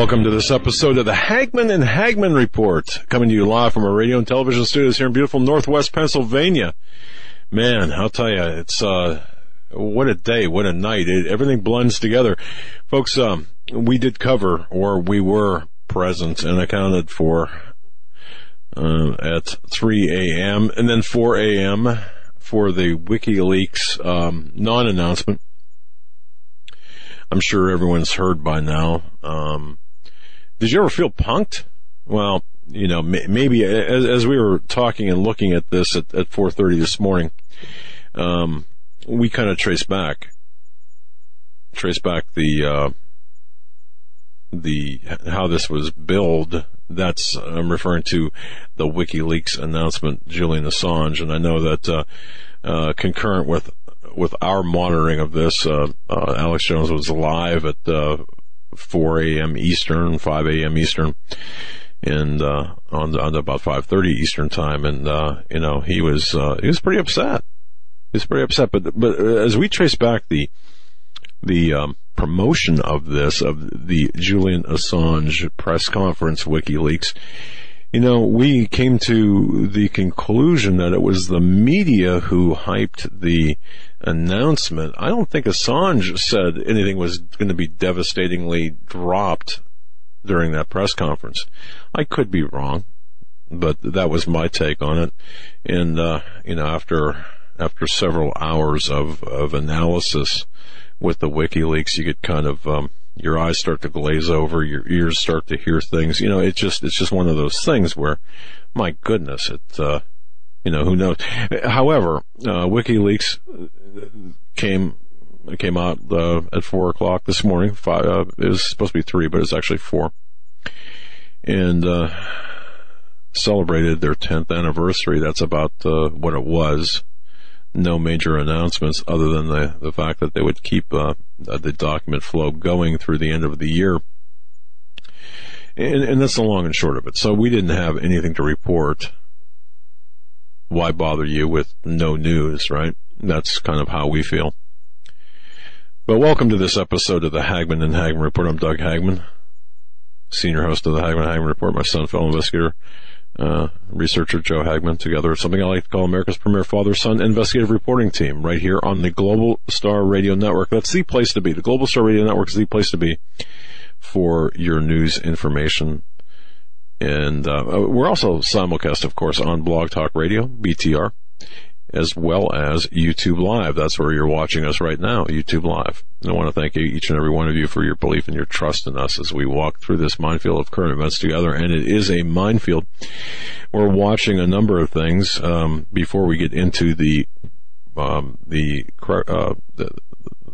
Welcome to this episode of the Hagmann and Hagmann Report, coming to you live from our radio and television studios here in beautiful Northwest Pennsylvania. Man, I'll tell you, it's uh, what a day, what a night! It, everything blends together, folks. Um, we did cover, or we were present and accounted for uh, at 3 a.m. and then 4 a.m. for the WikiLeaks um, non-announcement. I'm sure everyone's heard by now. Um, did you ever feel punked? Well, you know, maybe as, as we were talking and looking at this at, at 4:30 this morning, um, we kind of trace back, trace back the uh, the how this was billed. That's I'm referring to the WikiLeaks announcement, Julian Assange, and I know that uh, uh, concurrent with with our monitoring of this, uh, uh, Alex Jones was live at uh, 4 a.m. Eastern, 5 a.m. Eastern, and uh, on, on about 5:30 Eastern time, and uh, you know he was uh, he was pretty upset. He was pretty upset. But but as we trace back the the um, promotion of this of the Julian Assange press conference, WikiLeaks you know, we came to the conclusion that it was the media who hyped the announcement. I don't think Assange said anything was going to be devastatingly dropped during that press conference. I could be wrong, but that was my take on it. And, uh, you know, after, after several hours of, of analysis with the WikiLeaks, you get kind of, um, your eyes start to glaze over, your ears start to hear things. You know, it's just it's just one of those things where, my goodness, it uh, you know who knows. However, uh, WikiLeaks came came out uh, at four o'clock this morning. Five, uh, it was supposed to be three, but it's actually four, and uh, celebrated their tenth anniversary. That's about uh, what it was no major announcements other than the, the fact that they would keep uh, the document flow going through the end of the year. And, and that's the long and short of it. So we didn't have anything to report. Why bother you with no news, right? That's kind of how we feel. But welcome to this episode of the Hagmann and Hagmann Report. I'm Doug Hagmann, senior host of the Hagmann Hagmann Report, my son, fellow investigator uh, researcher Joe Hagmann together something I like to call America's premier father-son investigative reporting team right here on the Global Star Radio Network. That's the place to be. The Global Star Radio Network is the place to be for your news information. And uh, we're also simulcast, of course, on Blog Talk Radio, BTR, as well as YouTube Live. That's where you're watching us right now, YouTube Live. And I want to thank each and every one of you for your belief and your trust in us as we walk through this minefield of current events together. And it is a minefield. We're watching a number of things um, before we get into the um, the, uh, the,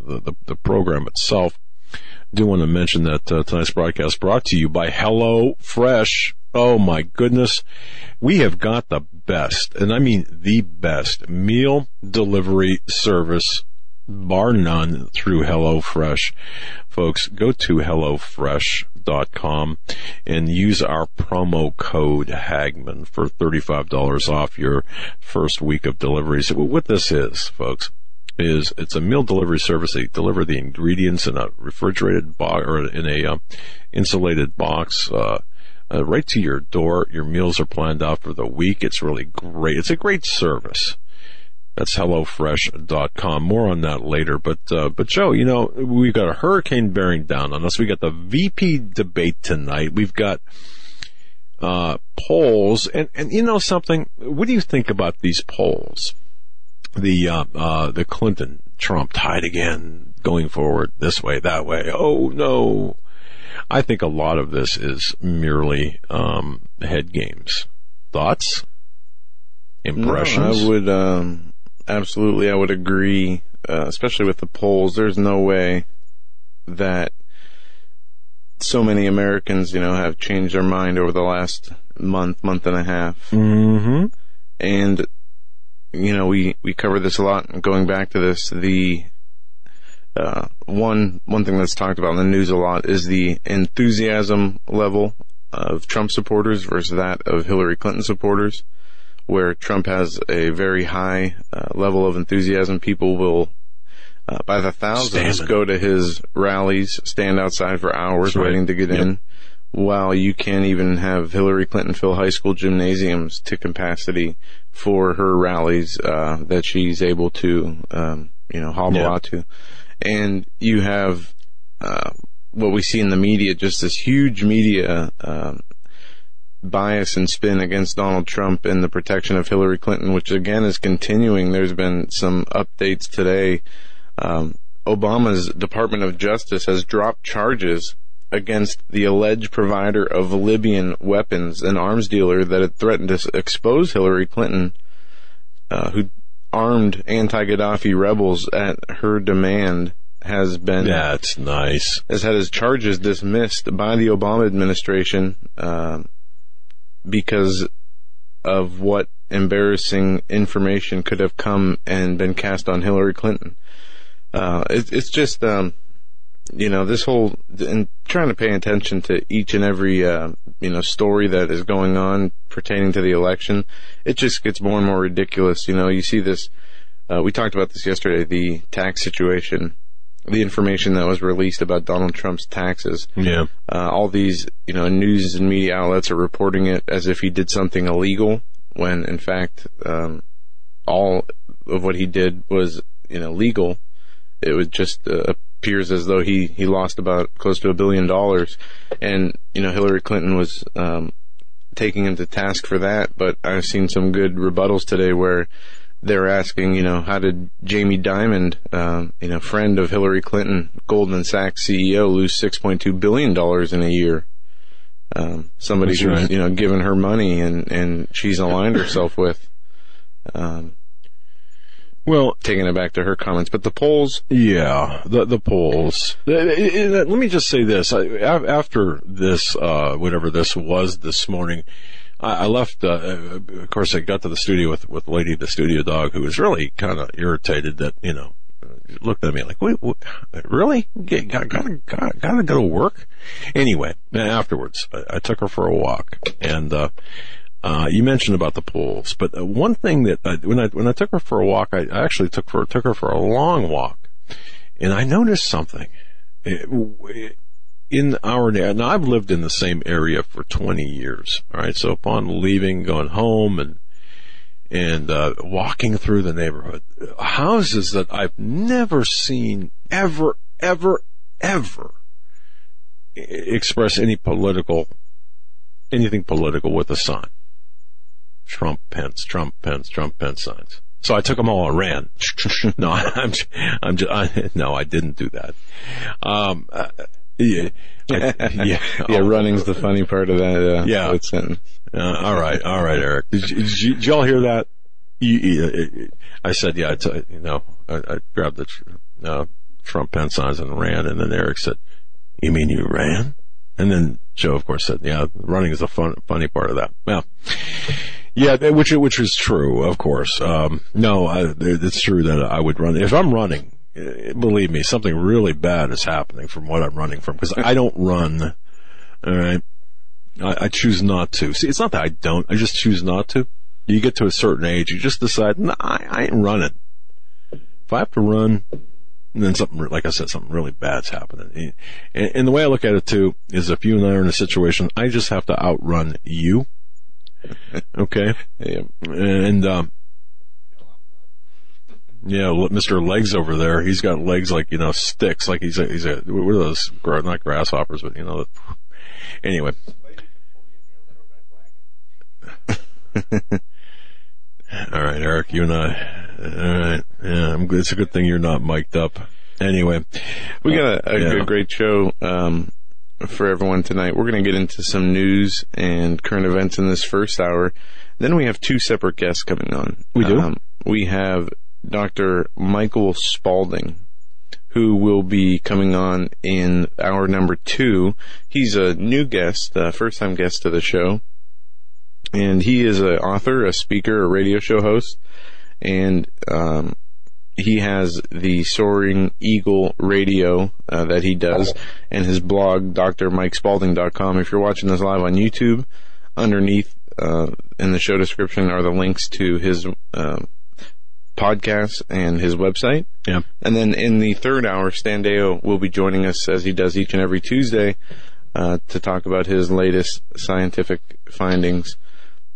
the the program itself. I do want to mention that uh, tonight's broadcast brought to you by Hello Fresh. Oh my goodness. We have got the best, and I mean the best meal delivery service bar none through HelloFresh. Folks, go to HelloFresh.com and use our promo code Hagmann for $35 off your first week of deliveries. What this is, folks, is it's a meal delivery service. They deliver the ingredients in a refrigerated box or in a uh, insulated box. Uh, uh, right to your door. Your meals are planned out for the week. It's really great. It's a great service. That's HelloFresh.com. More on that later. But, uh, but Joe, you know, we've got a hurricane bearing down on us. We got the VP debate tonight. We've got, uh, polls. And, and you know something? What do you think about these polls? The, uh, uh, the Clinton Trump tied again going forward this way, that way. Oh no. I think a lot of this is merely um, head games. Thoughts? Impressions? No, I would um, absolutely. I would agree, uh, especially with the polls. There's no way that so many Americans, you know, have changed their mind over the last month, month and a half. Mm-hmm. And, you know, we, we cover this a lot. Going back to this, the, uh, one, one thing that's talked about in the news a lot is the enthusiasm level of Trump supporters versus that of Hillary Clinton supporters, where Trump has a very high uh, level of enthusiasm. People will, uh, by the thousands, go to his rallies, stand outside for hours right. waiting to get Yep. in. While you can't even have Hillary Clinton fill high school gymnasiums to capacity for her rallies uh, that she's able to, um, you know, hobble Yeah. out to, and you have uh, what we see in the media, just this huge media um, bias and spin against Donald Trump and the protection of Hillary Clinton, which again is continuing. There's been some updates today. Um, Obama's Department of Justice has dropped charges against the alleged provider of Libyan weapons, an arms dealer that had threatened to expose Hillary Clinton, uh, who armed anti-Gaddafi rebels at her demand, has been That's nice. has had his charges dismissed by the Obama administration um, because of what embarrassing information could have come and been cast on Hillary Clinton. Uh, it, it's just, um, you know, this whole and trying to pay attention to each and every uh, you know story that is going on pertaining to the election. It just gets more and more ridiculous. You know, you see this. Uh, we talked about this yesterday. The tax situation the information that was released about Donald Trump's taxes. Yeah. Uh, all these, you know, news and media outlets are reporting it as if he did something illegal, when in fact, um, all of what he did was, you know, legal. It was just uh, appears as though he he lost about close to a billion dollars, and you know, Hillary Clinton was um, taking him to task for that. But I've seen some good rebuttals today where they're asking, you know, how did Jamie Dimon, um, you know, friend of Hillary Clinton, Goldman Sachs CEO, lose six point two billion dollars in a year? Um, somebody who's right. you know given her money and and she's aligned herself with. Um, Well, taking it back to her comments, but the polls, Yeah, the the polls. Uh, uh, uh, Let me just say this: after this, uh, whatever this was this morning, I, left. Uh, of course, I got to the studio with with Lady the studio dog, who was really kind of irritated that you know looked at me like, "Wait, what, really? Get, gotta, gotta gotta gotta go to work?" Anyway, afterwards, I, I took her for a walk, and uh, uh, you mentioned about the pools, but uh, one thing that I, when I when I took her for a walk, I, actually took for took her for a long walk, and I noticed something. It- w- in our now, I've lived in the same area for 20 years. All right, so upon leaving, going home, and and uh, walking through the neighborhood, houses that I've never seen ever, ever, ever express any political anything political with a sign. Trump, Pence, Trump, Pence, Trump, Pence signs. So I took them all and ran. no, I'm, I'm just, I, no, I didn't do that. Um, uh, yeah, I- yeah, yeah, running's the funny part of that. Uh, Yeah. uh, all right, all right, Eric. Did, you- did, you, did y'all hear that? You, you, I said, yeah, I t- you know, I, I grabbed the uh, Trump Pence signs and ran, and then Eric said, "You mean you ran?" And then Joe, of course, said, "Yeah, running is the fun, funny part of that." Well, yeah, which which is true, of course. Um, no, I, it's true that I would run if I'm running. eh, Believe me, something really bad is happening from what I'm running from because I don't run. All right. I, I choose not to. See, it's not that I don't. I just choose not to. You get to a certain age, you just decide, nah, I, I ain't running. If I have to run, then something, like I said, something really bad's happening. And, and the way I look at it too is if you and I are in a situation, I just have to outrun you. Okay. And, um, yeah, Mr. Legs over there, he's got legs like, you know, sticks, like he's a, he's a, what are those, not grasshoppers, but you know, anyway. All right, Eric, you and I. All right, yeah, I'm, it's a good thing you're not mic'd up. Anyway, We got a, a Yeah. great show um, for everyone tonight. We're going to get into some news and current events in this first hour. Then we have two separate guests coming on. Um, We do? we have Dr. Michael Spaulding, who will be coming on in hour number two. He's a new guest, uh, first time guest to the show. And he is an author, a speaker, a radio show host, and um, he has the Soaring Eagle radio uh, that he does, and his blog, drmikespaulding.com. If you're watching this live on YouTube, underneath uh, in the show description are the links to his uh, podcast and his website. Yeah. And then in the third hour, Stan Deyo will be joining us as he does each and every Tuesday uh, to talk about his latest scientific findings.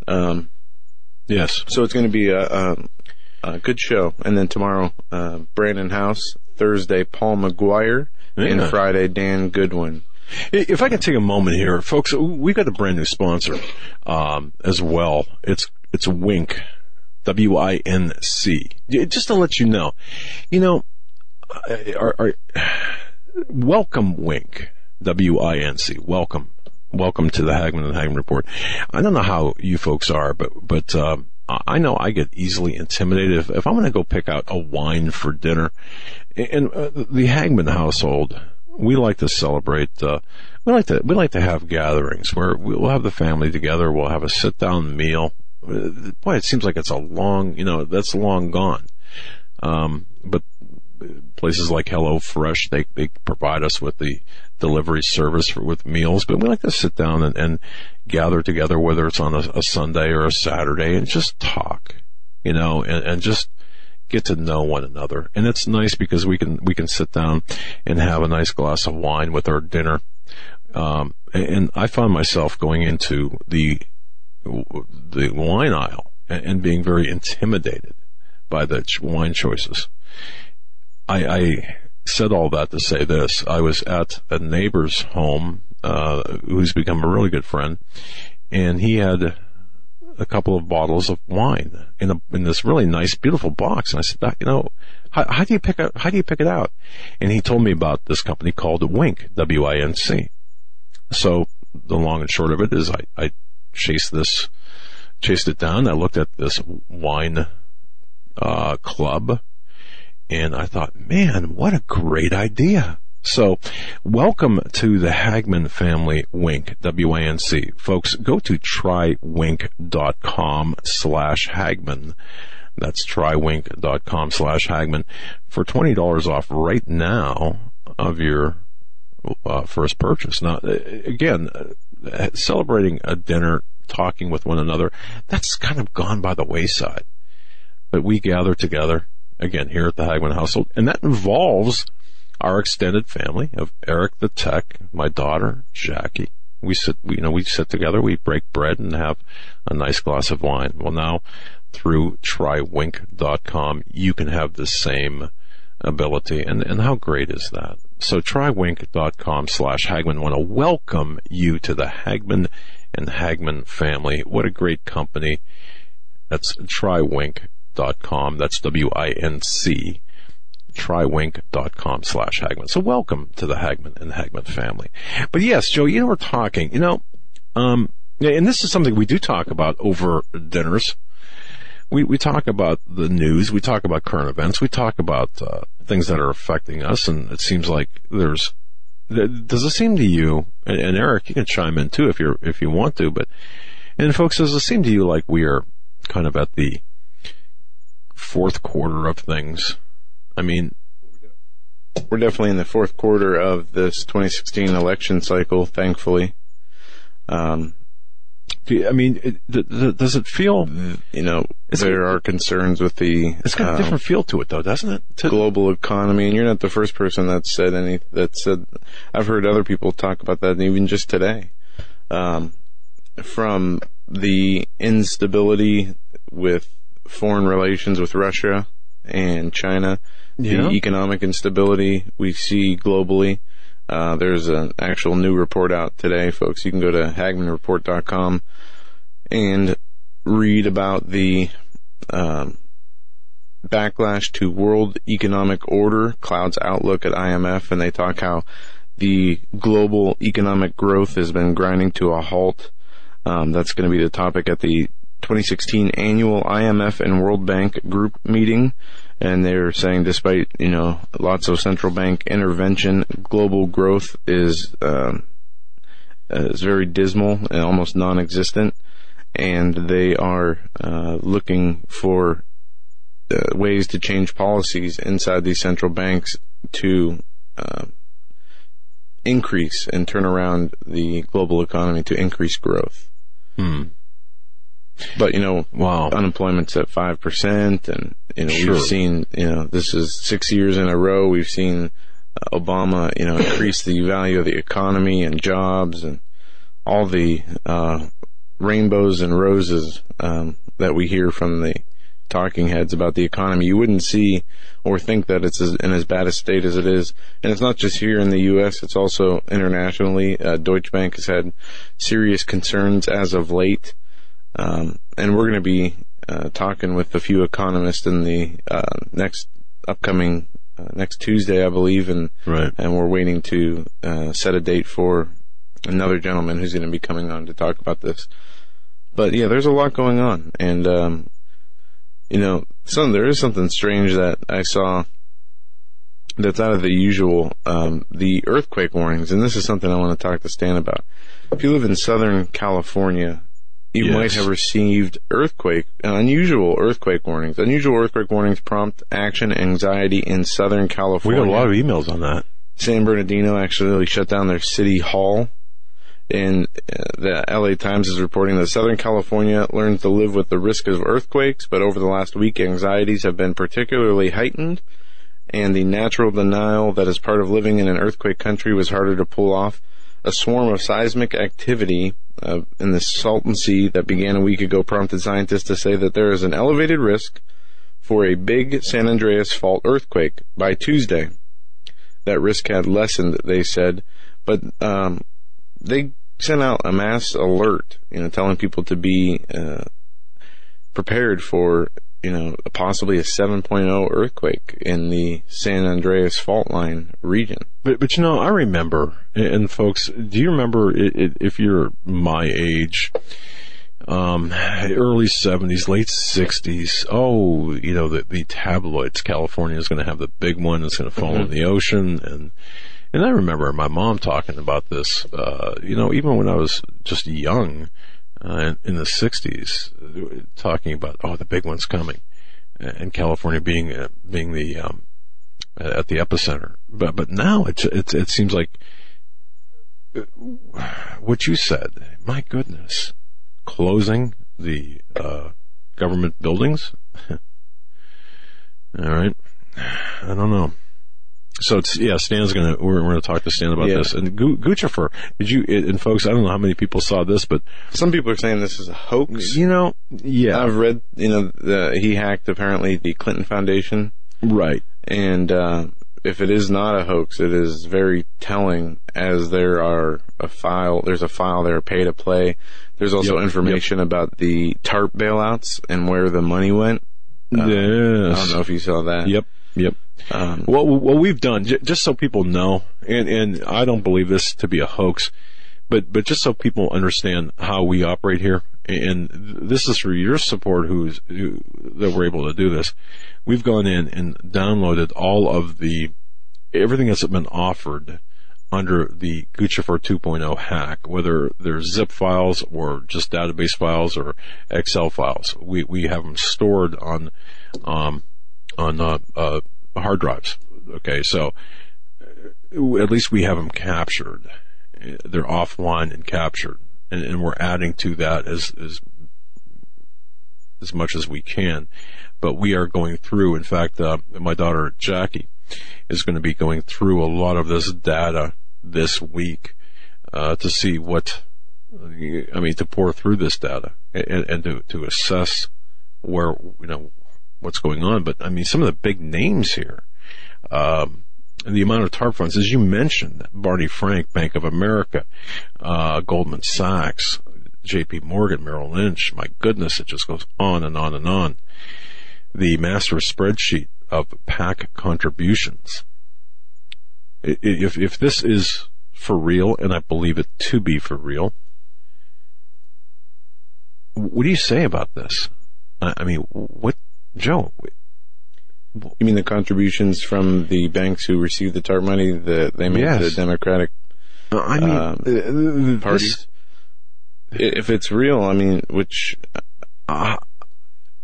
Um, Yes. so it's going to be a, a, a good show. And then tomorrow, uh, Brandon House. Thursday, Paul McGuire. And Friday, Dan Goodwin. If I can take a moment here, folks, we got a brand new sponsor um, as well. It's it's Winc, W I N C. Just to let you know, you know, are, are, welcome Winc, W I N C. Welcome, welcome to the Hagmann and Hagmann Report. I don't know how you folks are, but but. Um, I know I get easily intimidated if, if I'm going to go pick out a wine for dinner. And uh, the Hagmann household, we like to celebrate. Uh, we like to we like to have gatherings where we'll have the family together. We'll have a sit down meal. Uh, Boy, it seems like it's a long, you know, that's long gone. Um, but places like Hello Fresh, they they provide us with the delivery service for, with meals. But we like to sit down and, and gather together, whether it's on a, a Sunday or a Saturday, and just talk, you know, and, and just get to know one another. And it's nice because we can, we can sit down and have a nice glass of wine with our dinner. Um, and I found myself going into the, the wine aisle and being very intimidated by the wine choices. I, I said all that to say this. I was at a neighbor's home, uh, who's become a really good friend, and he had a couple of bottles of wine in a in this really nice, beautiful box. And I said, "Doc, you know, how, how do you pick out, how do you pick it out? And he told me about this company called Winc, W-I-N-C. So the long and short of it is I, I chased this, chased it down. I looked at this wine, uh, club and I thought, man, what a great idea. So, welcome to the Hagmann family Winc, W-A-N-C. Folks, go to trywinc.com slash Hagmann. That's trywinc.com slash Hagmann for $20 off right now of your uh, first purchase. Now, uh, again, uh, celebrating a dinner, talking with one another, that's kind of gone by the wayside. But we gather together again here at the Hagmann household, and that involves our extended family of Eric the tech, my daughter Jackie. We sit, we, you know, we sit together, we break bread and have a nice glass of wine. Well, now through trywinc.com, you can have the same ability, and and how great is that? So trywinc.com slash Hagmann want to welcome you to the Hagmann and Hagmann family. What a great company. That's trywinc.com. Dot com that's W-I-N-C. Trywinc.com slash Hagmann. So welcome to the Hagmann and the Hagmann family. But yes, Joe, you know, we're talking, you know, um, and this is something we do talk about over dinners. We, we talk about the news. We talk about current events. We talk about, uh, things that are affecting us. And it seems like there's, does it seem to you, and, and Eric, you can chime in too if you're, if you want to, but, and folks, does it seem to you like we are kind of at the fourth quarter of things? I mean, We're definitely in the fourth quarter of this 2016 election cycle, thankfully. Um, you- I mean, it, th- th- does it feel, you know, there are concerns with the it's got a um, different feel to it though, doesn't it? To- global economy, and you're not the first person that said any that said. I've heard other people talk about that, even just today. Um, from the instability with foreign relations with Russia and China, Yeah. the economic instability we see globally. Uh, there's an actual new report out today, folks. You can go to hagmannreport.com and read about the um, backlash to world economic order, clouds outlook at IMF, and they talk how the global economic growth has been grinding to a halt. Um, that's going to be the topic at the 2016 annual IMF and World Bank group meeting. and they're saying despite you know lots of central bank intervention, global growth is um, is very dismal and almost non-existent, and they are uh, looking for uh, ways to change policies inside these central banks to uh, increase and turn around the global economy to increase growth. Hmm. But you know, Wow. unemployment's at five percent, and you know Sure. we've seen you know this is six years in a row we've seen uh, Obama you know increase the value of the economy and jobs and all the uh, rainbows and roses um, that we hear from the talking heads about the economy. You wouldn't see or think that it's as, in as bad a state as it is, and it's not just here in the U.S. It's also internationally. Uh, Deutsche Bank has had serious concerns as of late. Um, and we're going to be uh, talking with a few economists in the uh, next upcoming uh, next Tuesday, I believe, and Right. and we're waiting to uh, set a date for another gentleman who's going to be coming on to talk about this. But yeah, there's a lot going on, and um, you know, some there is something strange that I saw that's out of the usual. Um, the earthquake warnings, and this is something I want to talk to Stan about. If you live in Southern California, you Yes. might have received earthquake, unusual earthquake warnings. Unusual earthquake warnings prompt action anxiety in Southern California. We got a lot of emails on that. San Bernardino actually shut down their city hall. And uh, the LA Times is reporting that Southern California learns to live with the risk of earthquakes, but over the last week, anxieties have been particularly heightened, and the natural denial that is part of living in an earthquake country was harder to pull off. A swarm of seismic activity uh, in the Salton Sea that began a week ago prompted scientists to say that there is an elevated risk for a big San Andreas Fault earthquake by Tuesday. That risk had lessened, they said, but um, they sent out a mass alert, you know, telling people to be uh, prepared for, you know, possibly a 7.0 earthquake in the San Andreas fault line region. But, but you know, I remember, and folks, do you remember if you're my age, um, early 70s, late 60s, oh, you know, the, the tabloids, California is going to have the big one that's going to fall in the ocean. And, and I remember my mom talking about this, uh, you know, even when I was just young, uh, in, the 60s, uh, talking about, oh, the big one's coming. And California being, uh, being the, um, at the epicenter. But but now it it it seems like uh, what you said. My goodness, closing the uh, government buildings. All right, I don't know. So it's yeah. Stan's gonna we're, we're gonna talk to Stan about Yeah. this and Gu- Guccifer. Did you and folks? I don't know how many people saw this, but Some people are saying this is a hoax. you know, yeah, I've read, you know, the, he hacked apparently the Clinton Foundation. right. And uh, if it is not a hoax, it is very telling, as there are a file. There's a file there, pay to play. There's also Yep, information about the TARP bailouts and where the money went. Uh, I don't know if you saw that. Yep. Yep. Um, What what we've done, j- just so people know, and and I don't believe this to be a hoax, but but just so people understand how we operate here, and this is for your support, who's who, that we're able to do this. We've gone in and downloaded all of the everything that's been offered under the Guccifer 2.0 hack, whether they're zip files or just database files or Excel files. We we have them stored on um, on uh, uh, hard drives. Okay, so uh, at least we have them captured. They're offline and captured, and, and we're adding to that as as as much as we can. But we are going through. In fact, uh, my daughter Jackie is going to be going through a lot of this data this week uh, to see what. I mean, to pour through this data and, and to to assess where you know what's going on. But I mean, some of the big names here, um, the amount of TARP funds, as you mentioned, Barney Frank, Bank of America, uh, Goldman Sachs, J.P. Morgan, Merrill Lynch. My goodness, it just goes on and on and on. The master spreadsheet of PAC contributions. If if this is for real, and I believe it to be for real, what do you say about this? I mean, what, Joe? You mean the contributions from the banks who received the TARP money that they made to Yes. the Democratic I mean, Um, uh, this- parties? if it's real, I mean, which uh,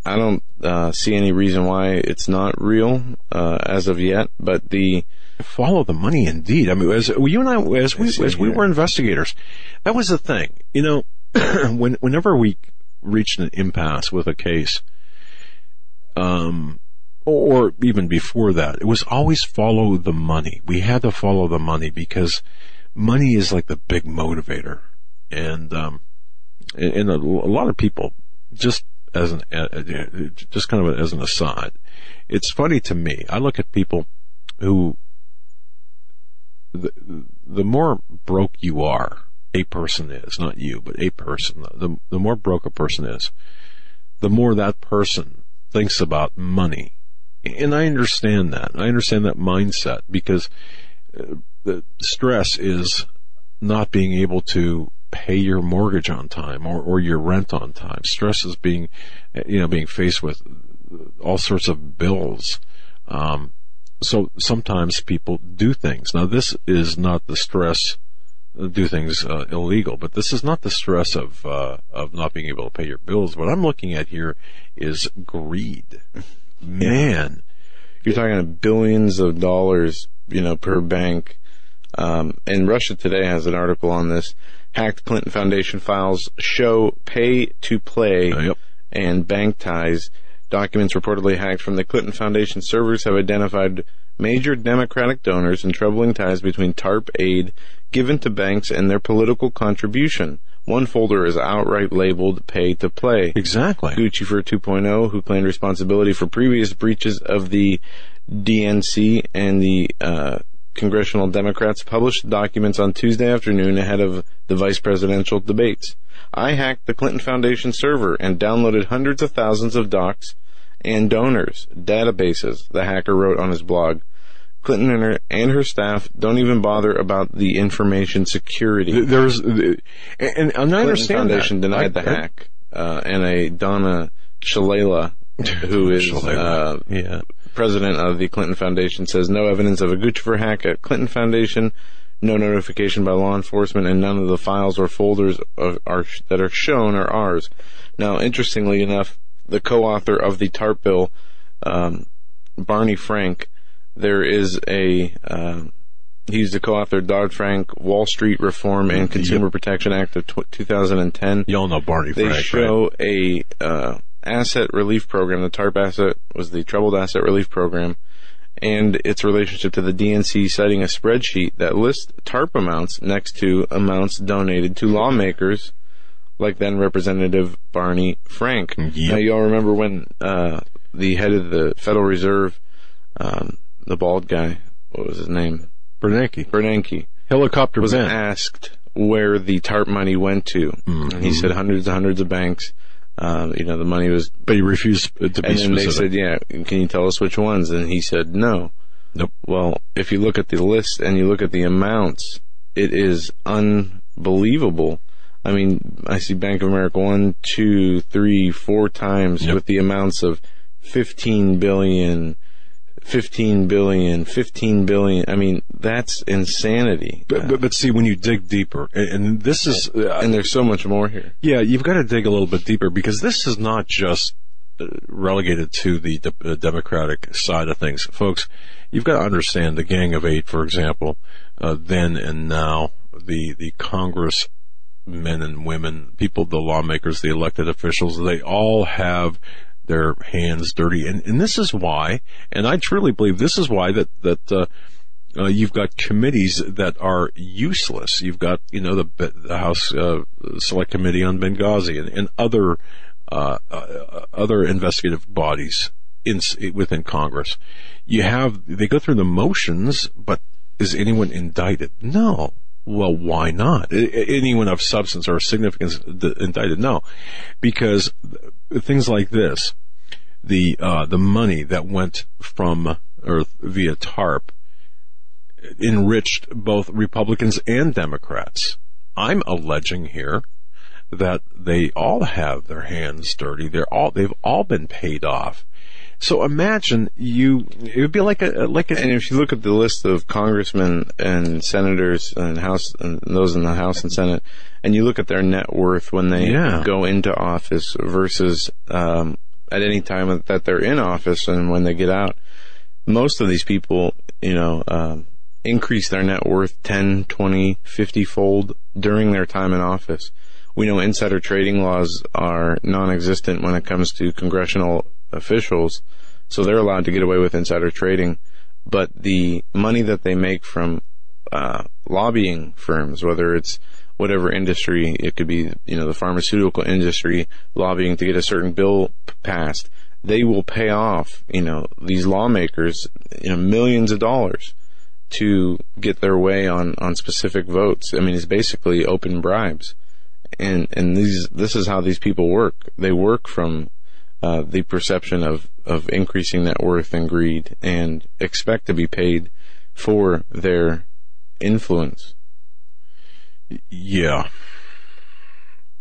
I don't uh, see any reason why it's not real uh, as of yet. But the follow the money indeed. I mean, as you and I, as we, as we were investigators, that was the thing. You know, when, whenever we reached an impasse with a case, um, or even before that, it was always follow the money. We had to follow the money because money is like the big motivator. And, um, and a, lot of people just as an, just kind of as an aside, it's funny to me. I look at people who the, the more broke you are, a person is, not you, but a person, the, the more broke a person is, the more that person thinks about money. And I understand that. I understand that mindset because uh, the stress is not being able to pay your mortgage on time or, or your rent on time. Stress is being, you know, being faced with all sorts of bills. Um, so sometimes people do things. Now this is not the stress do things uh, illegal, but this is not the stress of uh, of not being able to pay your bills. What I'm looking at here is greed. Man, you're talking of billions of dollars, you know, per bank. Um, and Russia Today has an article on this. Hacked Clinton Foundation files show pay to play yep. and bank ties. Documents reportedly hacked from the Clinton Foundation servers have identified major Democratic donors and troubling ties between TARP aid given to banks and their political contribution. One folder is outright labeled pay to play. exactly. Guccifer 2.0, who claimed responsibility for previous breaches of the DNC and the uh, congressional Democrats, published documents on Tuesday afternoon ahead of the vice presidential debates. I hacked the Clinton Foundation server and downloaded hundreds of thousands of docs and donors databases, the hacker wrote on his blog. Clinton and her, and her staff don't even bother about the information security. There's, and, and I Clinton understand Foundation that. denied I- the I- hack, uh, and a Donna Shalala, who is Shalala. uh, yeah. president of the Clinton Foundation, says no evidence of a Guccifer hack at Clinton Foundation, no notification by law enforcement, and none of the files or folders of, are that are shown are ours. Now, interestingly enough, the co-author of the TARP bill, um, Barney Frank, there is a um, he's the co-author of Dodd-Frank Wall Street Reform and Consumer Protection Act of tw 2010 Y'all know Barney they Frank, right? show a uh, asset relief program. The TARP asset was the troubled asset relief program, and its relationship to the DNC, citing a spreadsheet that lists TARP amounts next to amounts donated to lawmakers, like then Representative Barney Frank. Yep. Now, y'all remember when uh, the head of the Federal Reserve, um, the bald guy, what was his name, Bernanke. Bernanke, Helicopter was Ben. asked where the TARP money went to, Mm-hmm. and he said hundreds and hundreds of banks. Uh, you know, the money was, but he refused to be and then they said, "Yeah, can you tell us which ones?" And he said, "No." Nope. Well, if you look at the list and you look at the amounts, it is unbelievable. I mean, I see Bank of America one, two, three, four times Yep. with the amounts of 15 billion, 15 billion, 15 billion. I mean, that's insanity. But, but, but see, when you dig deeper, and, and this is, uh, and there's so much more here. yeah, you've got to dig a little bit deeper because this is not just uh, relegated to the de- uh, Democratic side of things. Folks, you've got to understand the Gang of Eight, for example, uh, then and now, the, the Congress men and women, people, the lawmakers, the elected officials, they all have their hands dirty. And, and this is why, and I truly believe this is why that, that, uh, uh, you've got committees that are useless. You've got, you know, the, the House uh, Select Committee on Benghazi and, and other uh, uh, other investigative bodies in, within Congress. You have they go through the motions, but is anyone indicted? No. Well, why not? Anyone of substance or significance indicted? No, because things like this, the uh, the money that went from or via TARP enriched both Republicans and Democrats. I'm alleging here that they all have their hands dirty. They're all they've all been paid off. So imagine you, it would be like a, like a, And if you look at the list of congressmen and senators and House and those in the House and Senate, and you look at their net worth when they Yeah. go into office versus um, at any time that they're in office and when they get out, most of these people, you know, um, increase their net worth 10, 20, 50 fold during their time in office. We know insider trading laws are non-existent when it comes to congressional officials, so they're allowed to get away with insider trading. But the money that they make from uh, lobbying firms, whether it's whatever industry, it could be, you know, the pharmaceutical industry lobbying to get a certain bill passed, they will pay off, you know, these lawmakers, you know, millions of dollars to get their way on, on specific votes. I mean, it's basically open bribes. And, and these, this is how these people work. They work from, uh, the perception of, of increasing net worth and greed and expect to be paid for their influence. yeah.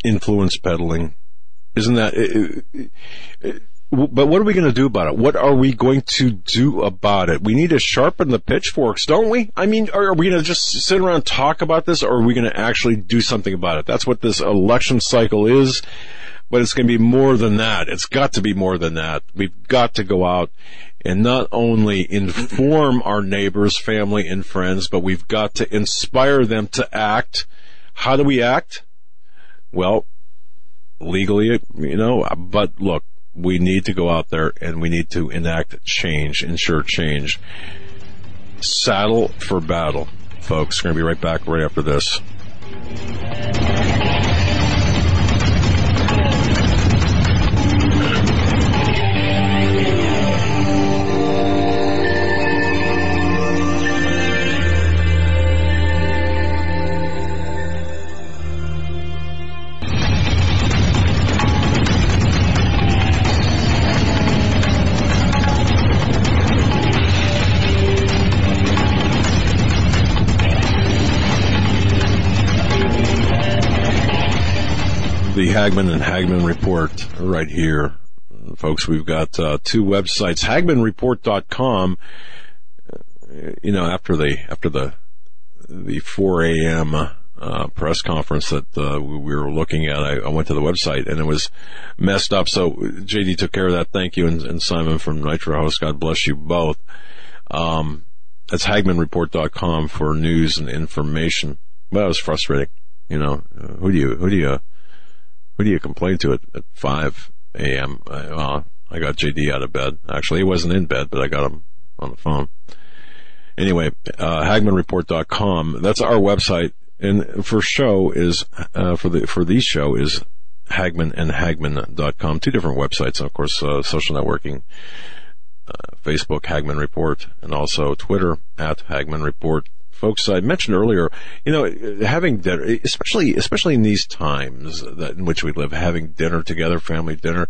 Influence peddling. Isn't that, it- it- it- but what are we going to do about it? What are we going to do about it? We need to sharpen the pitchforks, don't we? I mean, are, we going to just sit around talk about this or are we going to actually do something about it? That's what this election cycle is. But it's going to be more than that. It's got to be more than that. We've got to go out and not only inform our neighbors, family, and friends, but we've got to inspire them to act. How do we act? Well, legally, you know, but look, we need to go out there and we need to enact change, ensure change. Saddle for battle, folks. We're going to be right back right after this. Hagmann and Hagmann report right here. Folks, we've got uh, two websites, hagmannreport.com. Uh, You know, after the, after the, the 4 a.m. Uh, press conference that uh, we we were looking at, I, I went to the website and it was messed up. So JD took care of that. Thank you. And, and Simon from Nitro House, God bless you both. Um, that's hagmannreport.com for news and information. It was frustrating. You know, uh, who do you, who do you, who do you complain to at, at 5 a.m.? Uh, well, I got JD out of bed. Actually, he wasn't in bed, but I got him on the phone. Anyway, uh, HagmannReport.com. That's our website. And for show is, uh, for the, for the show is Hagmann and Hagmann.com. Two different websites. And of course, uh, social networking, uh, Facebook, Hagmann Report, and also Twitter at Hagmann Report. Folks, I mentioned earlier, you know, having dinner, especially, especially in these times that in which we live, having dinner together, family dinner.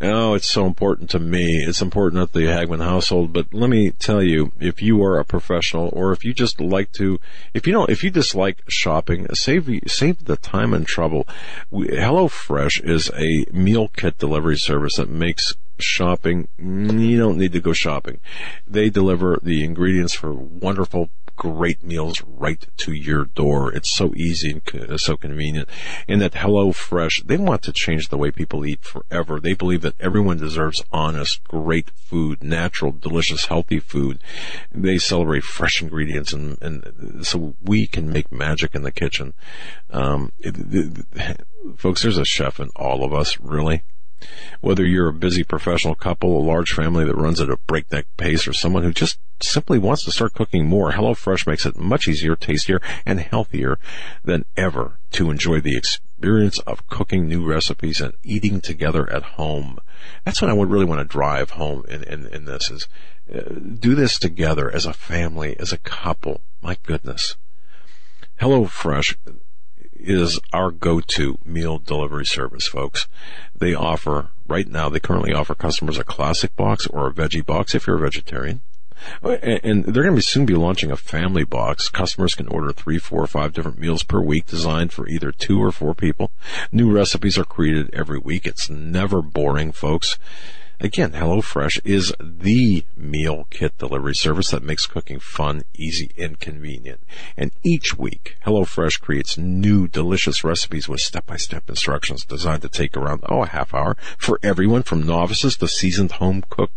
Oh, it's so important to me. It's important at the Hagmann household. But let me tell you, if you are a professional or if you just like to, if you don't, if you dislike shopping, save, save the time and trouble. HelloFresh is a meal kit delivery service that makes shopping, you don't need to go shopping. They deliver the ingredients for wonderful great meals right to your door. It's so easy and co- so convenient. And that Hello Fresh, they want to change the way people eat forever. They believe that everyone deserves honest, great food, natural, delicious, healthy food. They celebrate fresh ingredients and, and so we can make magic in the kitchen. Um, it, it, folks, there's a chef in all of us, really. Whether you're a busy professional couple, a large family that runs at a breakneck pace, or someone who just simply wants to start cooking more, HelloFresh makes it much easier, tastier, and healthier than ever to enjoy the experience of cooking new recipes and eating together at home. That's what I would really want to drive home in, in, in this is uh, do this together as a family, as a couple. My goodness. HelloFresh is our go-to meal delivery service, folks. They offer, right now, they currently offer customers a classic box or a veggie box if you're a vegetarian. And they're going to soon be launching a family box. Customers can order three, four, or five different meals per week designed for either two or four people. New recipes are created every week. It's never boring, folks. Again, HelloFresh is the meal kit delivery service that makes cooking fun, easy, and convenient. And each week, HelloFresh creates new delicious recipes with step-by-step instructions designed to take around, oh, a half hour for everyone from novices to seasoned home cook,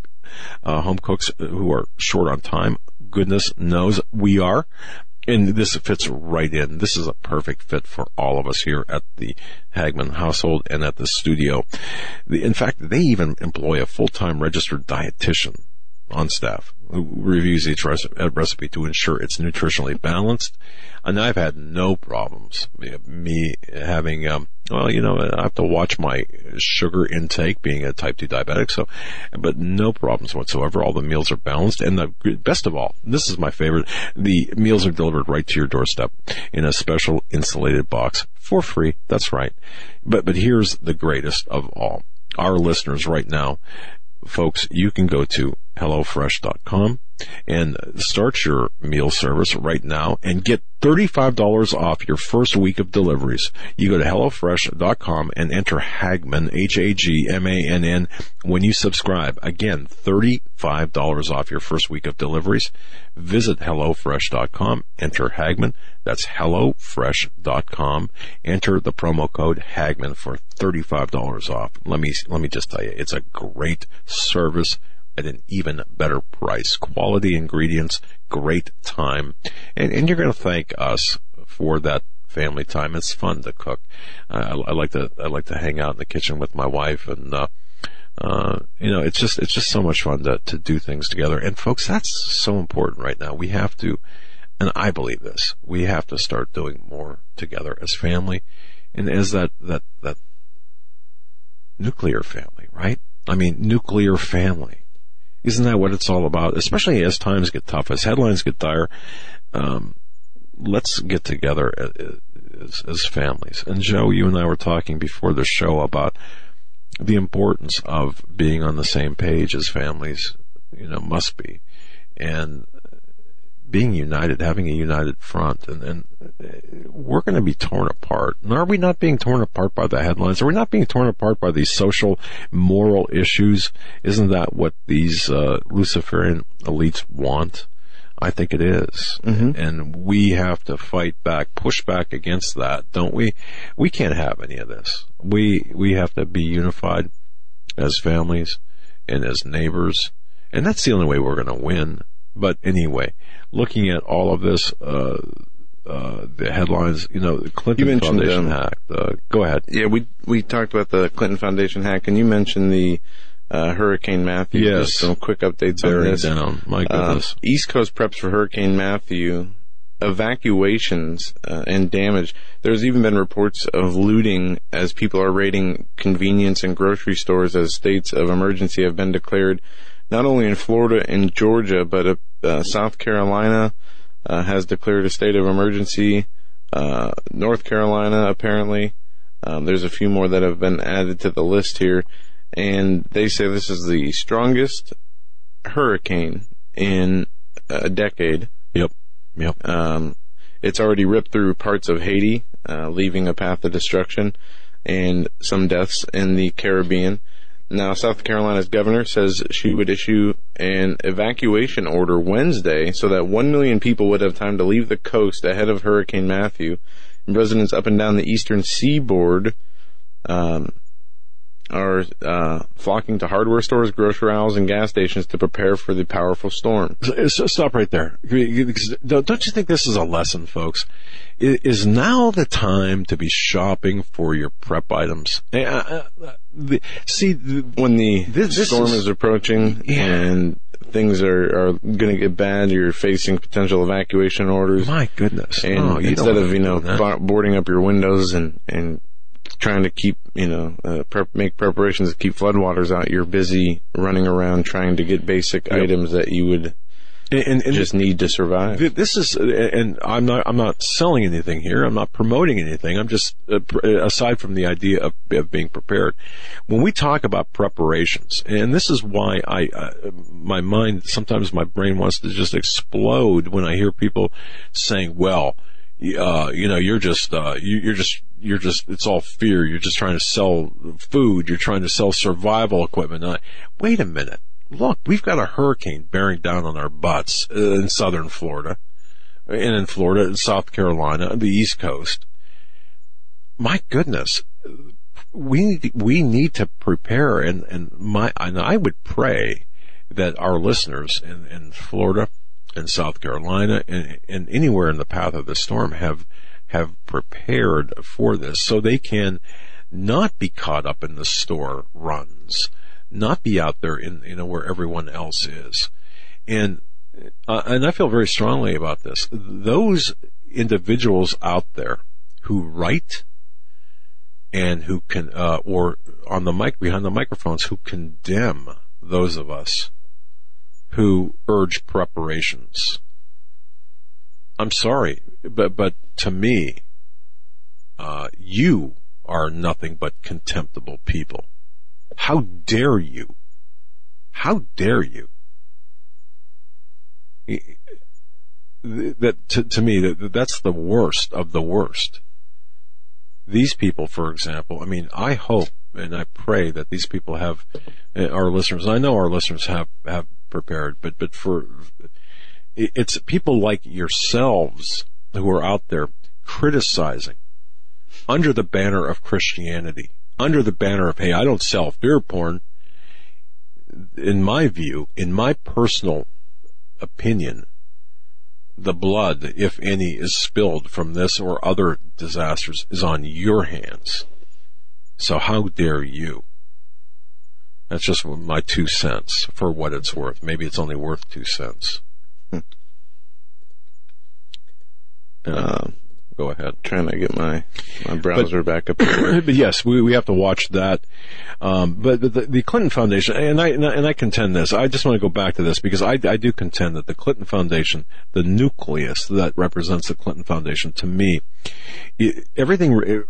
uh, home cooks who are short on time. Goodness knows we are and this fits right in. This is a perfect fit for all of us here at the Hagmann household and at the studio. In fact, they even employ a full-time registered dietitian on staff who reviews each recipe to ensure it's nutritionally balanced. And I've had no problems me having, um, well, you know, I have to watch my sugar intake being a type 2 diabetic. So, but no problems whatsoever. All the meals are balanced. And the best of all, this is my favorite. The meals are delivered right to your doorstep in a special insulated box for free. That's right. But, but here's the greatest of all. Our listeners right now folks, you can go to HelloFresh.com and start your meal service right now and get $35 off your first week of deliveries. You go to HelloFresh.com and enter Hagmann, H-A-G-M-A-N-N, when you subscribe. Again, $35 off your first week of deliveries. Visit HelloFresh.com, enter Hagmann. That's HelloFresh.com. Enter the promo code Hagmann for $35 off. Let me, let me just tell you, it's a great service at an even better price. Quality ingredients, great time, and, and you're going to thank us for that family time. It's fun to cook. I, I, like to I like to hang out in the kitchen with my wife, and uh, uh, you know, it's just it's just so much fun to to do things together. And folks, that's so important right now. We have to, and I believe this. We have to start doing more together as family, and as that that that nuclear family, right? I mean, nuclear family. Isn't that what it's all about? Especially as times get tough, as headlines get dire. Um, let's get together as, as families. And Joe, you and I were talking before the show about the importance of being on the same page as families, you know, must be. And being united, having a united front, and, and we're going to be torn apart. And are we not being torn apart by the headlines? Are we not being torn apart by these social, moral issues? Isn't that what these uh, Luciferian elites want? I think it is. Mm-hmm. And we have to fight back, push back against that, don't we? We can't have any of this. We, we have to be unified as families and as neighbors. And that's the only way we're going to win. But anyway, looking at all of this, uh, uh, the headlines, you know, the Clinton you Foundation um, hack. Uh, go ahead. Yeah, we we talked about the Clinton Foundation hack, and you mentioned the uh, Hurricane Matthew. Yes. Just some quick updates on this. down. My uh, goodness. East Coast preps for Hurricane Matthew. Evacuations uh, and damage. There's even been reports of looting as people are raiding convenience and grocery stores as states of emergency have been declared not only in Florida and Georgia, but uh, South Carolina uh, has declared a state of emergency. Uh, North Carolina, apparently. Um, there's a few more that have been added to the list here, and they say this is the strongest hurricane in a decade. Yep. Yep. Um, it's already ripped through parts of Haiti, uh, leaving a path of destruction and some deaths in the Caribbean. Now, South Carolina's governor says she would issue an evacuation order Wednesday so that 1 million people would have time to leave the coast ahead of Hurricane Matthew. And residents up and down the eastern seaboard um, are uh, flocking to hardware stores, grocery aisles, and gas stations to prepare for the powerful storm. Stop right there. Don't you think this is a lesson, folks? Is now the time to be shopping for your prep items? Uh, see, when the this, storm is, is approaching yeah. and things are, are going to get bad, you're facing potential evacuation orders. My goodness! And oh, instead of you know boarding up your windows and and trying to keep, you know, uh, prep, make preparations to keep floodwaters out. You're busy running around trying to get basic yep. items that you would and, and, just need to survive. This is, and I'm not, I'm not selling anything here. I'm not promoting anything. I'm just, uh, aside from the idea of, of, being prepared, when we talk about preparations, and this is why I, uh, my mind, sometimes my brain wants to just explode when I hear people saying, well, uh, you know, you're just, uh, you, you're just, you're just, it's all fear. You're just trying to sell food. You're trying to sell survival equipment. Uh, wait a minute. Look, we've got a hurricane bearing down on our butts uh, in southern Florida and in Florida and South Carolina, the East Coast. My goodness, we we need to prepare, and and my and I would pray that our listeners in, in Florida and South Carolina and, and anywhere in the path of the storm have have prepared for this, so they can not be caught up in the store runs, not be out there in you know where everyone else is, and uh, and I feel very strongly about this. Those individuals out there who write and who can, uh, or on the mic behind the microphones, who condemn those of us who urge preparations. I'm sorry, but but to me, uh, you are nothing but contemptible people. How dare you? How dare you? That to, to me, that that's the worst of the worst these people, for example, I mean, I hope and I pray that these people have uh, our listeners. I know our listeners have have prepared, but but for it's people like yourselves who are out there criticizing under the banner of Christianity, under the banner of hey, I don't sell fear porn. In my view, in my personal opinion, the blood, if any, is spilled from this or other disasters is on your hands. So how dare you? That's just my two cents for what it's worth. Maybe it's only worth two cents. Hmm. Uh, go ahead. Trying to get my my browser but, back up. but yes, we we have to watch that. Um, but, but the, the, Clinton Foundation, and I, and I contend this. I just want to go back to this because I I do contend that the Clinton Foundation, the nucleus that represents the Clinton Foundation, to me, it, everything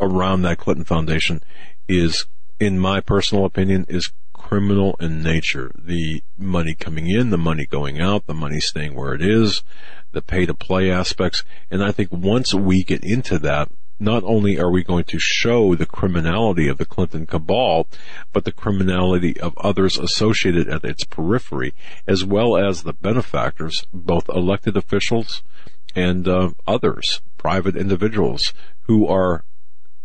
around that Clinton Foundation is, in my personal opinion, is criminal in nature. The money coming in, the money going out, the money staying where it is, the pay to play aspects. And I think once we get into that, not only are we going to show the criminality of the Clinton cabal, but the criminality of others associated at its periphery, as well as the benefactors, both elected officials and uh, others, private individuals who are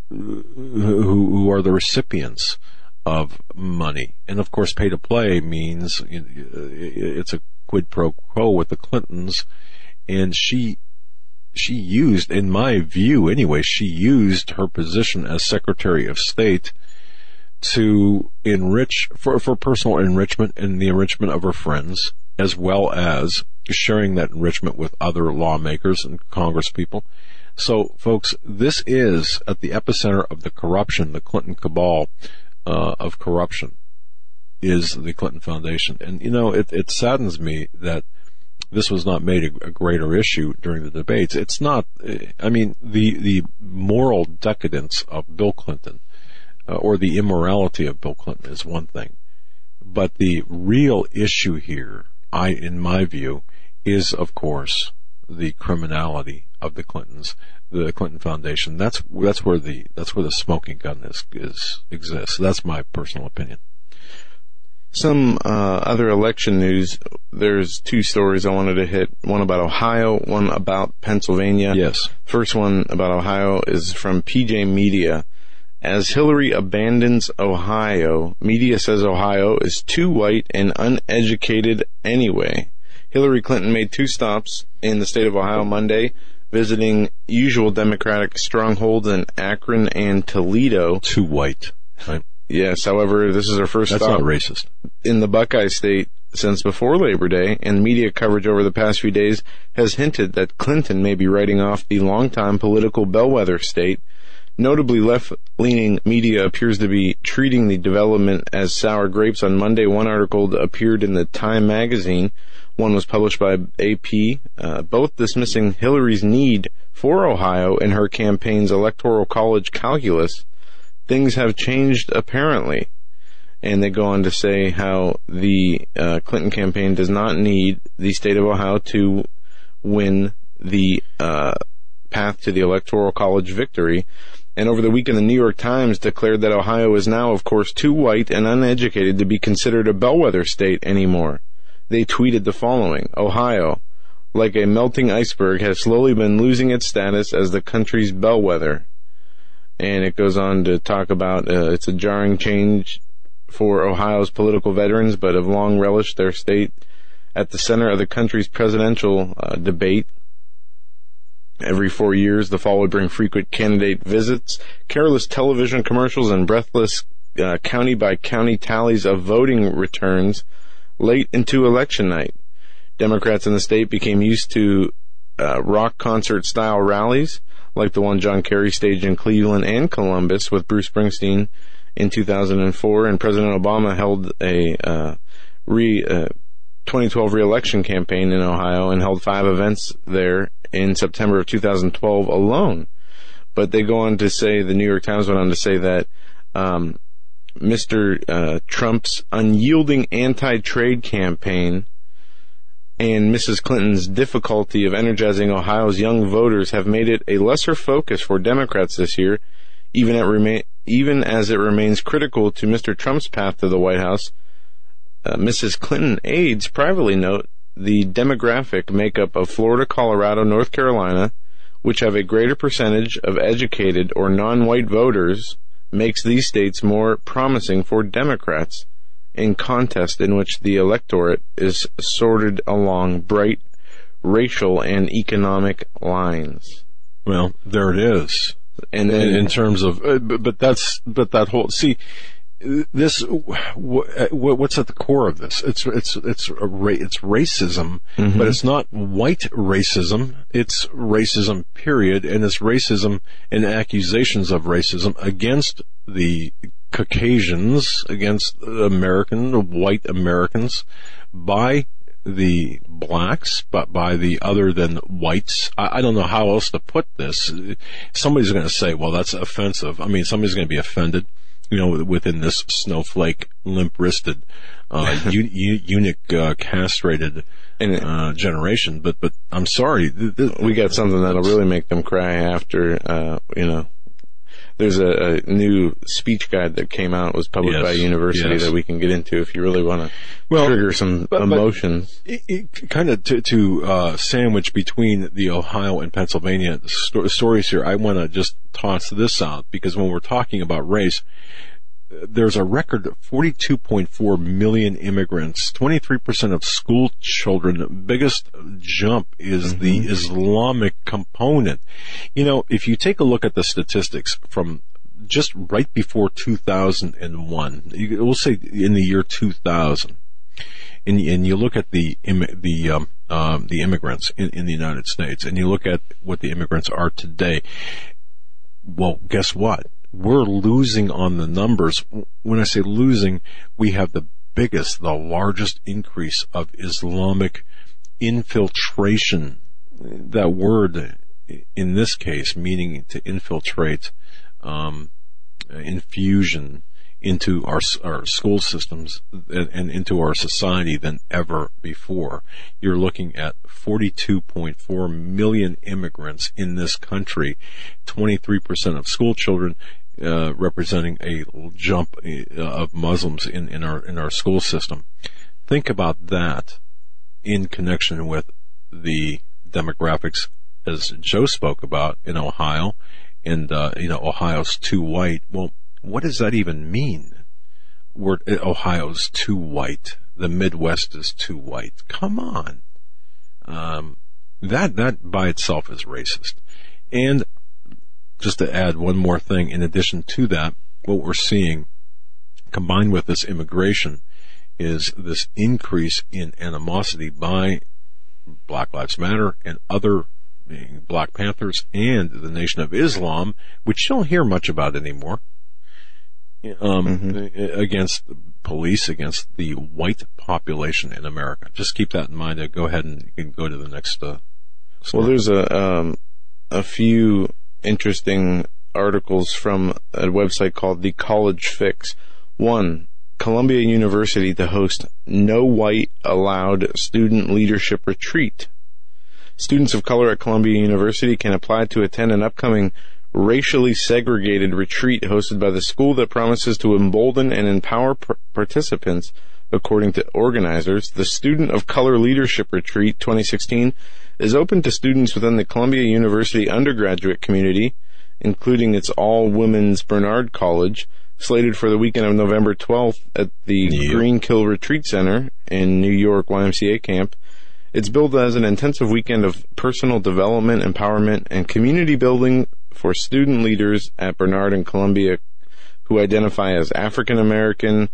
who, who are the recipients of money. And of course, pay to play means it's a quid pro quo with the Clintons and she she used, in my view anyway, she used her position as Secretary of State to enrich for for personal enrichment and the enrichment of her friends, as well as sharing that enrichment with other lawmakers and congresspeople. So, folks, this is at the epicenter of the corruption, the Clinton cabal uh, of corruption, is the Clinton Foundation. And you know, it, it saddens me that this was not made a, a, greater issue during the debates. It's not. I mean, the the moral decadence of Bill Clinton uh, or the immorality of Bill Clinton is one thing, but the real issue here, I in my view, is of course the criminality of the Clintons, the Clinton Foundation. That's that's where the that's where the smoking gun is is exists. That's my personal opinion. Some uh, other election news. There's two stories I wanted to hit. One about Ohio, one about Pennsylvania. Yes. First one about Ohio is from PJ Media. As Hillary abandons Ohio, media says Ohio is too white and uneducated anyway. Hillary Clinton made two stops in the state of Ohio Monday, visiting usual Democratic strongholds in Akron and Toledo. Too white. Right. Yes, however, this is our first That's stop not racist. in the Buckeye State since before Labor Day, and media coverage over the past few days has hinted that Clinton may be writing off the longtime political bellwether state. Notably, left-leaning media appears to be treating the development as sour grapes. On Monday, one article appeared in the Time magazine. One was published by AP, uh, both dismissing Hillary's need for Ohio in her campaign's electoral college calculus things have changed apparently. And they go on to say how the uh, Clinton campaign does not need the state of Ohio to win the uh, path to the electoral college victory. And over the weekend, the New York Times declared that Ohio is now, of course, too white and uneducated to be considered a bellwether state anymore. They tweeted the following, Ohio, like a melting iceberg, has slowly been losing its status as the country's bellwether. And it goes on to talk about uh, it's a jarring change for Ohio's political veterans, but have long relished their state at the center of the country's presidential uh, debate. Every four years, the fall would bring frequent candidate visits, careless television commercials, and breathless uh, county by county tallies of voting returns late into election night. Democrats in the state became used to uh, rock concert style rallies like the one John Kerry staged in Cleveland and Columbus with Bruce Springsteen in 2004, and President Obama held a uh, re uh, 2012 reelection campaign in Ohio and held five events there in September of 2012 alone. But they go on to say, the New York Times went on to say that um, Mr. Uh, Trump's unyielding anti-trade campaign and Mrs. Clinton's difficulty of energizing Ohio's young voters have made it a lesser focus for Democrats this year, even, even as it remains critical to Mr. Trump's path to the White House. Uh, Mrs. Clinton aides privately note the demographic makeup of Florida, Colorado, North Carolina, which have a greater percentage of educated or non-white voters, makes these states more promising for Democrats in contest in which the electorate is sorted along bright racial and economic lines. Well, there it is. And then, in, in terms of, uh, but that's, but that whole, see, this what's at the core of this it's it's it's it's racism mm-hmm. but it's not white racism it's racism period and it's racism and accusations of racism against the Caucasians against American white Americans by the blacks, but by the other than whites. I, I don't know how else to put this. Somebody's going to say, well, that's offensive. I mean, somebody's going to be offended, you know, within this snowflake, limp-wristed, uh, eunuch, uh, castrated, uh, generation. But, but I'm sorry. Th- th- we got something that'll really make them cry after, uh, you know, there's a, a, new speech guide that came out was published yes, by a university yes. that we can get into if you really want to well, trigger some but, emotions. But it, it, kind of to, to uh, sandwich between the Ohio and Pennsylvania sto- stories here, I want to just toss this out because when we're talking about race, there's a record 42.4 million immigrants, 23% of school children. The biggest jump is mm-hmm. the Islamic component. You know, if you take a look at the statistics from just right before 2001, you, we'll say in the year 2000, and, and you look at the the um, um, the immigrants in, in the United States, and you look at what the immigrants are today. Well, guess what? We're losing on the numbers. When I say losing, we have the biggest, the largest increase of Islamic infiltration. That word, in this case, meaning to infiltrate, um, infusion into our, our school systems and, and into our society than ever before. You're looking at 42.4 million immigrants in this country, 23% of school children, uh, representing a jump uh, of Muslims in, in our in our school system. Think about that in connection with the demographics, as Joe spoke about in Ohio, and uh, you know Ohio's too white. Well, what does that even mean? Ohio's too white. The Midwest is too white. Come on. Um, that that by itself is racist. And just to add one more thing, in addition to that, what we're seeing combined with this immigration is this increase in animosity by Black Lives Matter and other Black Panthers and the Nation of Islam, which you don't hear much about anymore, um, mm-hmm. against police, against the white population in America. Just keep that in mind. Go ahead and you can go to the next. Uh, well, there's a um, a few interesting articles from a website called The College Fix. One, Columbia University to host no white allowed student leadership retreat. Students of color at Columbia University can apply to attend an upcoming racially segregated retreat hosted by the school that promises to embolden and empower participants according to organizers. The Student of Color Leadership Retreat 2016 is open to students within the Columbia University undergraduate community, including its all women's Barnard College, slated for the weekend of November 12th at the Greenkill Retreat Center in New York YMCA camp. It's billed as an intensive weekend of personal development, empowerment, and community building for student leaders at Barnard and Columbia who identify as African American,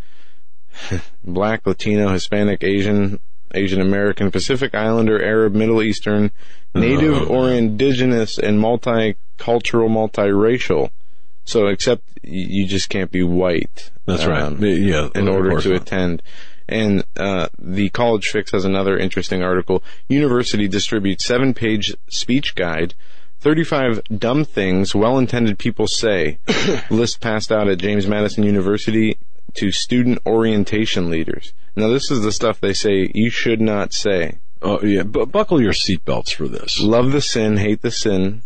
Black, Latino, Hispanic, Asian, Asian American, Pacific Islander, Arab, Middle Eastern, Native oh. or Indigenous, and multicultural, multiracial. So, except you just can't be white. That's um, right. Yeah. In order to not. attend. And uh, the College Fix has another interesting article. University distributes seven page speech guide 35 dumb things well-intended people say. List passed out at James Madison University to student orientation leaders. Now this is the stuff they say you should not say. Oh yeah, but buckle your seatbelts for this. Love the sin, hate the sin.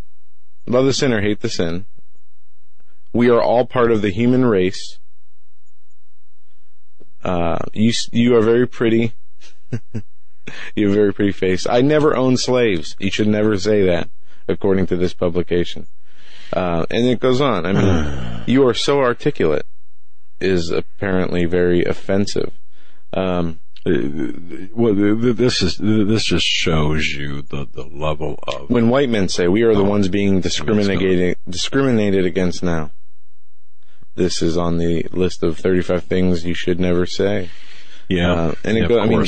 Love the sinner, hate the sin. We are all part of the human race. Uh, you you are very pretty. you have a very pretty face. I never owned slaves. You should never say that according to this publication. Uh, and it goes on. I mean, you are so articulate is apparently very offensive. Um, well, this is this just shows you the, the level of when white men say we are the oh, ones being discriminated discriminated against now. This is on the list of 35 things you should never say. Yeah, uh, and it yeah, go, I mean,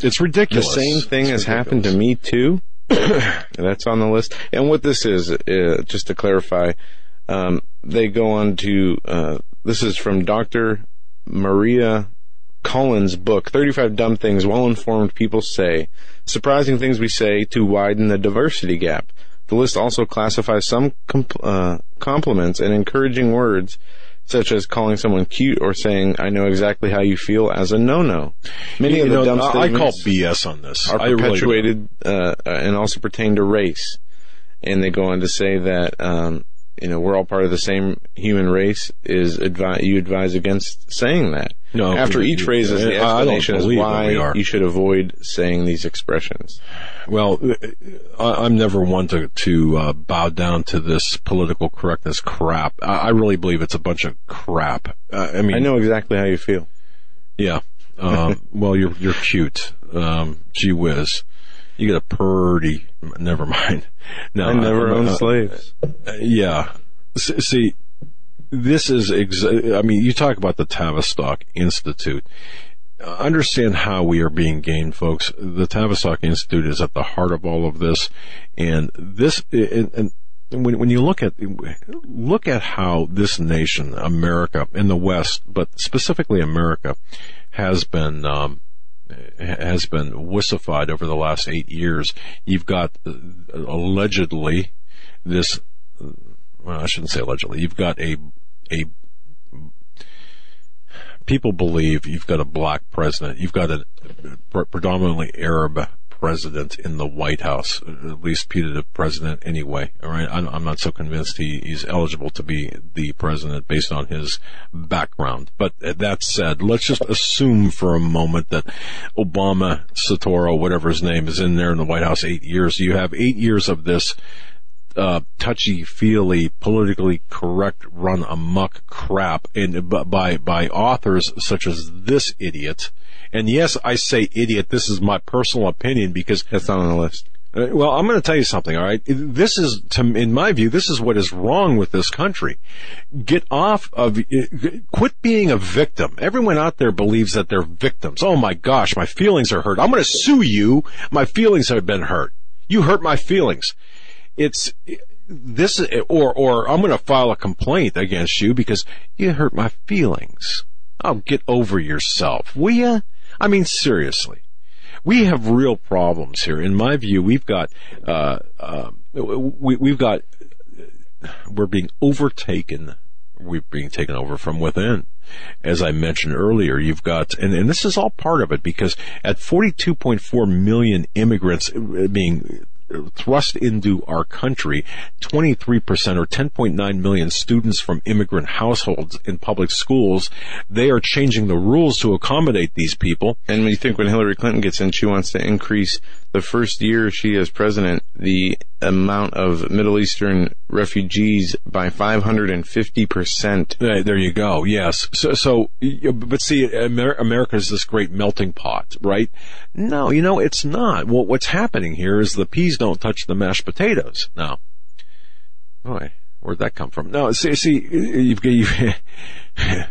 it's ridiculous. The same thing it's has ridiculous. happened to me too. That's on the list. And what this is, uh, just to clarify, um, they go on to, uh, this is from Dr. Maura Cullen's book, 35 Dumb Things Well Informed People Say, Surprising Things We Say to Widen the Diversity Gap. The list also classifies some uh, compliments and encouraging words such as calling someone cute or saying "I know exactly how you feel" as a no-no. Many you of the know, dumb I call BS on this. Are perpetuated really uh, and also pertain to race, and they go on to say that um, you know we're all part of the same human race. Is advi- you advise against saying that? No. After each phrase is the explanation is why you should avoid saying these expressions. Well, I, am never one to to uh, bow down to this political correctness crap. I, I, really believe it's a bunch of crap. Uh, I mean, I know exactly how you feel. Yeah. Um, well, you're you're cute. Um, gee whiz, you get a purdy. Never mind. No, I never uh, owned uh, slaves. yeah. See, this is, exa- I mean, you talk about the Tavistock Institute. Understand how we are being gained, folks. The Tavistock Institute is at the heart of all of this, and this, and, and when, when you look at look at how this nation, America, in the West, but specifically America, has been um, has been wussified over the last eight years. You've got uh, allegedly this. Well, I shouldn't say allegedly. You've got a a people believe you've got a black president, you've got a predominantly Arab president in the White House, at least putative president anyway. All right, I'm, I'm not so convinced he, he's eligible to be the president based on his background. But that said, let's just assume for a moment that Obama, Soetoro, whatever his name, is in there in the White House eight years. You have eight years of this uh, touchy feely, politically correct, run amok crap and by by authors such as this idiot. And yes, I say idiot. This is my personal opinion because it's not on the list. Uh, well, I'm going to tell you something. All right, this is, to, in my view, this is what is wrong with this country. Get off of, uh, quit being a victim. Everyone out there believes that they're victims. Oh my gosh, my feelings are hurt. I'm going to sue you. My feelings have been hurt. You hurt my feelings it's this or or I'm going to file a complaint against you because you hurt my feelings. Oh, get over yourself, will you? I mean, seriously, we have real problems here. In my view, we've got uh, uh, we, we've got we're being overtaken. We're being taken over from within. As I mentioned earlier, you've got, and, and this is all part of it because at 42.4 million immigrants being thrust into our country. 23% or 10.9 million students from immigrant households in public schools. They are changing the rules to accommodate these people. And you think when Hillary Clinton gets in, she wants to increase the first year she is president, the amount of Middle Eastern refugees by 550%. There you go. Yes. So, so but see, America is this great melting pot, right? No, you know, it's not. Well, what's happening here is the peas don't touch the mashed potatoes. Now, boy, where'd that come from? No, see, see, you've, you've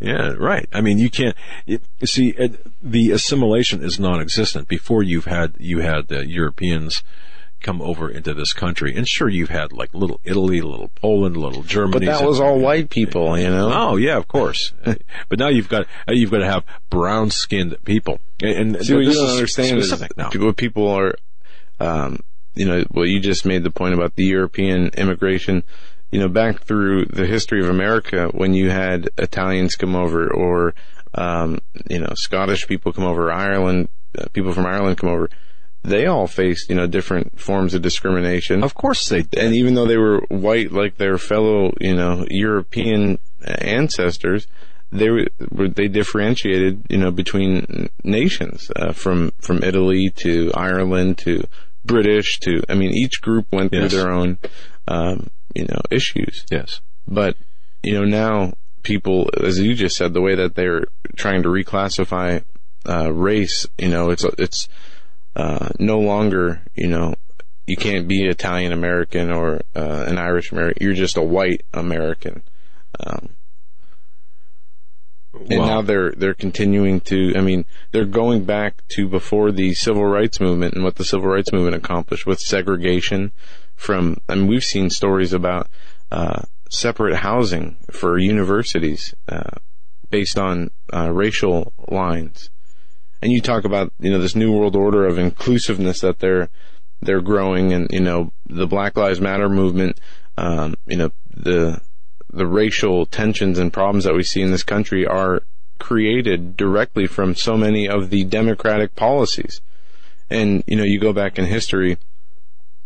Yeah, right. I mean, you can't you, see uh, the assimilation is non-existent. Before you've had you had the Europeans come over into this country, and sure, you've had like little Italy, little Poland, little Germany. But that was all white people, you know. Oh yeah, of course. but now you've got you've got to have brown-skinned people, and, and see what you don't understand is now. what people are. Um, you know, well, you just made the point about the European immigration you know, back through the history of America, when you had Italians come over or, um, you know, Scottish people come over, Ireland, uh, people from Ireland come over, they all faced, you know, different forms of discrimination. Of course they did. And even though they were white like their fellow, you know, European ancestors, they were, they differentiated, you know, between nations, uh, from, from Italy to Ireland to British to, I mean, each group went yes. through their own, um, you know, issues. Yes. But, you know, now people, as you just said, the way that they're trying to reclassify, uh, race, you know, it's, it's, uh, no longer, you know, you can't be Italian American or, uh, an Irish American. You're just a white American. Um, and now they're they're continuing to. I mean, they're going back to before the civil rights movement and what the civil rights movement accomplished with segregation, from, I mean, we've seen stories about, uh, separate housing for universities, uh, based on, uh, racial lines. And you talk about, you know, this new world order of inclusiveness that they're, they're growing and, you know, the Black Lives Matter movement, um, you know, the, the racial tensions and problems that we see in this country are created directly from so many of the democratic policies. And, you know, you go back in history,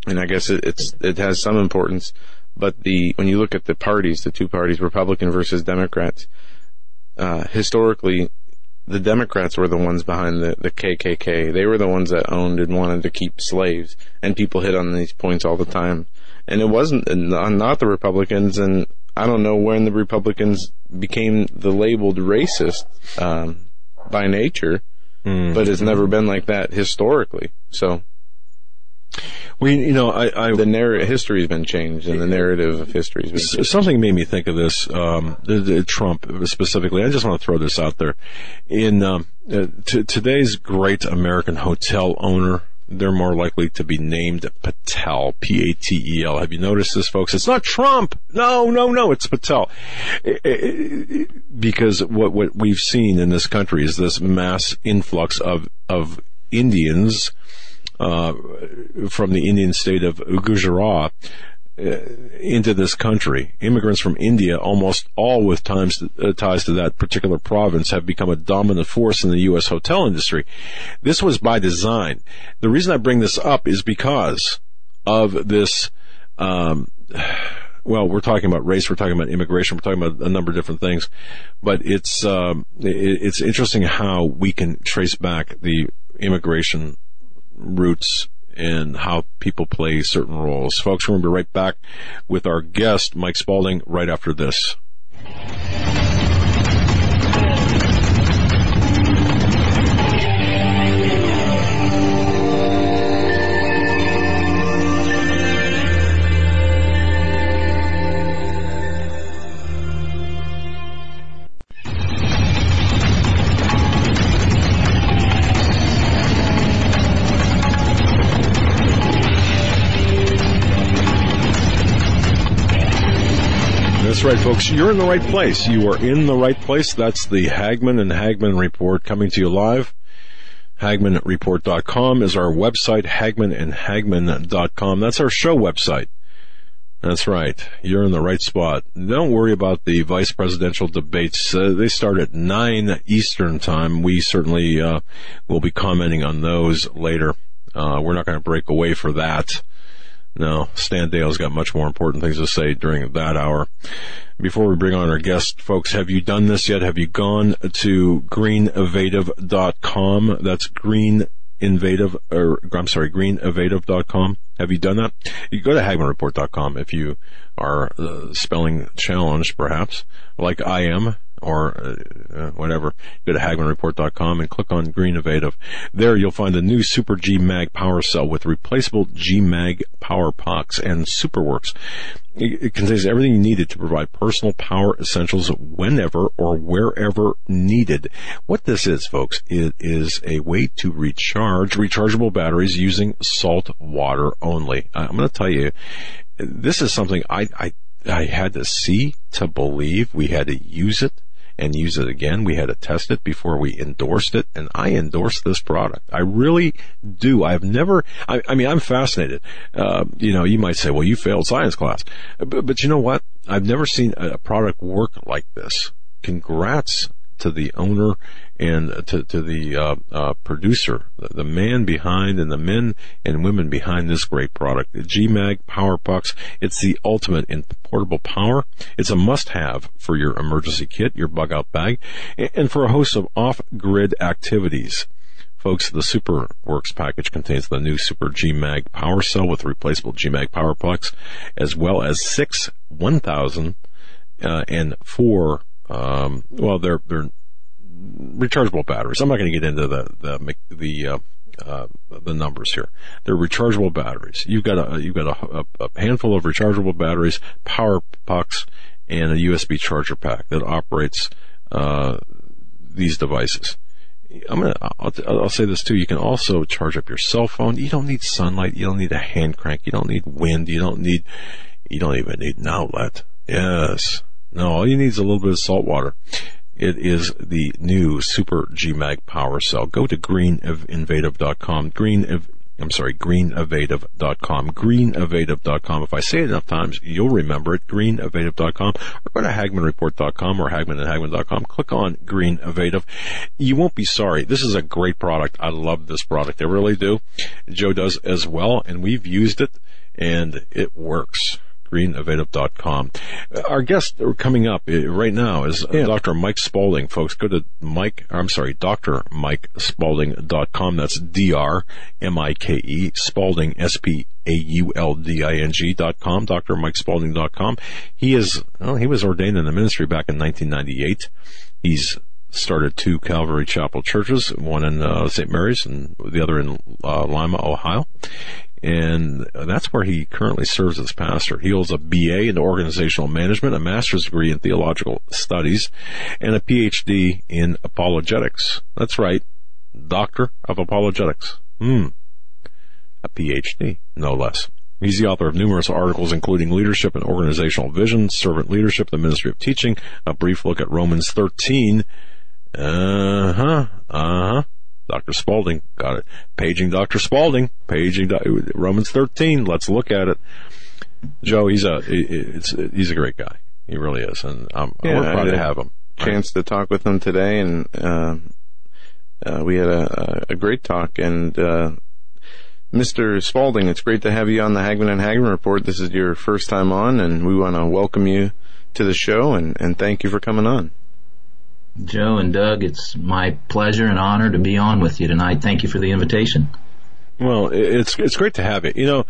and I guess it, it's it has some importance. But the when you look at the parties, the two parties, Republican versus Democrats, uh, historically, the Democrats were the ones behind the, the KKK. They were the ones that owned and wanted to keep slaves, and people hit on these points all the time. And it wasn't not the Republicans, and I don't know when the Republicans became the labeled racist um, by nature, mm. but it's never been like that historically. So we, you know, I, I the narrative history has been changed, and the narrative of history has been changed. Something made me think of this. Um, the, the Trump specifically. I just want to throw this out there. In um, uh, t- today's great American hotel owner, they're more likely to be named Patel, P-A-T-E-L. Have you noticed this, folks? It's not Trump. No, no, no, it's Patel. Because what, what we've seen in this country is this mass influx of, of Indians uh, from the Indian state of Gujarat into this country. Immigrants from India, almost all with ties to, uh, ties to that particular province, have become a dominant force in the U.S. hotel industry. This was by design. The reason I bring this up is because of this. Um, well, we're talking about race, we're talking about immigration, we're talking about a number of different things, but it's um, it, it's interesting how we can trace back the immigration roots and how people play certain roles. Folks, we're going to be right back with our guest, Mike Spaulding, right after this. That's right, folks. You're in the right place. You are in the right place. That's the Hagmann and Hagmann Report coming to you live. HagmannReport.com is our website, HagmannandHagmann.com. That's our show website. That's right. You're in the right spot. Don't worry about the vice presidential debates. Uh, they start at 9 Eastern time. We certainly uh, will be commenting on those later. Uh, we're not going to break away for that. No, Stan Deyo's got much more important things to say during that hour. Before we bring on our guest, folks, have you done this yet? Have you gone to greenevative.com? That's green invasive, or I'm sorry, greenevative.com. Have you done that? You go to hagmannreport.com if you are uh, spelling challenged, perhaps, like I am or uh, uh, whatever, go to HagmannReport.com and click on Green Evative. There you'll find the new Super G Mag power cell with replaceable G Mag power pucks and SuperWorks. It, it contains everything you needed to provide personal power essentials whenever or wherever needed. What this is, folks, it is a way to recharge rechargeable batteries using salt water only. I'm going to tell you, this is something I, I I had to see to believe. We had to use it and use it again. We had to test it before we endorsed it, and I endorse this product. I really do. I've never. I, I mean, I'm fascinated. Uh, you know, you might say, "Well, you failed science class," but, but you know what? I've never seen a product work like this. Congrats to the owner and to, to the uh, uh, producer, the, the, man behind and the men and women behind this great product. The GMAG Power Pucks, it's the ultimate in portable power. It's a must-have for your emergency kit, your bug-out bag, and for a host of off-grid activities. Folks, the SuperWorks package contains the new Super GMAG power cell with replaceable GMAG power pucks, as well as six 1000 uh, and four um, well, they're they're rechargeable batteries. I'm not going to get into the the the uh, uh, the numbers here. They're rechargeable batteries. You've got a you've got a, a, handful of rechargeable batteries, power pucks, and a USB charger pack that operates uh, these devices. I'm gonna I'll, I'll, say this too. You can also charge up your cell phone. You don't need sunlight. You don't need a hand crank. You don't need wind. You don't need you don't even need an outlet. Yes, no, all you need is a little bit of salt water. It is the new Super GMAG power cell. Go to greenevative.com. Green, I'm sorry, greenevative.com. Greenevative.com. If I say it enough times, you'll remember it. Greenevative.com or go to HagmannReport.com or hagmann and hagmann.com. Click on Green Evative. You won't be sorry. This is a great product. I love this product. I really do. Joe does as well, and we've used it and it works greenevative.com. Our guest coming up uh, right now is yeah. Dr. Mike Spaulding. Folks, go to Mike, I'm sorry, drmikespaulding.com. That's D-R-M-I-K-E, Spaulding, S-P-A-U-L-D-I-N-G dot com, drmikespaulding.com. He is, well, he was ordained in the ministry back in 1998. He's started two Calvary Chapel churches, one in uh, St. Mary's and the other in uh, Lima, Ohio and that's where he currently serves as pastor. He holds a BA in organizational management, a master's degree in theological studies, and a PhD in apologetics. That's right, doctor of apologetics. Hmm, a PhD, no less. He's the author of numerous articles, including Leadership and Organizational Vision, Servant Leadership, the Ministry of Teaching, a brief look at Romans 13. Uh huh, uh huh. Dr. Spaulding. Got it. Paging Dr. Spaulding. Paging Romans 13. Let's look at it. Joe, he's a it's he's a great guy. He really is, and I'm, yeah, we're proud to have him. Chance to talk with him today, and uh, uh, we had a, a, great talk. And uh, Mr. Spaulding, it's great to have you on the Hagmann and Hagmann Report. This is your first time on, and we want to welcome you to the show and, and thank you for coming on. Joe and Doug, it's my pleasure and honor to be on with you tonight. Thank you for the invitation. Well, it's it's great to have you. You know,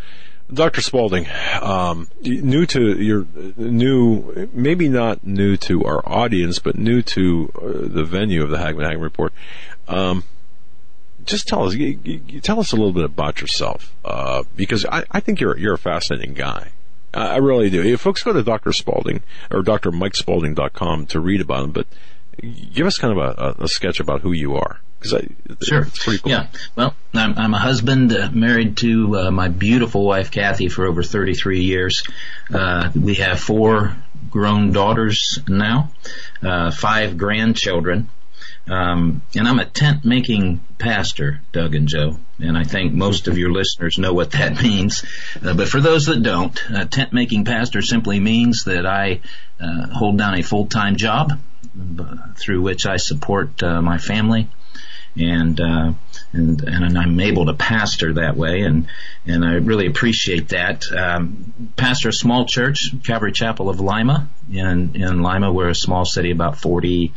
Dr. Spaulding, um, new to your new, maybe not new to our audience, but new to uh, the venue of the Hagmann Hagmann Report. Um, just tell us, you, you, tell us a little bit about yourself, uh, because I, I think you're you're a fascinating guy. I really do. If folks go to Dr. Spaulding or drmikespaulding.com to read about him, but give us kind of a, a sketch about who you are. I, sure. Cool. Yeah. Well, I'm, I'm a husband uh, married to uh, my beautiful wife Kathy for over 33 years. Uh, we have four grown daughters now, uh, five grandchildren. Um, and I'm a tent making pastor, Doug and Joe, and I think most of your listeners know what that means. Uh, but for those that don't, a tent making pastor simply means that I uh, hold down a full time job through which I support uh, my family and uh, and and I'm able to pastor that way, and and I really appreciate that. Um, pastor a small church, Calvary Chapel of Lima, in in Lima, we're a small city, about forty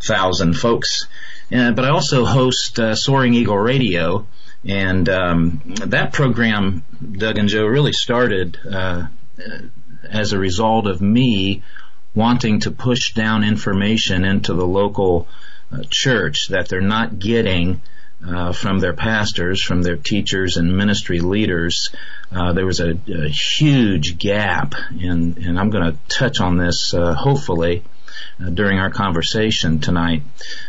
thousand folks. Uh, but I also host uh, Soaring Eagle Radio, and um, that program, Doug and Joe, really started uh, as a result of me wanting to push down information into the local uh, church that they're not getting uh, from their pastors, from their teachers and ministry leaders. Uh, there was a, a, huge gap, and, and I'm going to touch on this uh, hopefully uh, during our conversation tonight.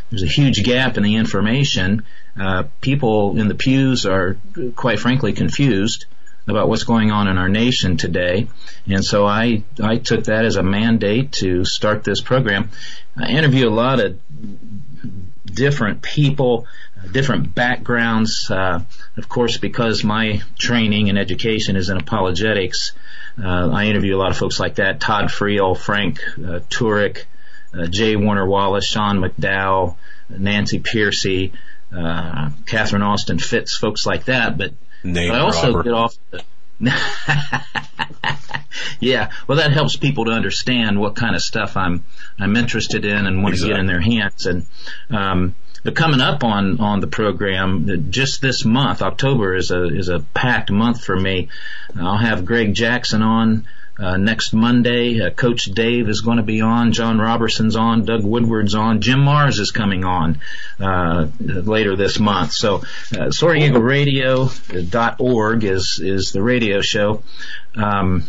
There's a huge gap in the information. Uh, people in the pews are, quite frankly, confused about what's going on in our nation today. And so I, I took that as a mandate to start this program. I interview a lot of different people, different backgrounds. Uh, of course, because my training and education is in apologetics, uh, I interview a lot of folks like that: Todd Friel, Frank uh, Turek, uh, J. Warner Wallace, Sean McDowell, Nancy Pearcey, uh, Catherine Austin Fitts, folks like that. But, but I also robber. get off. The, yeah, well, that helps people to understand what kind of stuff I'm I'm interested in and want exactly. to get in their hands. And um, but coming up on on the program, just this month, October is a is a packed month for me. I'll have Greg Jackson on. Uh, next Monday, uh, Coach Dave is going to be on. John Robertson's on. Doug Woodward's on. Jim Marrs is coming on uh, later this month. So, uh, SoaringEagleRadio.org is is the radio show. Um,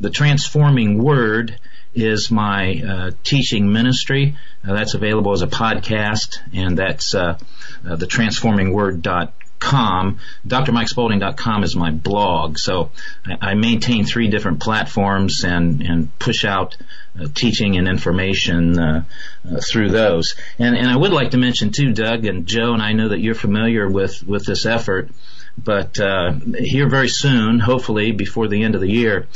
the Transforming Word is my uh, teaching ministry. Uh, that's available as a podcast, and that's uh, uh, the transformingword.com com. DrMikeSpaulding.com is my blog. So I, I maintain three different platforms and, and push out uh, teaching and information uh, uh, through those. And, and I would like to mention too, Doug and Joe, and I know that you're familiar with, with this effort, but uh, here very soon, hopefully before the end of the year,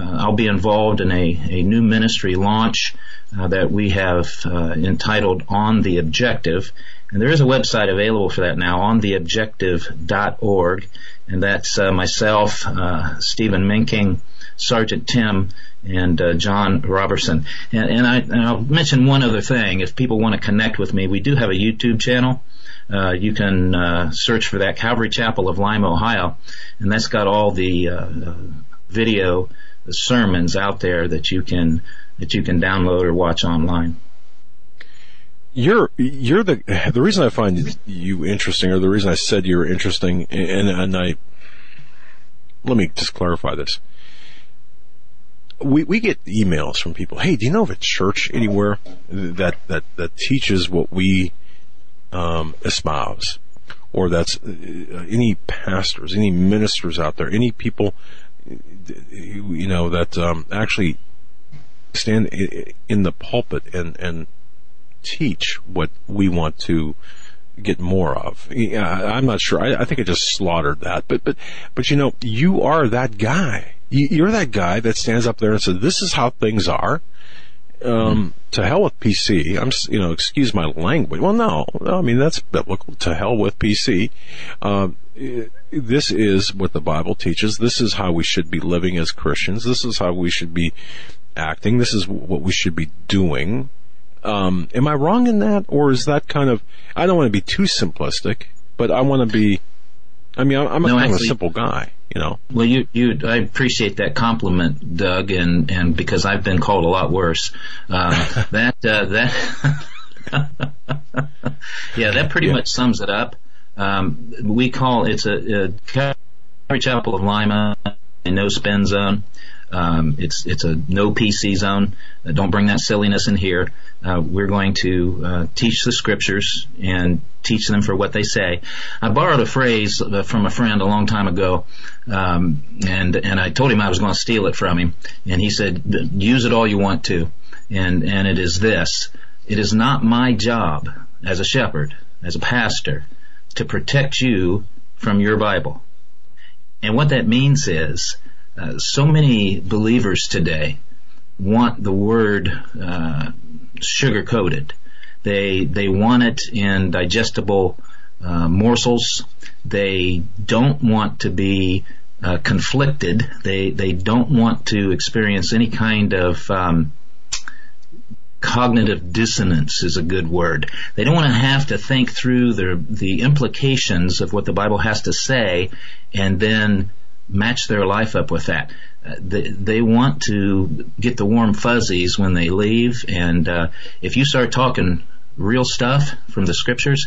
I'll be involved in a, a new ministry launch uh, that we have entitled On the Objective. And there is a website available for that now on theobjective.org. And that's uh, myself, uh, Stephen Minking, Sergeant Tim, and uh, John Robertson. And, and, I, will mention one other thing. If people want to connect with me, we do have a YouTube channel. Uh, you can uh, search for that Calvary Chapel of Lima, Ohio, and that's got all the uh, video sermons out there that you can that you can download or watch online you're you're the the reason I find you interesting, or the reason I said you're interesting, and and I let me just clarify this. We we get emails from people. Hey, do you know of a church anywhere that that that teaches what we um, espouse, or that's uh, any pastors, any ministers out there, any people, you know, that um, actually stand in the pulpit and and teach what we want to get more of. I'm not sure. I, I, think I just slaughtered that, but but but you know, you are that guy. You're that guy that stands up there and says, "This is how things are." Um, to hell with PC. I'm, you know, excuse my language. Well, no, I mean that's biblical. To hell with PC. Uh, this is what the Bible teaches. This is how we should be living as Christians. This is how we should be acting. This is what we should be doing. Um, am I wrong in that, or is that kind of? I don't want to be too simplistic, but I want to be. I mean, I'm a no, kind actually, of a simple guy, you know. Well, you, you, I appreciate that compliment, Doug, and and because I've been called a lot worse. Uh, that uh, that. yeah, that pretty yeah. much sums it up. Um, we call it's a, a Calvary Chapel of Lima, a no spend zone. Um, it's it's a no PC zone. Uh, don't bring that silliness in here. Uh, we're going to uh, teach the scriptures and teach them for what they say. I borrowed a phrase uh, from a friend a long time ago, um, and and I told him I was going to steal it from him, and he said, "Use it all you want to," and and it is this: it is not my job as a shepherd, as a pastor, to protect you from your Bible. And what that means is uh, so many believers today want the word uh, sugar coated. They they want it in digestible uh, morsels. They don't want to be uh, conflicted. They they don't want to experience any kind of um, cognitive dissonance is a good word. They don't want to have to think through the the implications of what the Bible has to say and then match their life up with that. Uh, they, they want to get the warm fuzzies when they leave, and uh, if you start talking real stuff from the scriptures,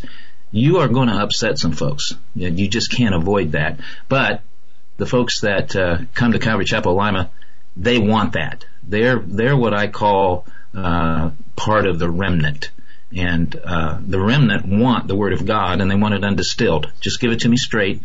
you are going to upset some folks. You just can't avoid that. But the folks that uh, come to Calvary Chapel Lima, they want that. They're they're what I call uh, part of the remnant. And uh, the remnant want the Word of God, and they want it undistilled. Just give it to me straight,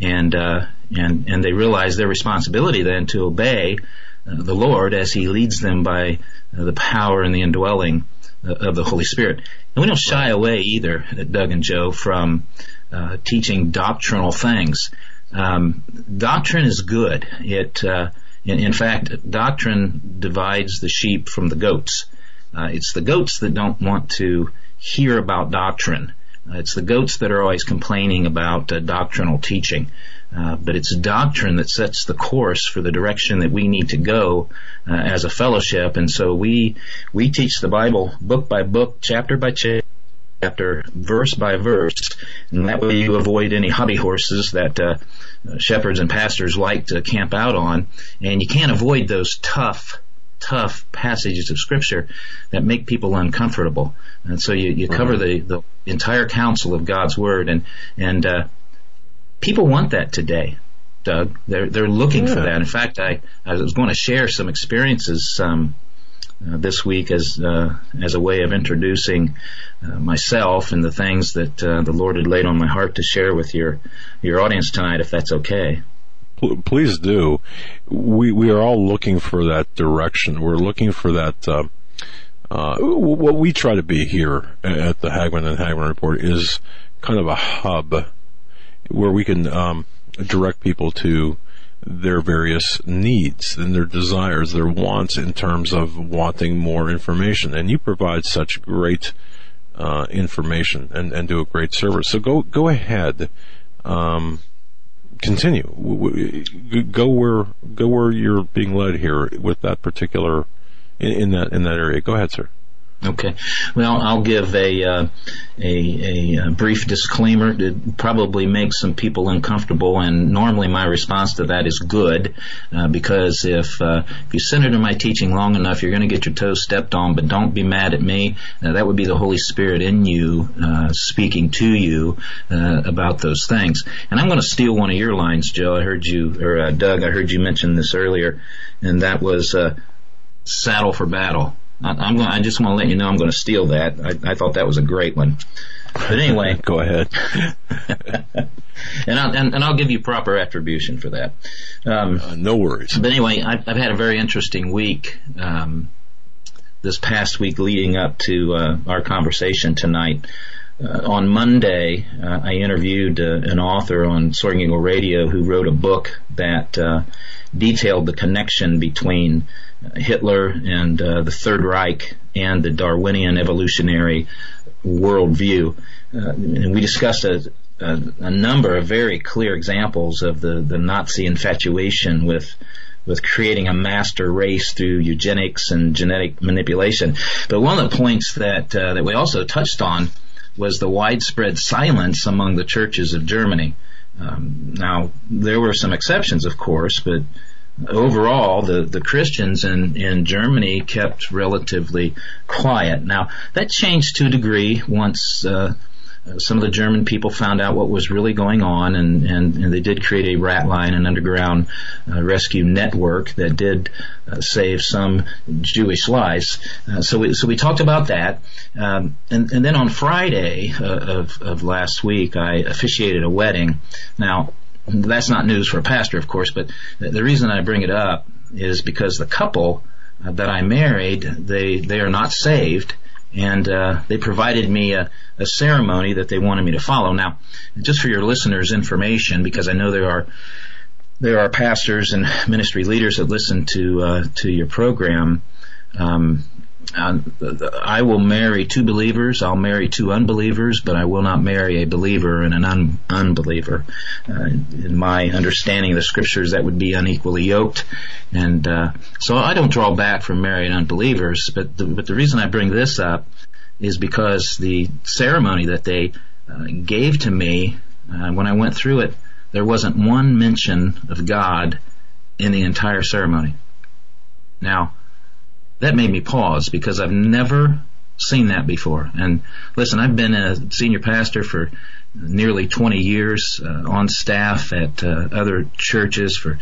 and uh, and and they realize their responsibility then to obey uh, the Lord as He leads them by uh, the power and the indwelling uh, of the Holy Spirit. And we don't shy away either, Doug and Joe, from uh, teaching doctrinal things. Um, doctrine is good. It, uh, in, in, fact, doctrine divides the sheep from the goats. Uh, it's the goats that don't want to hear about doctrine. Uh, it's the goats that are always complaining about uh, doctrinal teaching. Uh, but it's doctrine that sets the course for the direction that we need to go uh, as a fellowship. And so we we teach the Bible book by book, chapter by chapter chapter, verse by verse, and that way you avoid any hobby horses that uh, shepherds and pastors like to camp out on, and you can't avoid those tough, tough passages of scripture that make people uncomfortable. And so you, you cover the, the entire counsel of God's word, and and uh, people want that today. Doug, they're they're looking yeah. for that. In fact, I I was going to share some experiences. Um, uh, this week as uh, as a way of introducing uh, myself and the things that uh, the Lord had laid on my heart to share with your your audience tonight, if that's okay. Please do. We we are all looking for that direction. We're looking for that. Uh, uh, what we try to be here at the Hagmann and Hagmann Report is kind of a hub where we can um, direct people to their various needs and their desires, their wants in terms of wanting more information. And you provide such great uh, information and, and do a great service. So go go ahead, um, continue, go where go where you're being led here with that particular in, in that in that area. Go ahead, sir. Okay. Well, I'll give a, uh, a, a brief disclaimer that probably makes some people uncomfortable, and normally my response to that is good, uh, because if uh, if you sit under my teaching long enough, you're going to get your toes stepped on. But don't be mad at me. Uh, that would be the Holy Spirit in you uh, speaking to you uh, about those things. And I'm going to steal one of your lines, Joe. I heard you, or Doug. I heard you mention this earlier, and that was saddle for battle. I, am going. I just want to let you know I'm going to steal that. I, I thought that was a great one. But anyway, go ahead. and, I'll, and, and I'll give you proper attribution for that. Um, uh, no worries. But anyway, I've, I've had a very interesting week. Um, this past week leading up to uh, our conversation tonight. Uh, on Monday, uh, I interviewed uh, an author on Soaring Eagle Radio who wrote a book that uh, detailed the connection between Hitler and uh, the Third Reich and the Darwinian evolutionary worldview. Uh, and we discussed a, a, a, number of very clear examples of the, the Nazi infatuation with with creating a master race through eugenics and genetic manipulation. But one of the points that uh, that we also touched on was the widespread silence among the churches of Germany. Um, now there were some exceptions, of course, but overall, the, the Christians in, in Germany kept relatively quiet. Now, that changed to a degree once uh, some of the German people found out what was really going on, and, and, and they did create a rat line, an underground uh, rescue network that did uh, save some Jewish lives. Uh, so, we, so we talked about that. Um, and, and then on Friday uh, of, of last week, I officiated a wedding. Now, that's not news for a pastor, of course, but the reason I bring it up is because the couple uh, that I married, they they are not saved, and uh, they provided me a, a ceremony that they wanted me to follow. Now, just for your listeners' information, because I know there are there are pastors and ministry leaders that listen to uh, to your program. Um, I will marry two believers. I'll marry two unbelievers, but I will not marry a believer and an un- unbeliever. Uh, in my understanding of the scriptures, that would be unequally yoked, and uh, so I don't draw back from marrying unbelievers. But the, but the reason I bring this up is because the ceremony that they uh, gave to me uh, when I went through it, there wasn't one mention of God in the entire ceremony. Now that made me pause because I've never seen that before. And listen, I've been a senior pastor for nearly 20 years uh, on staff at uh, other churches for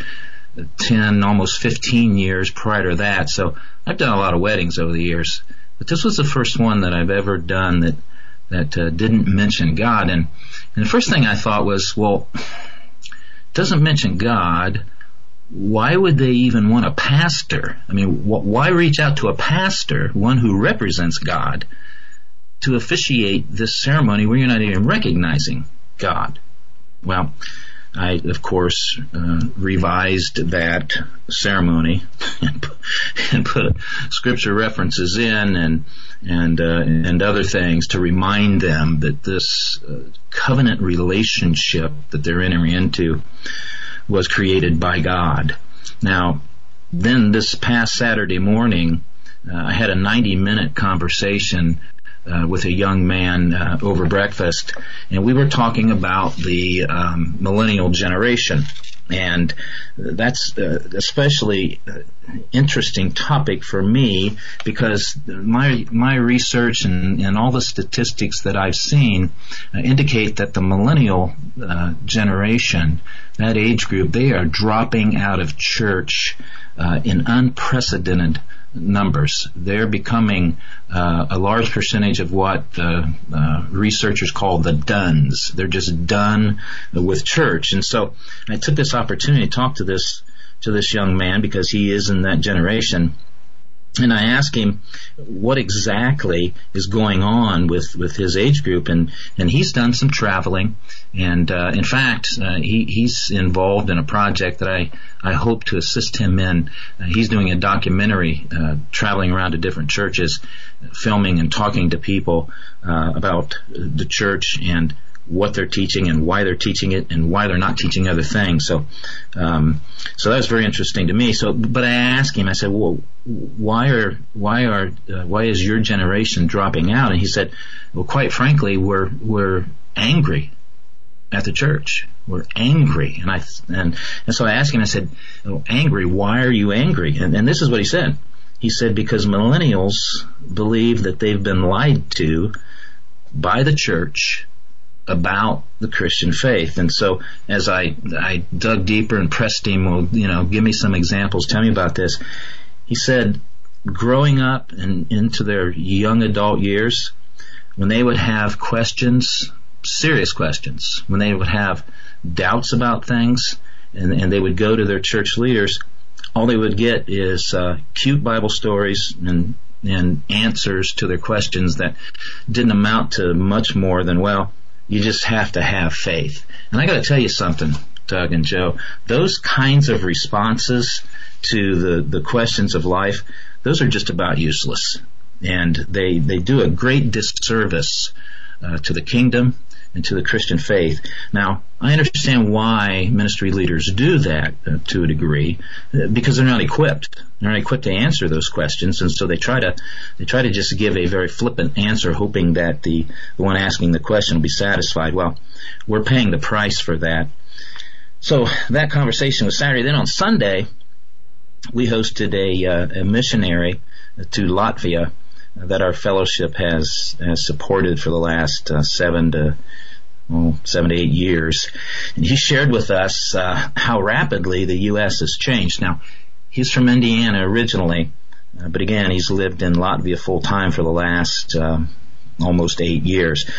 10, almost 15 years prior to that. So I've done a lot of weddings over the years, but this was the first one that I've ever done that that uh, didn't mention God. And, and the first thing I thought was, well, doesn't mention God why would they even want a pastor? I mean, wh- why reach out to a pastor, one who represents God, to officiate this ceremony where you're not even recognizing God? Well, I, of course, uh, revised that ceremony and put scripture references in and and uh, and other things to remind them that this uh, covenant relationship that they're entering into was created by God. Now, then this past Saturday morning, uh, I had a 90 minute conversation uh, with a young man uh, over breakfast, and we were talking about the um, millennial generation. And that's uh, especially uh, interesting topic for me because my my research and, and all the statistics that I've seen uh, indicate that the millennial generation, that age group, they are dropping out of church in unprecedented numbers. They're becoming uh, a large percentage of what uh, uh, researchers call the duns. They're just done with church. And so I took this opportunity to talk to this to this young man because he is in that generation and I asked him what exactly is going on with, with his age group, and, and he's done some traveling, and uh, in fact, uh, he, he's involved in a project that I, I hope to assist him in. Uh, he's doing a documentary, uh, traveling around to different churches, filming and talking to people uh, about the church. And what they're teaching and why they're teaching it and why they're not teaching other things. So, um, so that was very interesting to me. So, but I asked him, I said, well, why are, why are, uh, why is your generation dropping out? And he said, well, quite frankly, we're, we're angry at the church. We're angry. And I, and, and so I asked him, I said, oh, angry, why are you angry? And, and this is what he said. He said, because millennials believe that they've been lied to by the church about the Christian faith. And so as I, I dug deeper and pressed him, well, you know, give me some examples, tell me about this. He said, growing up and into their young adult years, when they would have questions, serious questions, when they would have doubts about things, and, and they would go to their church leaders, all they would get is uh, cute Bible stories and and answers to their questions that didn't amount to much more than well you just have to have faith. And I got to tell you something, Doug and Joe. Those kinds of responses to the, the questions of life, those are just about useless. And they, they do a great disservice uh, to the kingdom and to the Christian faith. Now, I understand why ministry leaders do that uh, to a degree uh, because they're not equipped. They're not equipped to answer those questions, and so they try to they try to just give a very flippant answer, hoping that the, the one asking the question will be satisfied. Well, we're paying the price for that. So that conversation was Saturday. Then on Sunday, we hosted a, uh, a missionary to Latvia that our fellowship has, has supported for the last uh, seven to well, seven to eight years. And he shared with us uh, how rapidly the U.S. has changed. Now, he's from Indiana originally, uh, but again, he's lived in Latvia full time for the last uh, almost eight years.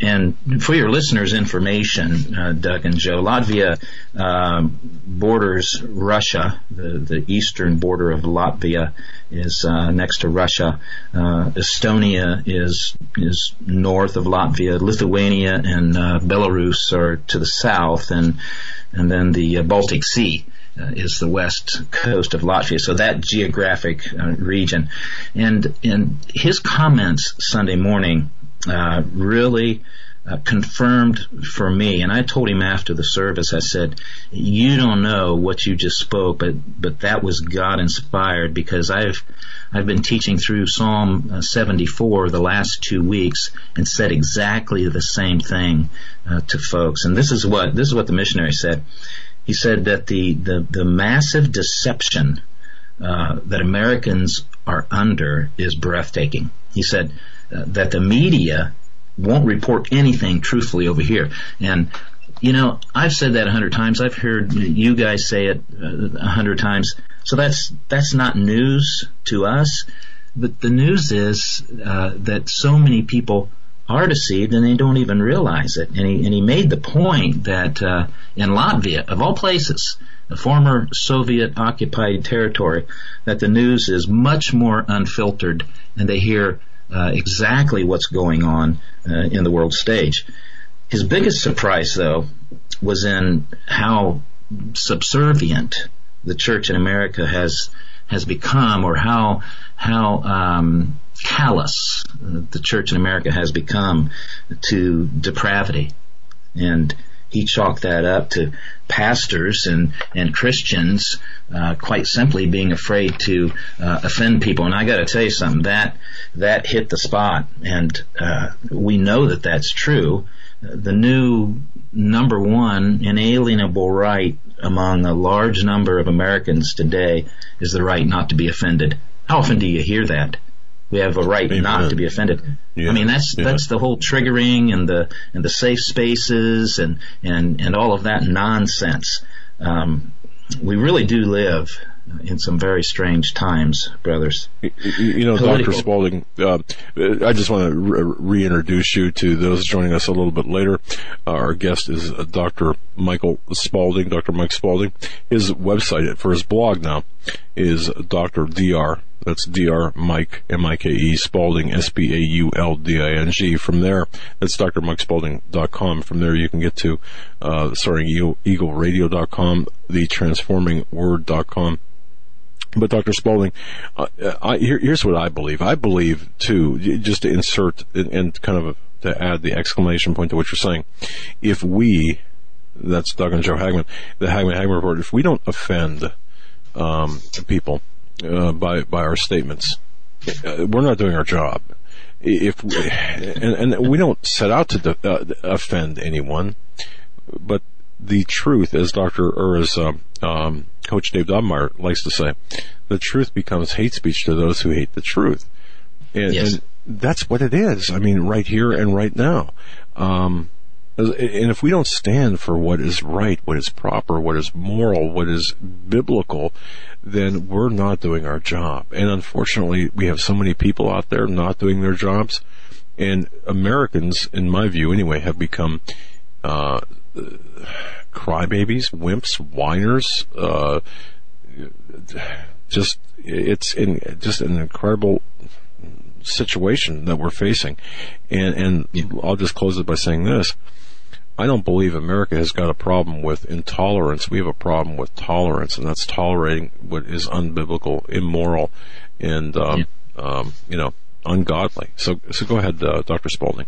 And for your listeners' information, uh, Doug and Joe, Latvia um, borders Russia. The, the eastern border of Latvia is uh, next to Russia. Uh, Estonia is is north of Latvia. Lithuania and uh, Belarus are to the south, and and then the uh, Baltic Sea uh, is the west coast of Latvia, so that geographic uh, region. And and his comments Sunday morning uh, really uh, confirmed for me, and I told him after the service, I said, "You don't know what you just spoke, but but that was God inspired because I've I've been teaching through Psalm uh, 74 the last two weeks and said exactly the same thing uh, to folks. And this is what this is what the missionary said. He said that the the, the massive deception uh, that Americans are under is breathtaking. He said uh, that the media won't report anything truthfully over here. And you know, I've said that a hundred times. I've heard you guys say it uh, a hundred times. So that's that's not news to us. But the news is uh, that so many people are deceived and they don't even realize it. And he, and he made the point that uh, in Latvia, of all places, the former Soviet occupied territory, that the news is much more unfiltered and they hear uh, exactly what's going on uh, in the world stage. His biggest surprise, though, was in how subservient the church in America has has become, or how how um, callous the church in America has become to depravity, and he chalked that up to pastors and and Christians uh, quite simply being afraid to uh, offend people. And I got to tell you something that that hit the spot, and uh, we know that that's true. The new number one inalienable right among a large number of Americans today is the right not to be offended. How often do you hear that? We have a right Amen. not to be offended. Yeah. I mean, that's yeah. that's the whole triggering and the and the safe spaces and and and all of that nonsense. Um, we really do live in some very strange times, brothers. You, know, Political. Dr. Spaulding, uh, I just want to re- reintroduce you to those joining us a little bit later. Uh, our guest is uh, Dr. Michael Spaulding, Dr. Mike Spaulding. His website for his blog now is Dr. Dr. That's Dr. Mike, M-I-K-E, Spaulding, S-P-A-U-L-D-I-N-G. From there, that's drmikespaulding.com. From there, you can get to, uh, soaringeagleradio.com, thetransformingword.com. But Dr. Spaulding, uh, I, here, here's what I believe. I believe too, just to insert and kind of to add the exclamation point to what you're saying, if we, that's Doug and Joe Hagmann, the Hagmann Hagmann report, if we don't offend um, people uh, by by our statements, uh, we're not doing our job. If we, and, and we don't set out to de- uh, offend anyone, but the truth, as Doctor or as um, um, Coach Dave Daubenmire likes to say, the truth becomes hate speech to those who hate the truth. And, yes. and that's what it is. I mean, right here and right now. Um, and if we don't stand for what is right, what is proper, what is moral, what is biblical, then we're not doing our job. And unfortunately, we have so many people out there not doing their jobs. And Americans, in my view anyway, have become uh, crybabies, wimps, whiners. Uh, just it's in, just an incredible situation that we're facing. And and I'll just close it by saying this. I don't believe America has got a problem with intolerance. We have a problem with tolerance, and that's tolerating what is unbiblical, immoral, and um, yeah. um, you know ungodly. So, so go ahead, uh, Dr. Spaulding.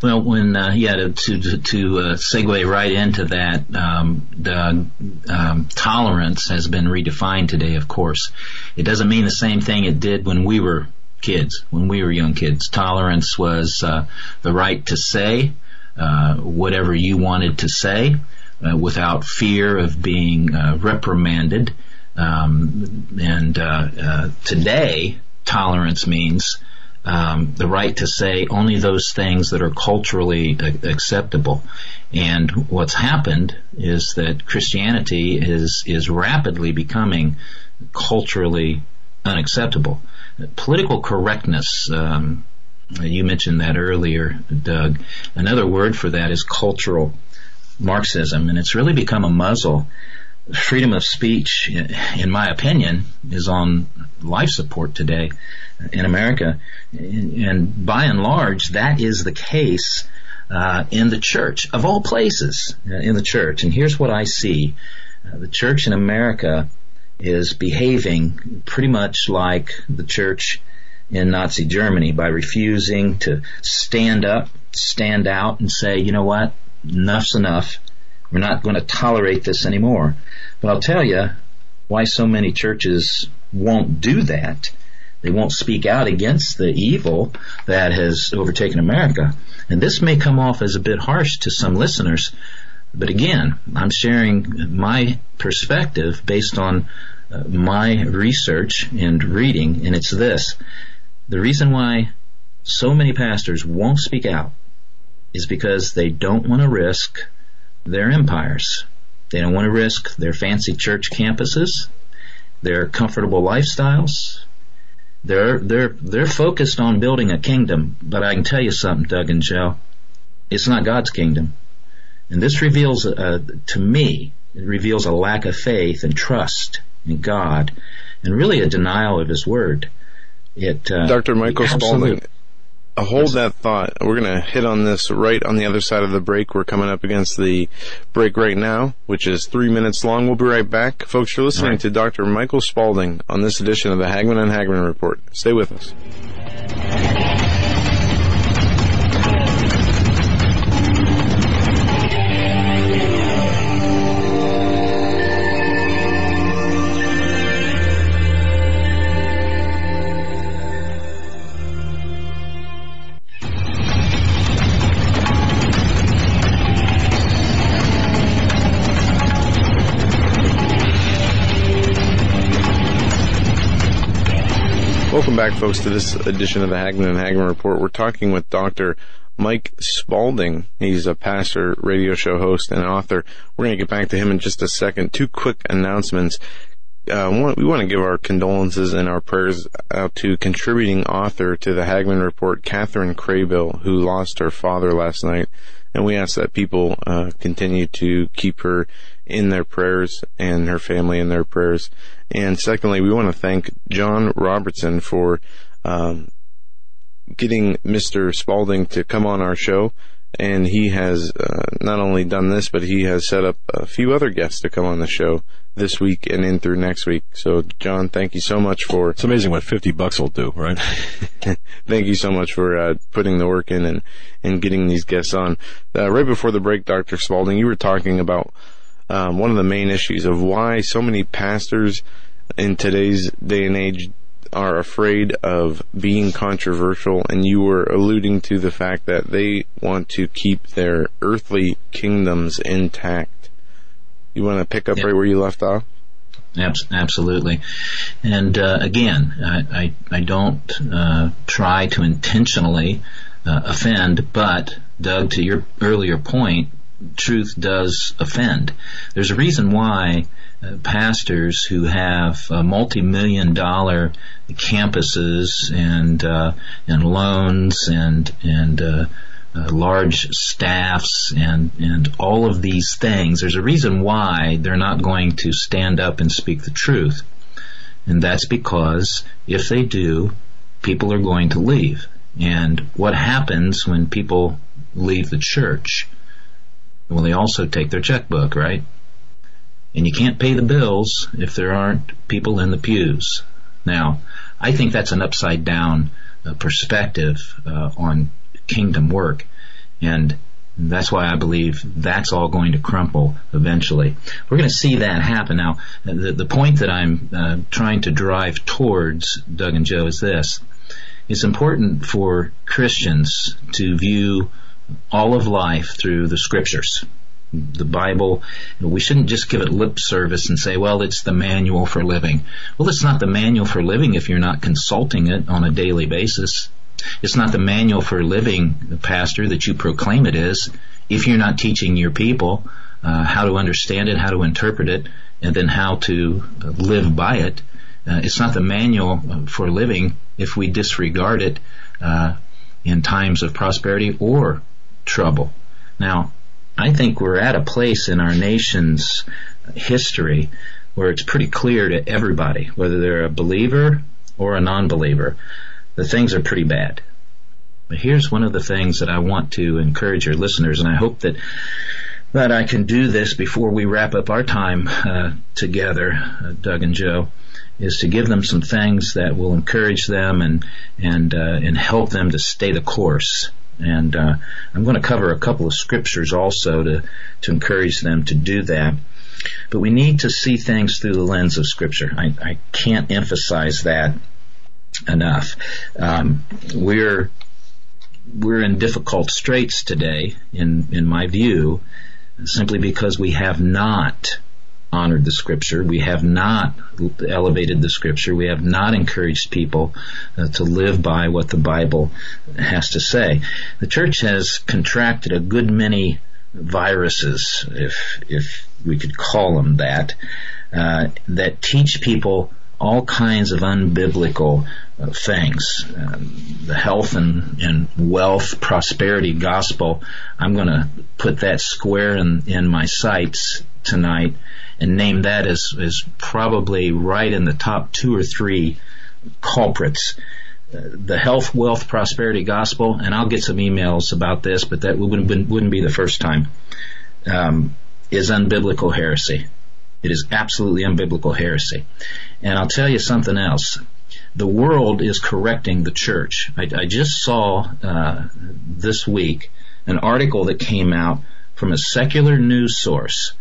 Well, when uh, yeah, to to, to uh, segue right into that, um, the um, tolerance has been redefined today. Of course, it doesn't mean the same thing it did when we were kids, when we were young kids. Tolerance was uh, the right to say uh, whatever you wanted to say uh, without fear of being uh, reprimanded. Um, and uh, uh, today, tolerance means um, the right to say only those things that are culturally acceptable. And what's happened is that Christianity is is rapidly becoming culturally unacceptable. Political correctness. Um, you mentioned that earlier, Doug. Another word for that is cultural Marxism, and it's really become a muzzle. Freedom of speech, in my opinion, is on life support today in America. And by and large, that is the case uh, in the church, of all places, uh, in the church. And here's what I see. Uh, the church in America is behaving pretty much like the church in Nazi Germany by refusing to stand up, stand out and say, you know what, enough's enough. We're not going to tolerate this anymore. But I'll tell you why so many churches won't do that. They won't speak out against the evil that has overtaken America. And this may come off as a bit harsh to some listeners, but again, I'm sharing my perspective based on uh, my research and reading, and it's this. The reason why so many pastors won't speak out is because they don't want to risk their empires. They don't want to risk their fancy church campuses, their comfortable lifestyles. They're, they're, they're focused on building a kingdom, but I can tell you something, Doug and Joe. It's not God's kingdom. And this reveals, uh, to me, it reveals a lack of faith and trust in God and really a denial of His Word. It, uh, Dr. Michael Spaulding, uh, hold that thought. We're going to hit on this right on the other side of the break. We're coming up against the break right now, which is three minutes long. We'll be right back. Folks, you're listening right. to Dr. Michael Spaulding on this edition of the Hagmann and Hagmann Report. Stay with us. Welcome back, folks, to this edition of the Hagmann and Hagmann Report. We're talking with Dr. Mike Spaulding. He's a pastor, radio show host, and author. We're going to get back to him in just a second. Two quick announcements. Uh, we want to give our condolences and our prayers out to contributing author to the Hagmann Report, Catherine Craybill, who lost her father last night. And we ask that people uh, continue to keep her in their prayers and her family in their prayers. And secondly, we want to thank John Robertson for um, getting Mr. Spaulding to come on our show. And he has uh, not only done this, but he has set up a few other guests to come on the show this week and in through next week. So, John, thank you so much for. It's amazing what 50 bucks will do, right? thank you so much for uh, putting the work in and, and getting these guests on. Uh, right before the break, Dr. Spaulding, you were talking about um, one of the main issues of why so many pastors in today's day and age are afraid of being controversial, and you were alluding to the fact that they want to keep their earthly kingdoms intact. You want to pick up yep. right where you left off? Absolutely. And uh, again, I, I, I don't uh, try to intentionally uh, offend, but Doug, to your earlier point, truth does offend. There's a reason why pastors who have uh, multi-million dollar campuses and uh, and loans and and uh, uh, large staffs and and all of these things. There's a reason why they're not going to stand up and speak the truth, and that's because if they do, people are going to leave. And what happens when people leave the church? Well, they also take their checkbook, right? And you can't pay the bills if there aren't people in the pews. Now, I think that's an upside down uh, perspective uh, on kingdom work. And that's why I believe that's all going to crumple eventually. We're going to see that happen. Now, the, the point that I'm uh, trying to drive towards, Doug and Joe, is this. It's important for Christians to view all of life through the scriptures. The Bible, we shouldn't just give it lip service and say, well, it's the manual for living. Well, it's not the manual for living if you're not consulting it on a daily basis. It's not the manual for living, pastor, that you proclaim it is if you're not teaching your people uh, how to understand it, how to interpret it, and then how to live by it. Uh, it's not the manual for living if we disregard it uh, in times of prosperity or trouble. Now, I think we're at a place in our nation's history where it's pretty clear to everybody, whether they're a believer or a non-believer, that things are pretty bad. But here's one of the things that I want to encourage your listeners, and I hope that But I can do this before we wrap up our time uh, together, uh, Doug and Joe, is to give them some things that will encourage them and and uh, and help them to stay the course. And uh, I'm going to cover a couple of scriptures also to to encourage them to do that. But we need to see things through the lens of Scripture. I, I can't emphasize that enough. Um, we're we're in difficult straits today, in in my view, simply because we have not honored the scripture. We have not elevated the scripture. We have not encouraged people uh, to live by what the Bible has to say. The church has contracted a good many viruses, if if we could call them that, uh, that teach people all kinds of unbiblical uh, things. Um, the health and, and wealth prosperity gospel, I'm going to put that square in, in my sights tonight and name that as, as probably right in the top two or three culprits. Uh, the health, wealth, prosperity gospel, and I'll get some emails about this, but that wouldn't, wouldn't be the first time, um, is unbiblical heresy. It is absolutely unbiblical heresy. And I'll tell you something else. The world is correcting the church. I, I just saw uh, this week an article that came out from a secular news source,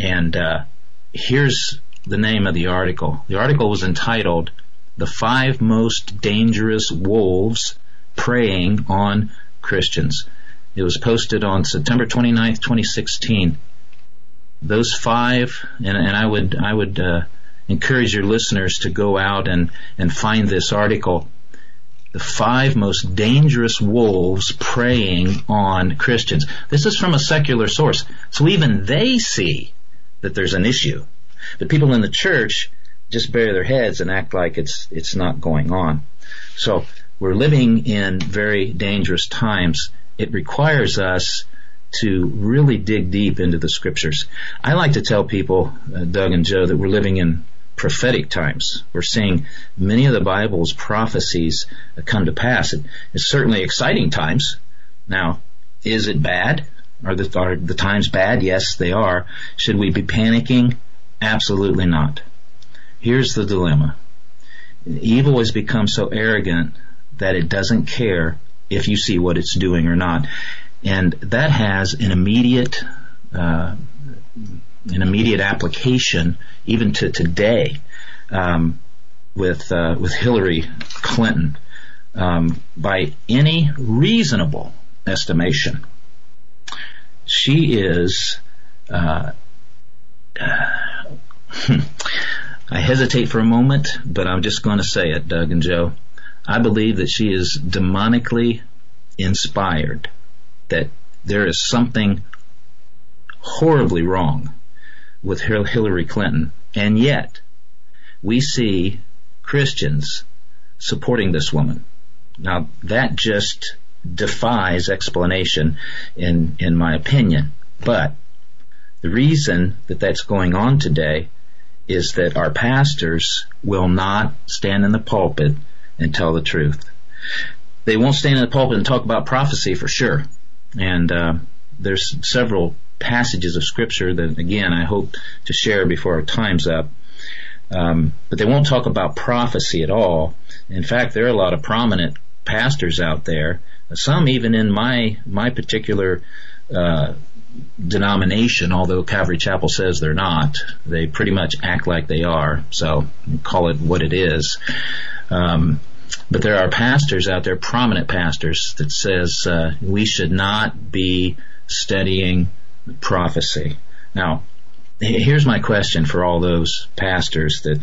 and uh, here's the name of the article. The article was entitled "The Five Most Dangerous Wolves Preying on Christians." It was posted on September 29th, 2016 those five, and, and I would I would uh, encourage your listeners to go out and and find this article. The five most dangerous wolves preying on Christians. This is from a secular source, so even they see that there's an issue. But people in the church just bury their heads and act like it's it's not going on. So we're living in very dangerous times. It requires us to really dig deep into the scriptures. I like to tell people, uh, Doug and Joe, that we're living in prophetic times. We're seeing many of the Bible's prophecies come to pass. it's certainly exciting times. Now, is it bad? Are the, are the times bad? Yes, they are. Should we be panicking? Absolutely not. Here's the dilemma. Evil has become so arrogant that it doesn't care if you see what it's doing or not and that has an immediate uh, an immediate application even to today um, with uh, with Hillary Clinton um, by any reasonable estimation she is uh, I hesitate for a moment but I'm just going to say it Doug and Joe I believe that she is demonically inspired that there is something horribly wrong with Hillary Clinton, and yet we see Christians supporting this woman. Now that just defies explanation in, in my opinion, but the reason that that's going on today is that our pastors will not stand in the pulpit and tell the truth. They won't stand in the pulpit and talk about prophecy for sure. And uh, there's several passages of scripture that, again, I hope to share before our time's up. Um, but they won't talk about prophecy at all. In fact, there are a lot of prominent pastors out there. Some even in my my particular uh, denomination, although Calvary Chapel says they're not. They pretty much act like they are. So call it what it is. Um, but there are pastors out there, prominent pastors, that says uh, we should not be studying prophecy. Now, here's my question for all those pastors that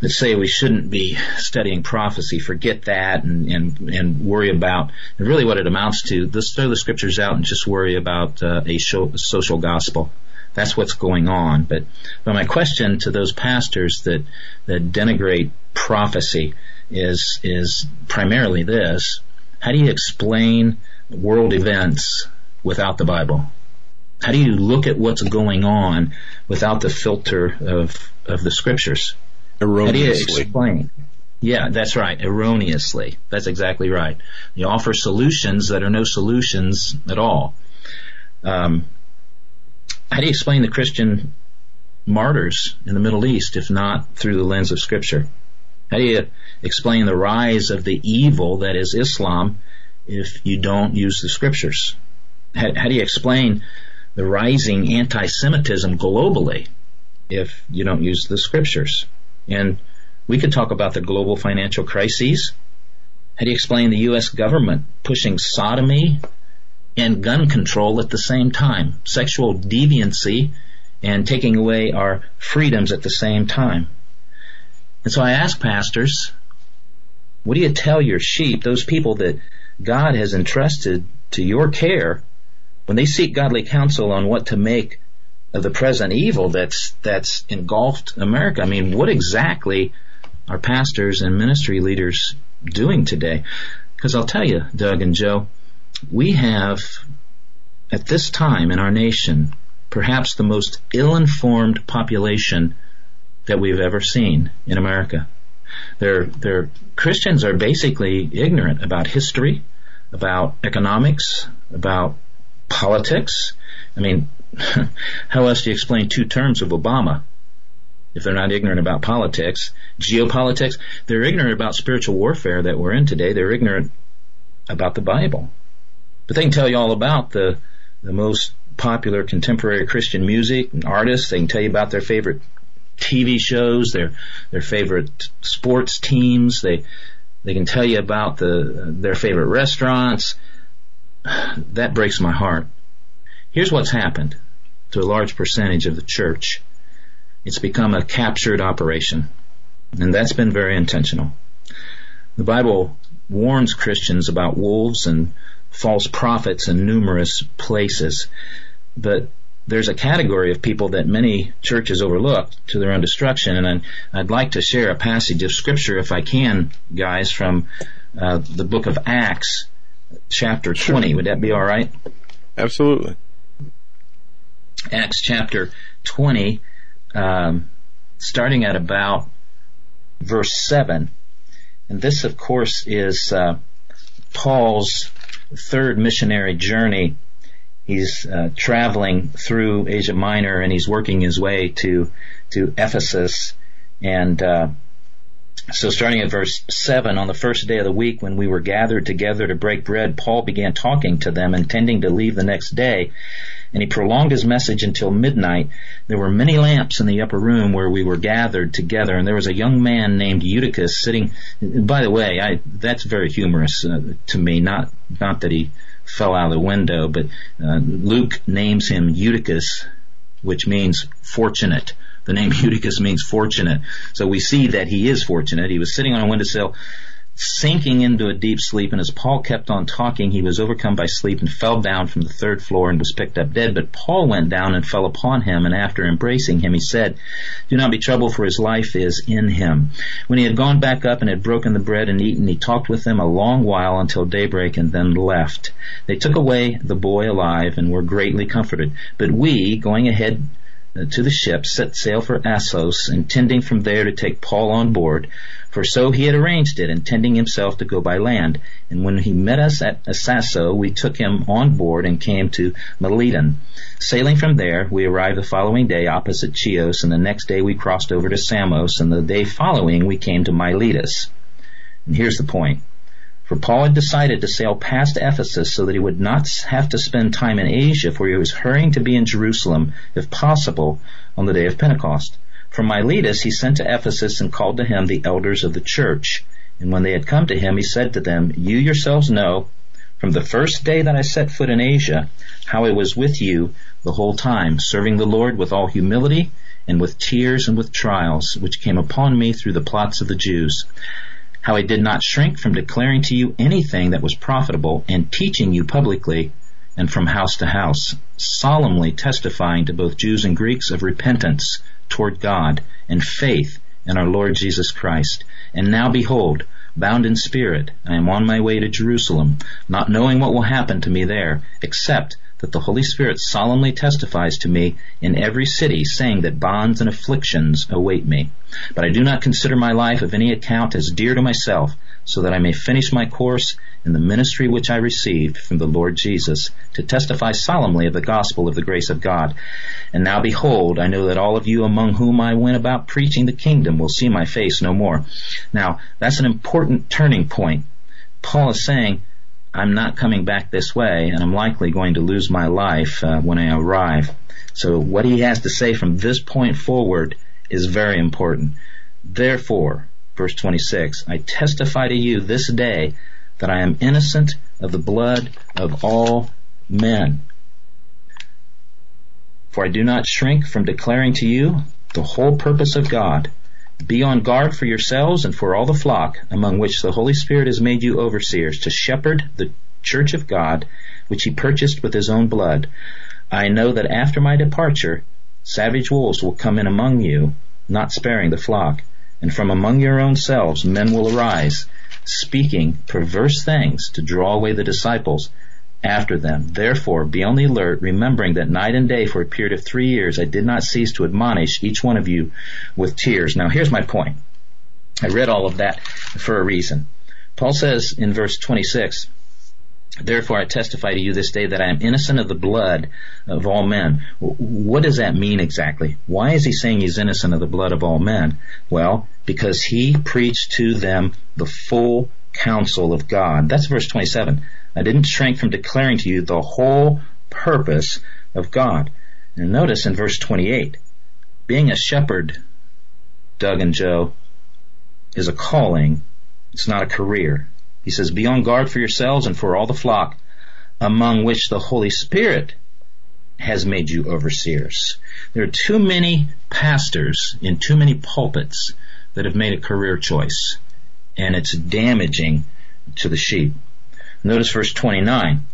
that say we shouldn't be studying prophecy. Forget that and and, and worry about and really what it amounts to. Let's throw the scriptures out and just worry about uh, a show, social gospel. That's what's going on. But but my question to those pastors that that denigrate prophecy is is primarily this: How do you explain world events without the Bible? How do you look at what's going on without the filter of of the scriptures? Erroneously. How do you explain? Yeah, that's right. Erroneously. That's exactly right. You offer solutions that are no solutions at all. Um, how do you explain the Christian martyrs in the Middle East if not through the lens of Scripture? How do you explain the rise of the evil that is Islam if you don't use the Scriptures? How, how do you explain the rising anti-Semitism globally if you don't use the Scriptures? And we could talk about the global financial crises. How do you explain the U.S. government pushing sodomy and gun control at the same time? Sexual deviancy and taking away our freedoms at the same time. And so I ask pastors, what do you tell your sheep, those people that God has entrusted to your care, when they seek godly counsel on what to make of the present evil that's that's engulfed America? I mean, what exactly are pastors and ministry leaders doing today? Because I'll tell you, Doug and Joe, we have at this time in our nation perhaps the most ill-informed population that we've ever seen in America. Their, their Christians are basically ignorant about history, about economics, about politics. I mean, how else do you explain two terms of Obama? If they're not ignorant about politics, geopolitics, they're ignorant about spiritual warfare that we're in today. They're ignorant about the Bible. But they can tell you all about the, the most popular contemporary Christian music and artists. They can tell you about their favorite TV shows, their their favorite sports teams. They they can tell you about the their favorite restaurants. That breaks my heart. Here's what's happened to a large percentage of the church. It's become a captured operation, and that's been very intentional. The Bible warns Christians about wolves and false prophets in numerous places. But there's a category of people that many churches overlook to their own destruction, and I'd, like to share a passage of scripture, if I can, guys, from uh, the book of Acts, chapter 20. Would that be all right? Absolutely. Acts chapter 20, um, starting at about verse 7. And this, of course, is uh, Paul's third missionary journey he's uh, traveling through Asia Minor and he's working his way to to Ephesus and uh, so starting at verse 7, on the first day of the week when we were gathered together to break bread, Paul began talking to them, intending to leave the next day. And he prolonged his message until midnight. There were many lamps in the upper room where we were gathered together, and there was a young man named Eutychus sitting. By the way, I, that's very humorous uh, to me. Not not that he fell out of the window, but uh, Luke names him Eutychus, which means fortunate. The name Eutychus means fortunate. So we see that he is fortunate. He was sitting on a windowsill, sinking into a deep sleep, and as Paul kept on talking, he was overcome by sleep and fell down from the third floor and was picked up dead. But Paul went down and fell upon him, and after embracing him, he said, Do not be troubled, for his life is in him. When he had gone back up and had broken the bread and eaten, he talked with them a long while until daybreak and then left. They took away the boy alive and were greatly comforted. But we, going ahead uh, to the ship, set sail for Assos, intending from there to take Paul on board, for so he had arranged it, intending himself to go by land. And when he met us at Assasso, we took him on board and came to Mitylene. Sailing from there, we arrived the following day opposite Chios, and the next day we crossed over to Samos, and the day following we came to Miletus. And here's the point. For Paul had decided to sail past Ephesus so that he would not have to spend time in Asia, for he was hurrying to be in Jerusalem, if possible, on the day of Pentecost. From Miletus he sent to Ephesus and called to him the elders of the church. And when they had come to him, he said to them, You yourselves know, from the first day that I set foot in Asia, how I was with you the whole time, serving the Lord with all humility and with tears and with trials, which came upon me through the plots of the Jews how I did not shrink from declaring to you anything that was profitable and teaching you publicly and from house to house, solemnly testifying to both Jews and Greeks of repentance toward God and faith in our Lord Jesus Christ. And now behold, bound in spirit, I am on my way to Jerusalem, not knowing what will happen to me there, except that the Holy Spirit solemnly testifies to me in every city, saying that bonds and afflictions await me. But I do not consider my life of any account as dear to myself, so that I may finish my course in the ministry which I received from the Lord Jesus to testify solemnly of the gospel of the grace of God. And now behold, I know that all of you among whom I went about preaching the kingdom will see my face no more. Now, that's an important turning point. Paul is saying, I'm not coming back this way and I'm likely going to lose my life uh, when I arrive. So what he has to say from this point forward is very important. Therefore, verse 26, I testify to you this day that I am innocent of the blood of all men. For I do not shrink from declaring to you the whole purpose of God. Be on guard for yourselves and for all the flock among which the Holy Spirit has made you overseers to shepherd the church of God, which he purchased with his own blood. I know that after my departure, savage wolves will come in among you, not sparing the flock. And from among your own selves men will arise, speaking perverse things to draw away the disciples after them. Therefore, be on the alert, remembering that night and day for a period of three years I did not cease to admonish each one of you with tears. Now here's my point. I read all of that for a reason. Paul says in verse 26, Therefore I testify to you this day that I am innocent of the blood of all men. What does that mean exactly? Why is he saying he's innocent of the blood of all men? Well, because he preached to them the full counsel of God. That's verse 27. I didn't shrink from declaring to you the whole purpose of God. And notice in verse 28, being a shepherd, Doug and Joe, is a calling. It's not a career. He says, be on guard for yourselves and for all the flock among which the Holy Spirit has made you overseers. There are too many pastors in too many pulpits that have made a career choice and it's damaging to the sheep. Notice verse 29.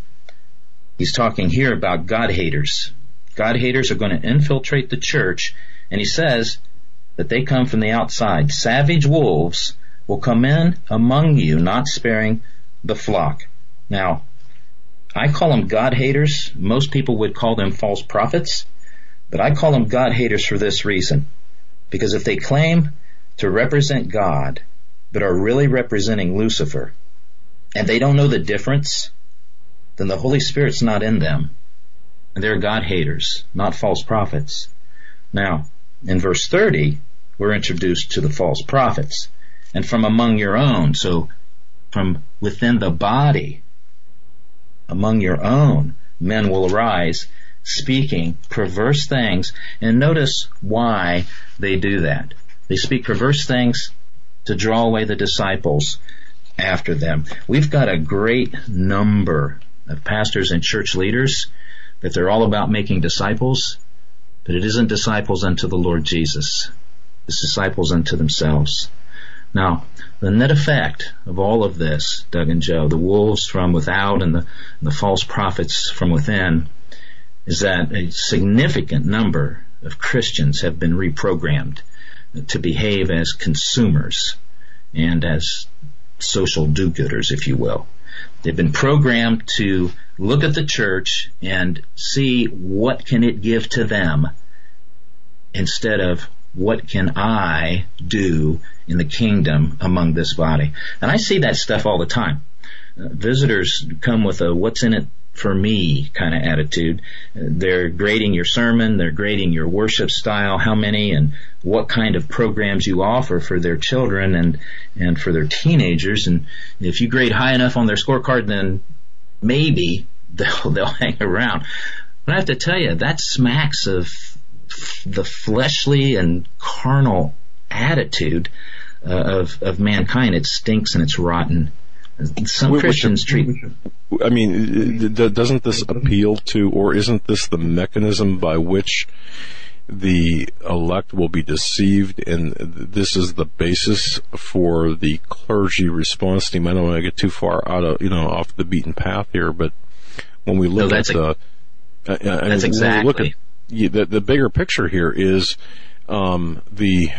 He's talking here about God haters. God haters are going to infiltrate the church and he says that they come from the outside. Savage wolves will come in among you, not sparing the flock. Now, I call them God haters. Most people would call them false prophets, but I call them God haters for this reason. Because if they claim to represent God, but are really representing Lucifer, and they don't know the difference, then the Holy Spirit's not in them. And they're God haters, not false prophets. Now, in verse 30, we're introduced to the false prophets and from among your own. So from within the body, among your own, men will arise speaking perverse things. And notice why they do that. They speak perverse things to draw away the disciples after them. We've got a great number of pastors and church leaders that they're all about making disciples, but it isn't disciples unto the Lord Jesus. It's disciples unto themselves. Now, the net effect of all of this, Doug and Joe, the wolves from without and the, and the false prophets from within, is that a significant number of Christians have been reprogrammed to behave as consumers and as social do-gooders, if you will. They've been programmed to look at the church and see what can it give to them instead of what can I do in the kingdom among this body? And I see that stuff all the time. Uh, visitors come with a what's in it for me kind of attitude. They're grading your sermon, they're grading your worship style, how many and what kind of programs you offer for their children and, and for their teenagers. And if you grade high enough on their scorecard, then maybe they'll, they'll hang around. But I have to tell you, that smacks of the fleshly and carnal attitude uh, of of mankind. It stinks and it's rotten. Some Christians treat. I mean, doesn't this appeal to, or isn't this the mechanism by which the elect will be deceived, and this is the basis for the clergy response team? I don't want to get too far out of, you know, off the beaten path here, but when we look no, at the, uh, uh, that's exactly. look at the the bigger picture here is um, the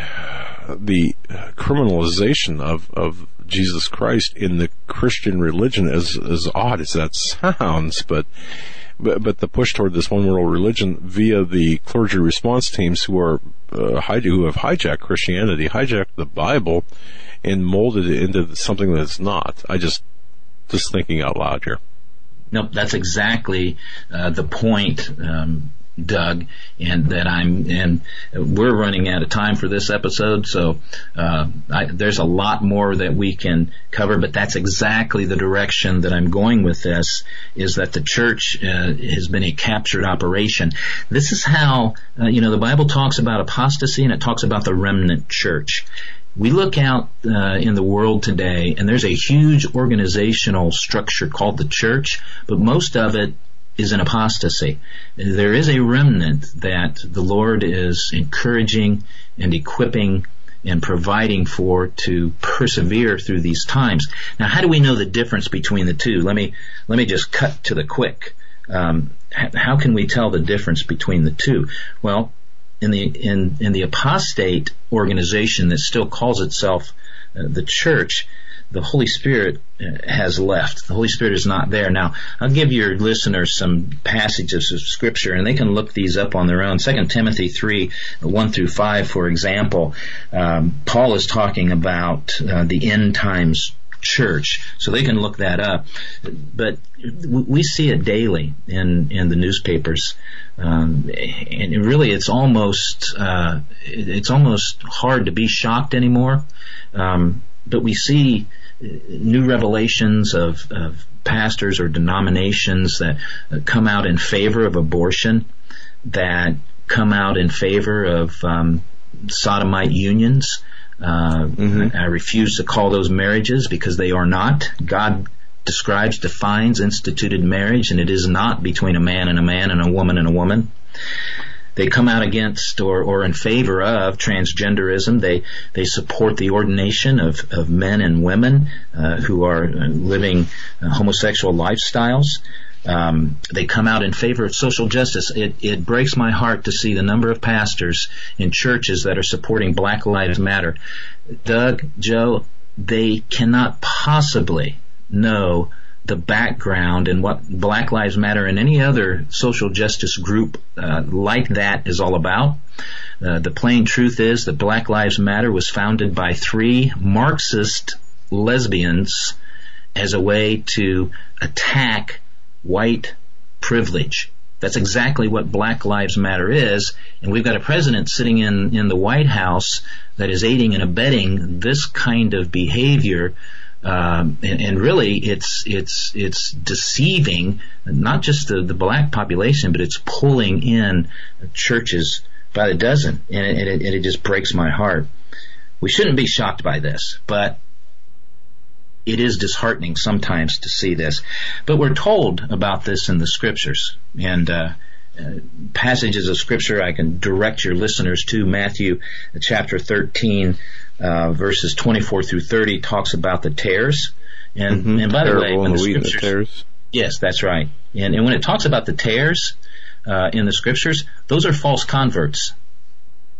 the criminalization of, of Jesus Christ in the Christian religion, as as odd as that sounds, but but, but the push toward this one world religion via the clergy response teams who are uh, who have hijacked Christianity, hijacked the Bible, and molded it into something that it's not. I just just thinking out loud here. Nope, that's exactly uh, the point. Um, Doug, and that I'm, and we're running out of time for this episode, so uh, I, there's a lot more that we can cover, but that's exactly the direction that I'm going with this, is that the church uh, has been a captured operation. This is how, uh, you know, the Bible talks about apostasy and it talks about the remnant church we look out uh, in the world today and there's a huge organizational structure called the church, but most of it is an apostasy. There is a remnant that the Lord is encouraging and equipping and providing for to persevere through these times. Now, how do we know the difference between the two? Let me let me just cut to the quick. Um, how can we tell the difference between the two? Well, in the in in the apostate organization that still calls itself uh, the church, the Holy Spirit uh, has left. The Holy Spirit is not there. Now, I'll give your listeners some passages of scripture and they can look these up on their own. 2 Timothy 3, 1 through 5, for example, um, Paul is talking about uh, the end times church, so they can look that up. But we see it daily in in the newspapers, um, and really, it's almost uh, it's almost hard to be shocked anymore. Um, but we see new revelations of, of pastors or denominations that come out in favor of abortion, that come out in favor of um, sodomite unions. Uh, mm-hmm. I refuse to call those marriages because they are not. God describes, defines instituted marriage, and it is not between a man and a man and a woman and a woman they come out against or, or in favor of transgenderism. They they support the ordination of, of men and women uh, who are living uh, homosexual lifestyles. Um, they come out in favor of social justice. It, it breaks my heart to see the number of pastors in churches that are supporting Black Lives Matter. Doug, Joe, they cannot possibly know the background and what Black Lives Matter and any other social justice group uh, like that is all about. Uh, the plain truth is that Black Lives Matter was founded by three Marxist lesbians as a way to attack white privilege. That's exactly what Black Lives Matter is, and we've got a president sitting in, in the White House that is aiding and abetting this kind of behavior um, and, and, really, it's it's it's deceiving not just the, the black population, but it's pulling in churches by the dozen, and it, and it, it just breaks my heart. We shouldn't be shocked by this, but it is disheartening sometimes to see this. But we're told about this in the scriptures, and uh, uh, passages of scripture I can direct your listeners to. Matthew chapter 13, uh, verses 24 through 30 talks about the tares. And, mm-hmm. and by the way, when the, the scriptures, yes, that's right. And, and when it talks about the tares, uh, in the scriptures, those are false converts.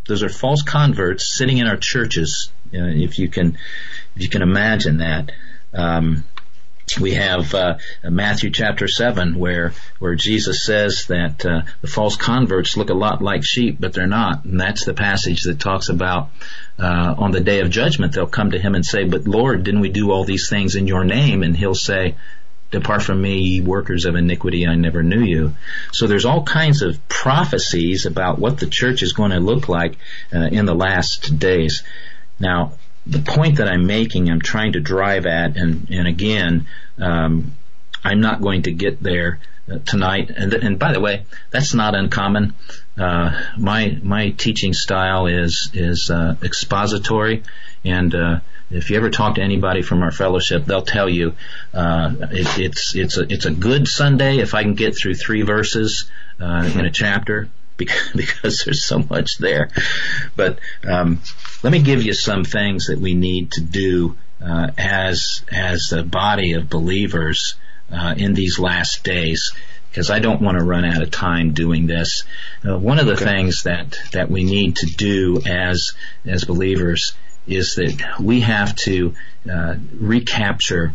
Those are false converts sitting in our churches. Uh, if you can, if you can imagine that. Um, we have uh, Matthew chapter seven, where where Jesus says that uh, the false converts look a lot like sheep, but they're not, and that's the passage that talks about uh, on the day of judgment they'll come to him and say, "But Lord, didn't we do all these things in your name?" And he'll say, Depart from me, ye workers of iniquity, I never knew you. So there's all kinds of prophecies about what the church is going to look like uh, in the last days. Now, the point that I'm making, I'm trying to drive at, and, and again, um, I'm not going to get there uh, tonight. And, and, by the way, that's not uncommon. Uh, my my teaching style is is uh, expository, and uh, if you ever talk to anybody from our fellowship, they'll tell you uh, it, it's it's a it's a good Sunday if I can get through three verses uh, in a chapter because, because there's so much there. But um, let me give you some things that we need to do uh, as as a body of believers uh, in these last days. Because I don't want to run out of time doing this. Uh, one of the okay. things that that we need to do as as believers is that we have to uh, recapture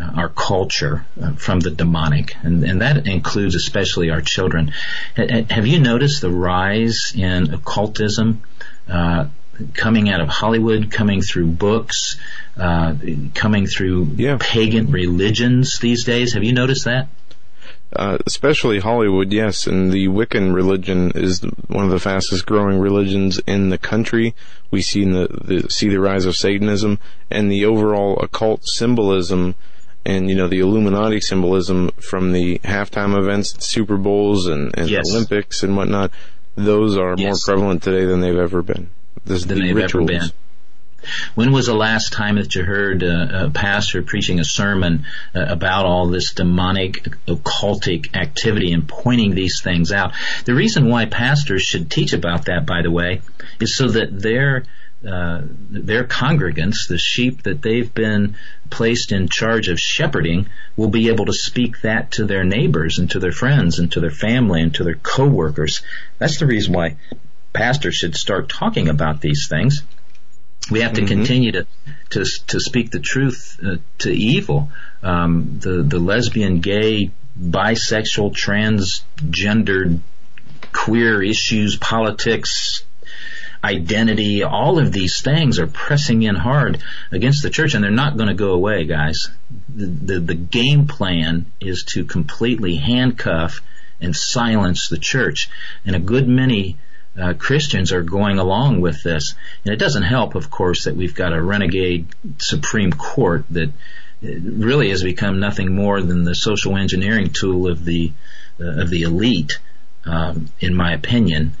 our culture uh, from the demonic, and, and, that includes especially our children. Have you noticed the rise in occultism? Uh, coming out of Hollywood, coming through books, uh, coming through yeah. pagan religions these days. Have you noticed that? Uh, especially Hollywood, yes, and the Wiccan religion is one of the fastest growing religions in the country. We see the, the see the rise of Satanism and the overall occult symbolism, and you know the Illuminati symbolism from the halftime events, Super Bowls, and, and yes. Olympics and whatnot. Those are yes. more prevalent today than they've ever been. This, than the they've rituals. ever been. When was the last time that you heard uh, a pastor preaching a sermon uh, about all this demonic, occultic activity and pointing these things out? The reason why pastors should teach about that, by the way, is so that their uh, their congregants, the sheep that they've been placed in charge of shepherding, will be able to speak that to their neighbors and to their friends and to their family and to their coworkers. That's the reason why pastors should start talking about these things we have to mm-hmm. continue to, to to speak the truth uh, to evil. Um, the the lesbian, gay, bisexual, transgendered, queer issues, politics, identity, all of these things are pressing in hard against the church, and they're not going to go away, guys. The, the the game plan is to completely handcuff and silence the church, and a good many uh, Christians are going along with this. And it doesn't help, of course, that we've got a renegade Supreme Court that uh, really has become nothing more than the social engineering tool of the uh, of the elite, um, in my opinion.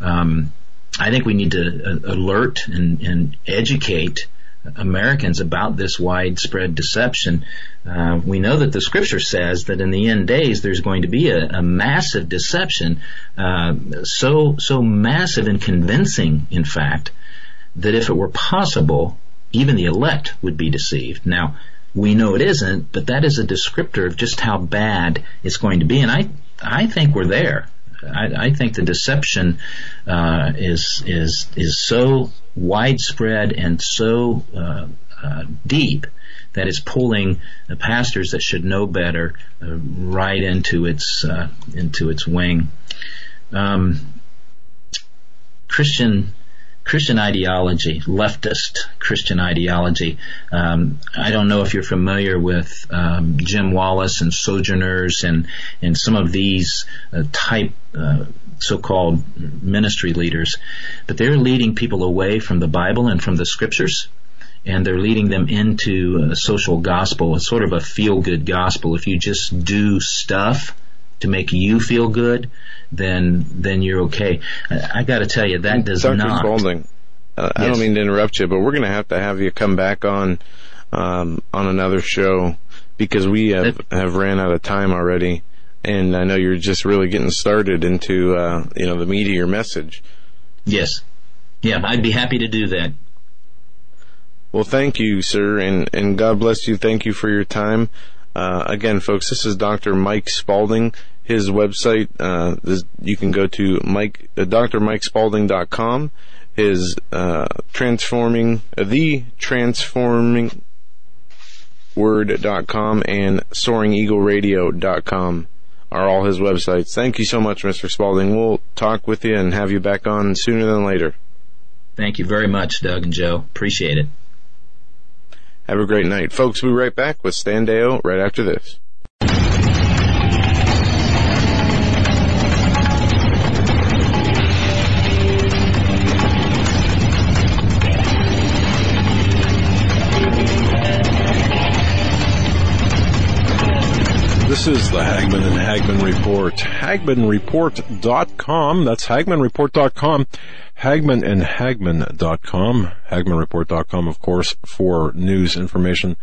Um, I think we need to uh, alert and, and educate Americans about this widespread deception. Uh, we know that the scripture says that in the end days there's going to be a, a massive deception, uh, so so massive and convincing, in fact, that if it were possible, even the elect would be deceived. Now we know it isn't, but that is a descriptor of just how bad it's going to be, and I I think we're there. I, I think the deception uh, is is is so widespread and so uh, uh, deep that it's pulling the pastors that should know better uh, right into its uh, into its wing. Um, Christian Christian ideology, leftist Christian ideology. Um, I don't know if you're familiar with um, Jim Wallis and Sojourners and and some of these uh, type uh, so-called ministry leaders, but they're leading people away from the Bible and from the Scriptures and they're leading them into a social gospel, a sort of a feel-good gospel. If you just do stuff to make you feel good, then then you're okay. I, I got to tell you that does Dr. not. Spaulding, uh, yes. I don't mean to interrupt you, but we're going to have to have you come back on um, on another show because we have have ran out of time already, and I know you're just really getting started into uh, you know the meat of your message. Yes, yeah, I'd be happy to do that. Well, thank you, sir, and and God bless you. Thank you for your time. Uh, again, folks, this is Dr. Mike Spaulding. His website, uh, is, you can go to Mike, uh, drmikespaulding.com. His uh, transforming, uh, the transforming word.com and soaringeagleradio.com are all his websites. Thank you so much, Mr. Spaulding. We'll talk with you and have you back on sooner than later. Thank you very much, Doug and Joe. Appreciate it. Have a great night. Folks, we'll be right back with Stan Deyo right after this. This is the Hagmann and Hagmann Report. HagmannReport.com. That's HagmannReport.com. Hagmann and Hagmann.com. HagmannReport.com, of course, for news, information,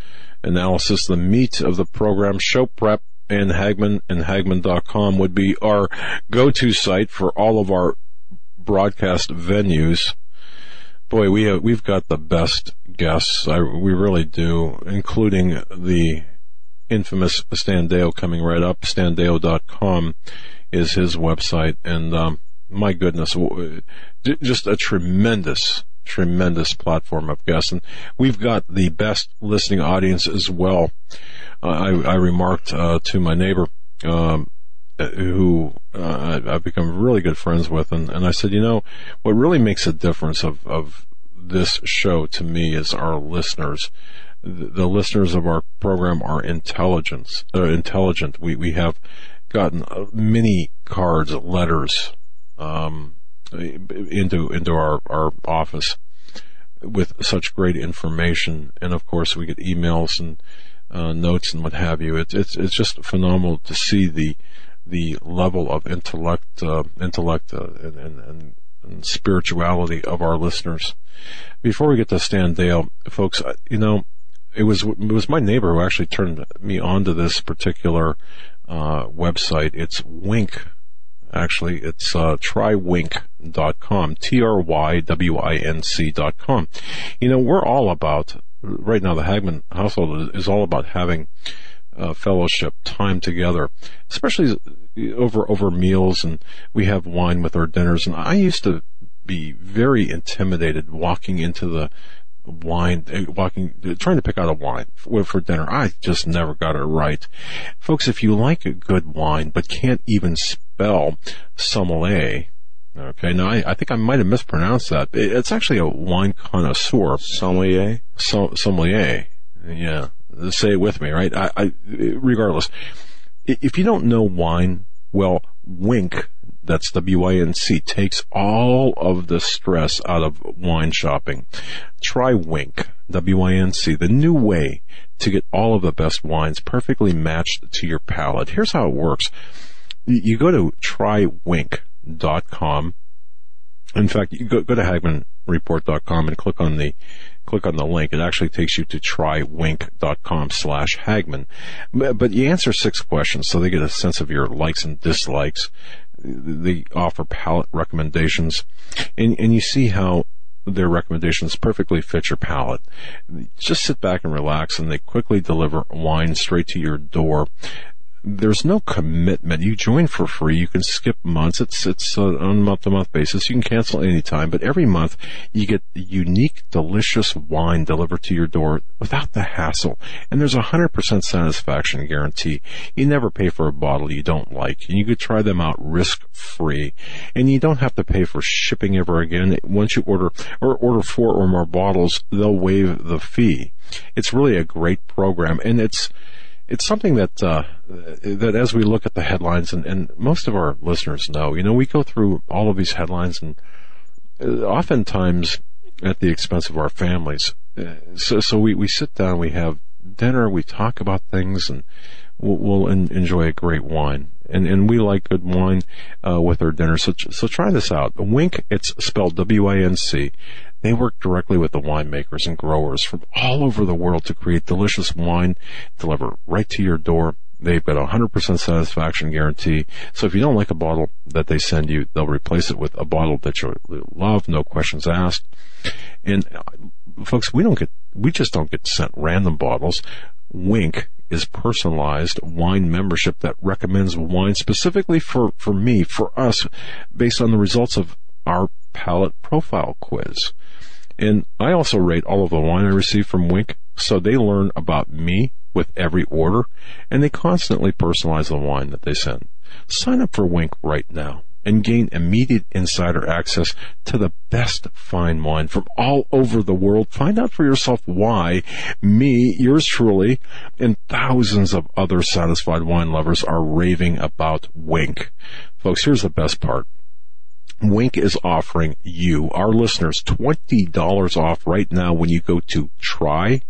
analysis, the meat of the program, show prep, and Hagmann and Hagmann.com would be our go-to site for all of our broadcast venues. Boy, we have, we've got the best guests. I, we really do, including the infamous Stan Deyo coming right up. StanDeyo.com is his website. And, um, my goodness, just a tremendous, tremendous platform of guests. And we've got the best listening audience as well. Uh, I, I, remarked, uh, to my neighbor, um, who uh, I've become really good friends with, and, and I said, you know, what really makes a difference of, of this show to me is our listeners. The, listeners of our program are intelligence, uh, intelligent. We, we have gotten uh, many cards, letters, um, into, into our, our office with such great information. And of course we get emails and, uh, notes and what have you. It's, it's, it's just phenomenal to see the, the level of intellect, uh, intellect, uh, and, and, and, and spirituality of our listeners. Before we get to Stan Deyo, folks, you know, it was it was my neighbor who actually turned me on to this particular uh, website. It's Winc. Actually, it's uh, trywinc.com. T-R-Y-W-I-N-C dot com. You know, we're all about, right now the Hagmann household is all about having uh, fellowship, time together, especially over over meals, and we have wine with our dinners. And I used to be very intimidated walking into the wine, uh, walking, trying to pick out a wine for, for dinner. I just never got it right. Folks, if you like a good wine but can't even spell sommelier, Okay, now I, I think I might have mispronounced that. It's actually a wine connoisseur. Sommelier? So, sommelier. Yeah. Say it with me, right? I, I, regardless. If you don't know wine, well, Winc that's W-I-N-C, takes all of the stress out of wine shopping. Try Winc, W-I-N-C, the new way to get all of the best wines perfectly matched to your palate. Here's how it works. You go to trywinc.com. In fact, you go, go to hagmannreport.com and click on the click on the link. It actually takes you to trywinc.com slash Hagmann. But you answer six questions so they get a sense of your likes and dislikes they offer palate recommendations, and and you see how their recommendations perfectly fit your palate. Just sit back and relax, and they quickly deliver wine straight to your door there's no commitment. You join for free. You can skip months. It's it's on a month to month basis. You can cancel anytime, but every month you get unique, delicious wine delivered to your door without the hassle. And there's a hundred percent satisfaction guarantee. You never pay for a bottle you don't like, and you could try them out risk free. And you don't have to pay for shipping ever again. Once you order or order four or more bottles, they'll waive the fee. It's really a great program, and it's it's something that uh, that as we look at the headlines, and, and most of our listeners know, you know, we go through all of these headlines, and uh, oftentimes at the expense of our families. Uh, so, so we, we sit down, we have dinner, we talk about things, and we'll, we'll enjoy a great wine. And, and we like good wine uh, with our dinner. So, so try this out. Winc, it's spelled W-I-N-C. They work directly with the winemakers and growers from all over the world to create delicious wine delivered right to your door. They've got a 100% satisfaction guarantee. So if you don't like a bottle that they send you, they'll replace it with a bottle that you love, no questions asked. And uh, folks, we don't get, we just don't get sent random bottles. Winc is personalized wine membership that recommends wine specifically for, for me, for us, based on the results of our palate profile quiz. And I also rate all of the wine I receive from Winc, so they learn about me with every order, and they constantly personalize the wine that they send. Sign up for Winc right now and gain immediate insider access to the best fine wine from all over the world. Find out for yourself why me, yours truly, and thousands of other satisfied wine lovers are raving about Winc. Folks, here's the best part. Winc is offering you, our listeners, $20 off right now when you go to trywinc.com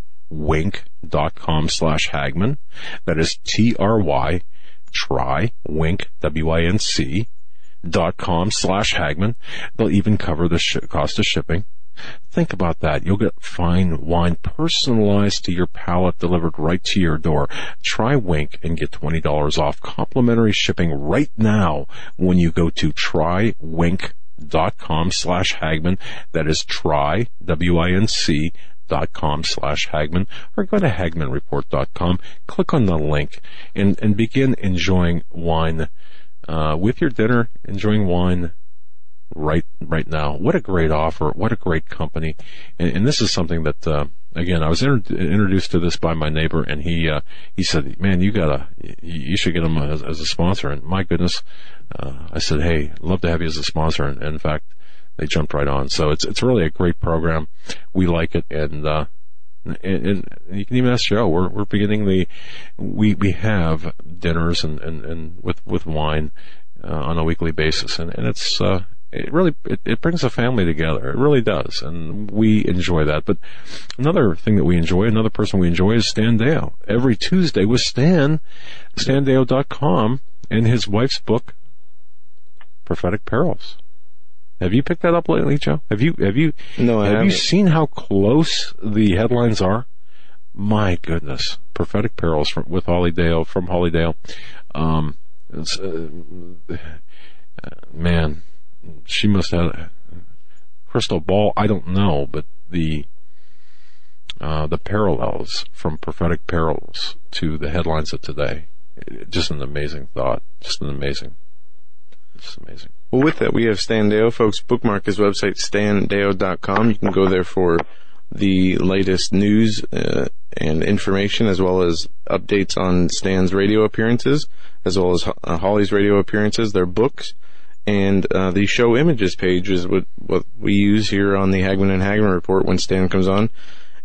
slash Hagmann. That is T-R-Y, try, winc, W-I-N-C, dot com slash Hagmann. They'll even cover the sh- cost of shipping. Think about that. You'll get fine wine personalized to your palate delivered right to your door. Try Winc and get $20 off complimentary shipping right now when you go to trywinc.com slash Hagmann. That is try, W-I-N-C dot com slash Hagmann or go to HagmannReport.com, click on the link and, and begin enjoying wine, uh, with your dinner, enjoying wine right right now. What a great offer! What a great company! And, and this is something that uh, again I was inter- introduced to this by my neighbor, and he uh, he said, "Man, you gotta you should get him as, as a sponsor." And my goodness, uh, I said, "Hey, love to have you as a sponsor." And, and in fact, they jumped right on. So it's it's really a great program. We like it, and uh, and, and you can even ask Joe. We're we're beginning the we we have dinners and and, and with with wine uh, on a weekly basis, and and it's uh, it really it, it brings a family together. It really does, and we enjoy that. But another thing that we enjoy, another person we enjoy, is Stan Deyo. Every Tuesday with Stan, StanDeyo.com, and his wife's book, Prophetic Perils. Have you picked that up lately, Joe? Have you have you no? I have haven't. you seen how close the headlines are? My goodness, prophetic perils from, with Holly Deyo from Holly Deyo. Um, uh, man, she must have a crystal ball. I don't know, but the uh, the parallels from prophetic perils to the headlines of today, just an amazing thought. Just an amazing, just amazing. Well, with that, we have Stan Deyo. Folks, bookmark his website, standeyo.com. You can go there for the latest news uh, and information, as well as updates on Stan's radio appearances, as well as uh, Holly's radio appearances, their books, and uh, the show images page is what, what we use here on the Hagmann and Hagmann report when Stan comes on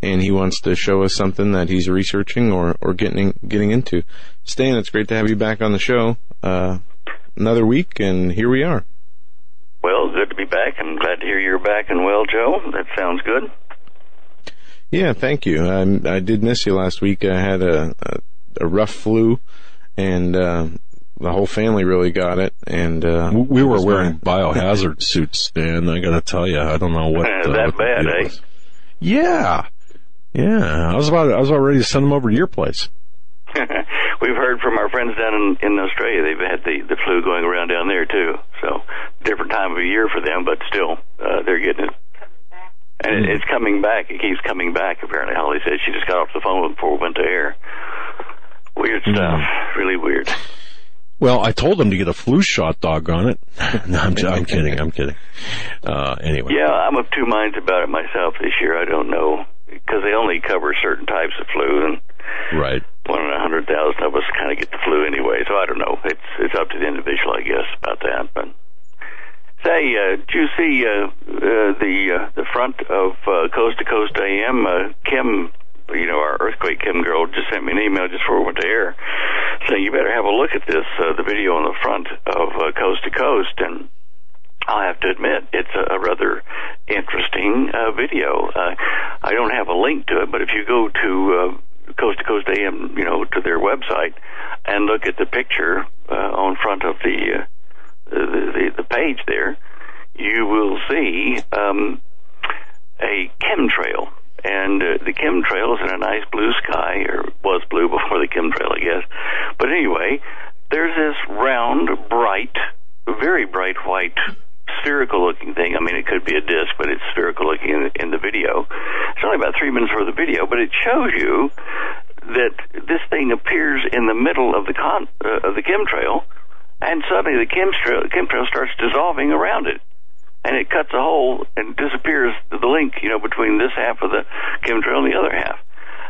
and he wants to show us something that he's researching or, or getting getting into. Stan, it's great to have you back on the show. Uh, another week, and here we are. Well, good to be back. I'm glad to hear you're back and well, Joe. That sounds good. Yeah, thank you. I, I did miss you last week. I had a, a, a rough flu, and uh, the whole family really got it. And uh, we were wearing biohazard suits, Dan. I got to tell you, I don't know what that uh, what bad, eh? Was. Yeah, yeah. I was about I was about ready to send them over to your place. We've heard from our friends down in, in Australia. They've had the the flu going around down there too. So different time of year for them, but still uh, they're getting it. And mm. it, it's coming back. It keeps coming back. Apparently, Holly said she just got off the phone before we went to air. Weird stuff. Mm. Really weird. Well, I told them to get a flu shot, doggone it. no, I'm, I'm kidding. I'm kidding. Uh, anyway. Yeah, I'm of two minds about it myself this year. I don't know because they only cover certain types of flu, and right, one in a hundred thousand of us kind of get the flu anyway. So I don't know. It's it's up to the individual, I guess, about that. But say, uh, did you see uh, uh, the uh, the front of uh, Coast to Coast AM? Uh, Kim you know, our earthquake Kim girl just sent me an email just before we went to air saying you better have a look at this, uh, the video on the front of uh, Coast to Coast. And I'll have to admit, it's a, a rather interesting uh, video. Uh, I don't have a link to it, but if you go to uh, Coast to Coast AM, you know, to their website and look at the picture uh, on front of the, uh, the, the the page there, you will see um, a chemtrail and uh, the chemtrail is in a nice blue sky, or was blue before the chemtrail, I guess. But anyway, there's this round, bright, very bright white spherical looking thing. I mean, it could be a disc, but it's spherical looking in, in the video. It's only about three minutes worth of video, but it shows you that this thing appears in the middle of the con uh, of the chemtrail, and suddenly the chemtrail chemtrail starts dissolving around it and it cuts a hole and disappears the link, you know, between this half of the chemtrail and the other half.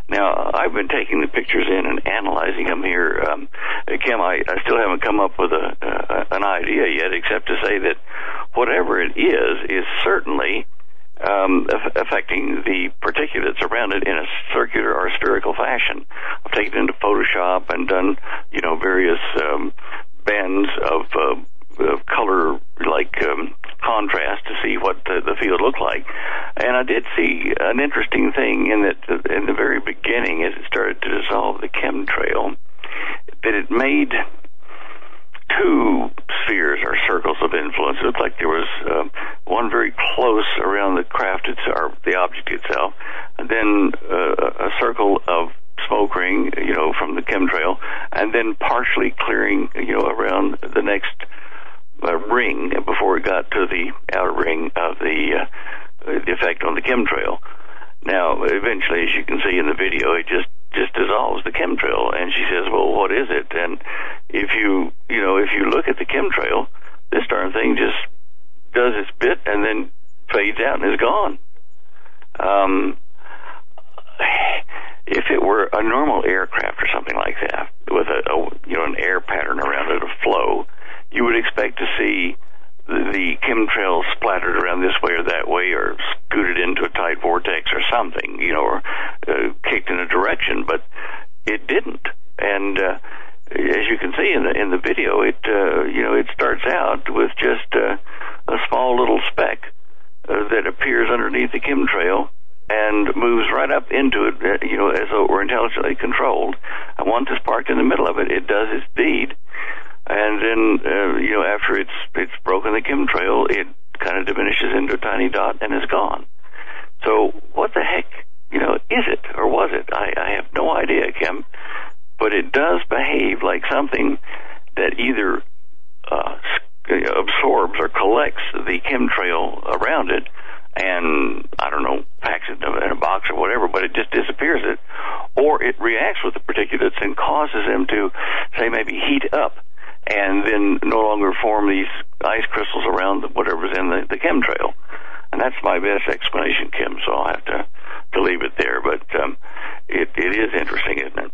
Now, I've been taking the pictures in and analyzing them here. Um, Kim, I, I still haven't come up with a, uh, an idea yet, except to say that whatever it is, is certainly um, affecting the particulates around it in a circular or spherical fashion. I've taken it into Photoshop and done, you know, various um, bands of uh, of color like um, contrast to see what the, the field looked like. And I did see an interesting thing in that in the very beginning, as it started to dissolve the chemtrail, that it made two spheres or circles of influence. It looked like there was uh, one very close around the craft itself, the object itself, and then uh, a circle of smoke ring, you know, from the chemtrail, and then partially clearing, you know, around the next uh, ring before it got to the outer ring of the uh, the effect on the chemtrail. Now, eventually, as you can see in the video, it just just dissolves the chemtrail. And she says, "Well, what is it?" And if you you know if you look at the chemtrail, this darn thing just does its bit and then fades out and is gone. Um, if it were a normal aircraft or something like that, with a, a you know an air pattern around it, a flow, you would expect to see the chemtrail splattered around this way or that way, or scooted into a tight vortex or something, you know, or uh, kicked in a direction, but it didn't. And uh, as you can see in the in the video, it uh, you know it starts out with just uh, a small little speck uh, that appears underneath the chemtrail and moves right up into it, uh, you know, as though it were intelligently controlled. And once it's parked in the middle of it, it does its deed. And then, uh, you know, after it's it's broken the chemtrail, it kind of diminishes into a tiny dot and is gone. So, what the heck, you know, is it or was it? I, I have no idea, Kim. But it does behave like something that either uh, absorbs or collects the chemtrail around it and I don't know, packs it in a box or whatever, but it just disappears it, or it reacts with the particulates and causes them to, say, maybe heat up and then no longer form these ice crystals around whatever's in the, the chemtrail. And that's my best explanation, Kim. So I'll have to to leave it there. But um, it it is interesting, isn't it?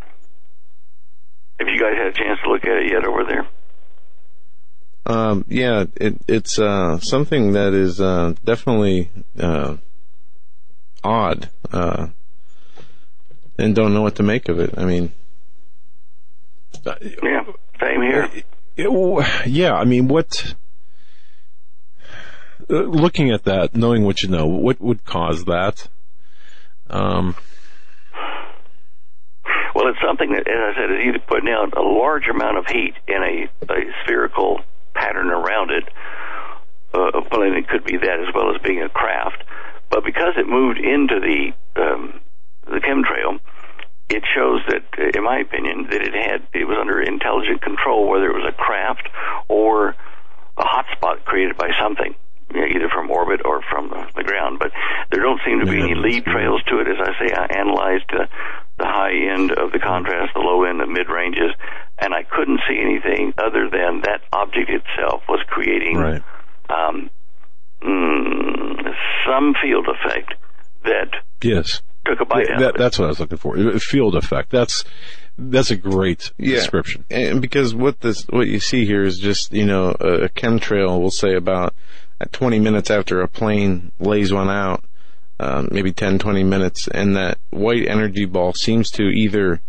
Have you guys had a chance to look at it yet over there? Um, yeah, it, it's uh, something that is uh, definitely uh, odd, uh, and don't know what to make of it. I mean, yeah, same here. Yeah, I mean, what? Uh, looking at that, knowing what you know, what would cause that? Um, well, it's something that, as I said, is either putting out a large amount of heat in a, a spherical pattern around it. Uh, well, and it could be that as well as being a craft. But because it moved into the um, the chemtrail, it shows that, in my opinion, that it had it was under intelligent control, whether it was a craft or a hotspot created by something, you know, either from orbit or from the, ground. But there don't seem to be any lead trails to it. As I say, I analyzed uh, the high end of the contrast, the low end, the mid ranges, and I couldn't see anything other than that object itself was creating right. um, mm, some field effect that yes took a bite yeah, out that, of it. That's what I was looking for. Field effect. That's that's a great yeah. description. And because what this what you see here is just you know a chemtrail. We'll say about 20 minutes after a plane lays one out, um, maybe 10, 20 minutes, and that white energy ball seems to either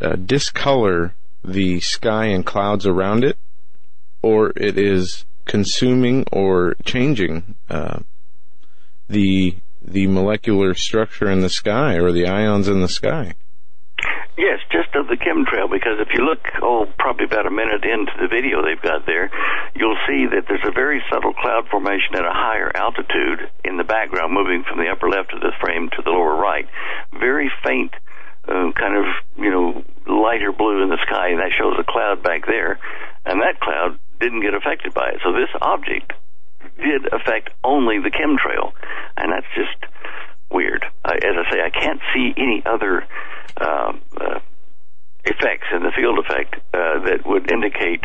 uh, discolor the sky and clouds around it, or it is consuming or changing uh, the the molecular structure in the sky or the ions in the sky. Yes, just of the chemtrail, because if you look, oh, probably about a minute into the video they've got there, you'll see that there's a very subtle cloud formation at a higher altitude in the background, moving from the upper left of the frame to the lower right. Very faint, uh, kind of, you know, lighter blue in the sky, and that shows a cloud back there, and that cloud didn't get affected by it. So this object did affect only the chemtrail, and that's just weird. Uh, as I say, I can't see any other uh, uh, effects in the field effect uh, that would indicate,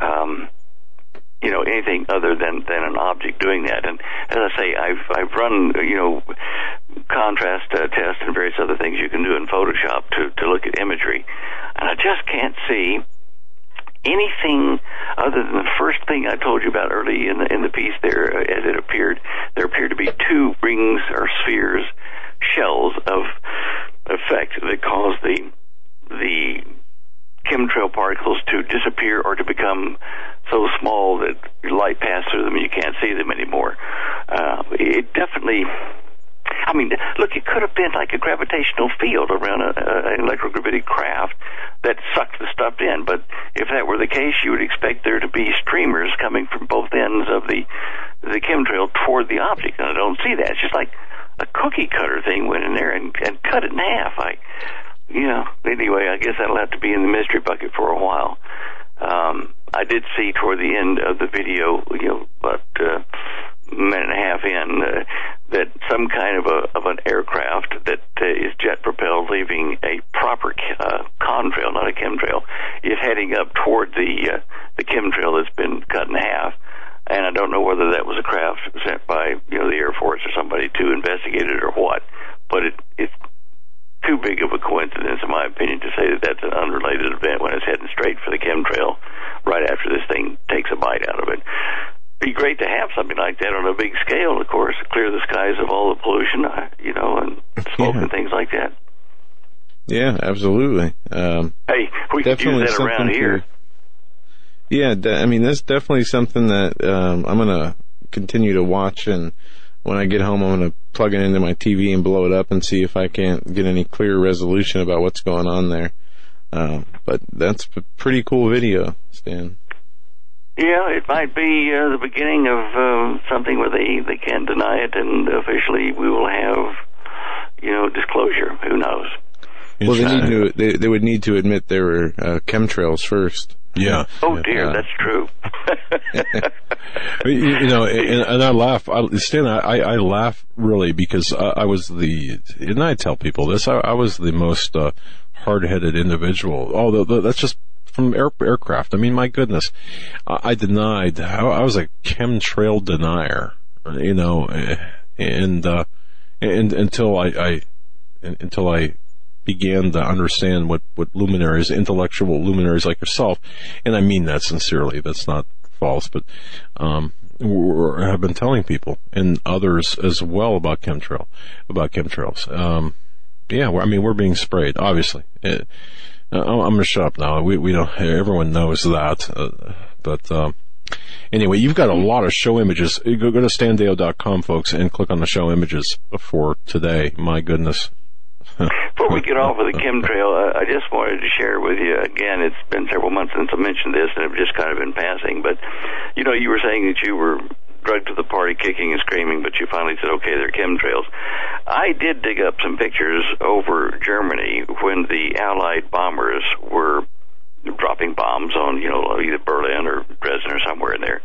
um, you know, anything other than than an object doing that. And as I say, I've I've run you know contrast uh, tests and various other things you can do in Photoshop to to look at imagery, and I just can't see anything other than the first thing I told you about early in the, in the piece there, uh, as it appeared, there appeared to be two rings or spheres, shells of effect that cause the the chemtrail particles to disappear or to become so small that light passes through them and you can't see them anymore. Uh, it definitely I mean, look, it could have been like a gravitational field around an electrogravitic craft that sucked the stuff in. But if that were the case, you would expect there to be streamers coming from both ends of the the chemtrail toward the object, and I don't see that. It's just like a cookie cutter thing went in there and, and cut it in half. I, you know, anyway, I guess that'll have to be in the mystery bucket for a while. Um, I did see toward the end of the video, you know, about uh, minute and a half in uh, that some kind of a of an aircraft that is jet propelled, leaving a proper uh, contrail, not a chemtrail, is heading up toward the uh, the chemtrail that's been cut in half. And I don't know whether that was a craft sent by you know the Air Force or somebody to investigate it or what, but it it's too big of a coincidence, in my opinion, to say that that's an unrelated event when it's heading straight for the chemtrail right after this thing takes a bite out of it be great to have something like that on a big scale, of course, clear the skies of all the pollution, uh, you know, and smoke yeah. and things like that. Yeah, absolutely. Um, hey, we could use that around here. To, yeah, I mean, that's definitely something that um, I'm going to continue to watch, and when I get home, I'm going to plug it into my TV and blow it up and see if I can't get any clear resolution about what's going on there. Um, but that's a pretty cool video, Stan. Yeah, it might be uh, the beginning of uh, something where they they can't deny it, and officially we will have, you know, disclosure. Who knows? Well, they need to. They, they would need to admit there were uh, chemtrails first. Yeah. Oh dear, uh, that's true. you, you, know, and, and I laugh. I, Stan, I, I laugh really because I, I was the, and I tell people this. I, I was the most uh, hard-headed individual. Although that's just from air, aircraft. I mean, my goodness, I, I denied. I, I, was a chemtrail denier. You know, and uh, and until I, I until I began to understand what, what luminaries, intellectual luminaries like yourself, and I mean that sincerely, that's not false, but, um, have been telling people and others as well about chemtrail, about chemtrails. Um, yeah, I mean, we're being sprayed, obviously. It, uh, I'm going to shut up now. We, we don't, everyone knows that, uh, but, um, Anyway, you've got a lot of show images. Go, go to standeyo.com, folks, and click on the show images for today. My goodness. Before we get off of the chemtrail, uh, I just wanted to share with you again. It's been several months since I mentioned this, and I've just kind of been passing. But you know, you were saying that you were drugged to the party, kicking and screaming, but you finally said, "Okay, they're chemtrails." I did dig up some pictures over Germany when the Allied bombers were dropping bombs on, you know, either Berlin or Dresden or somewhere in there,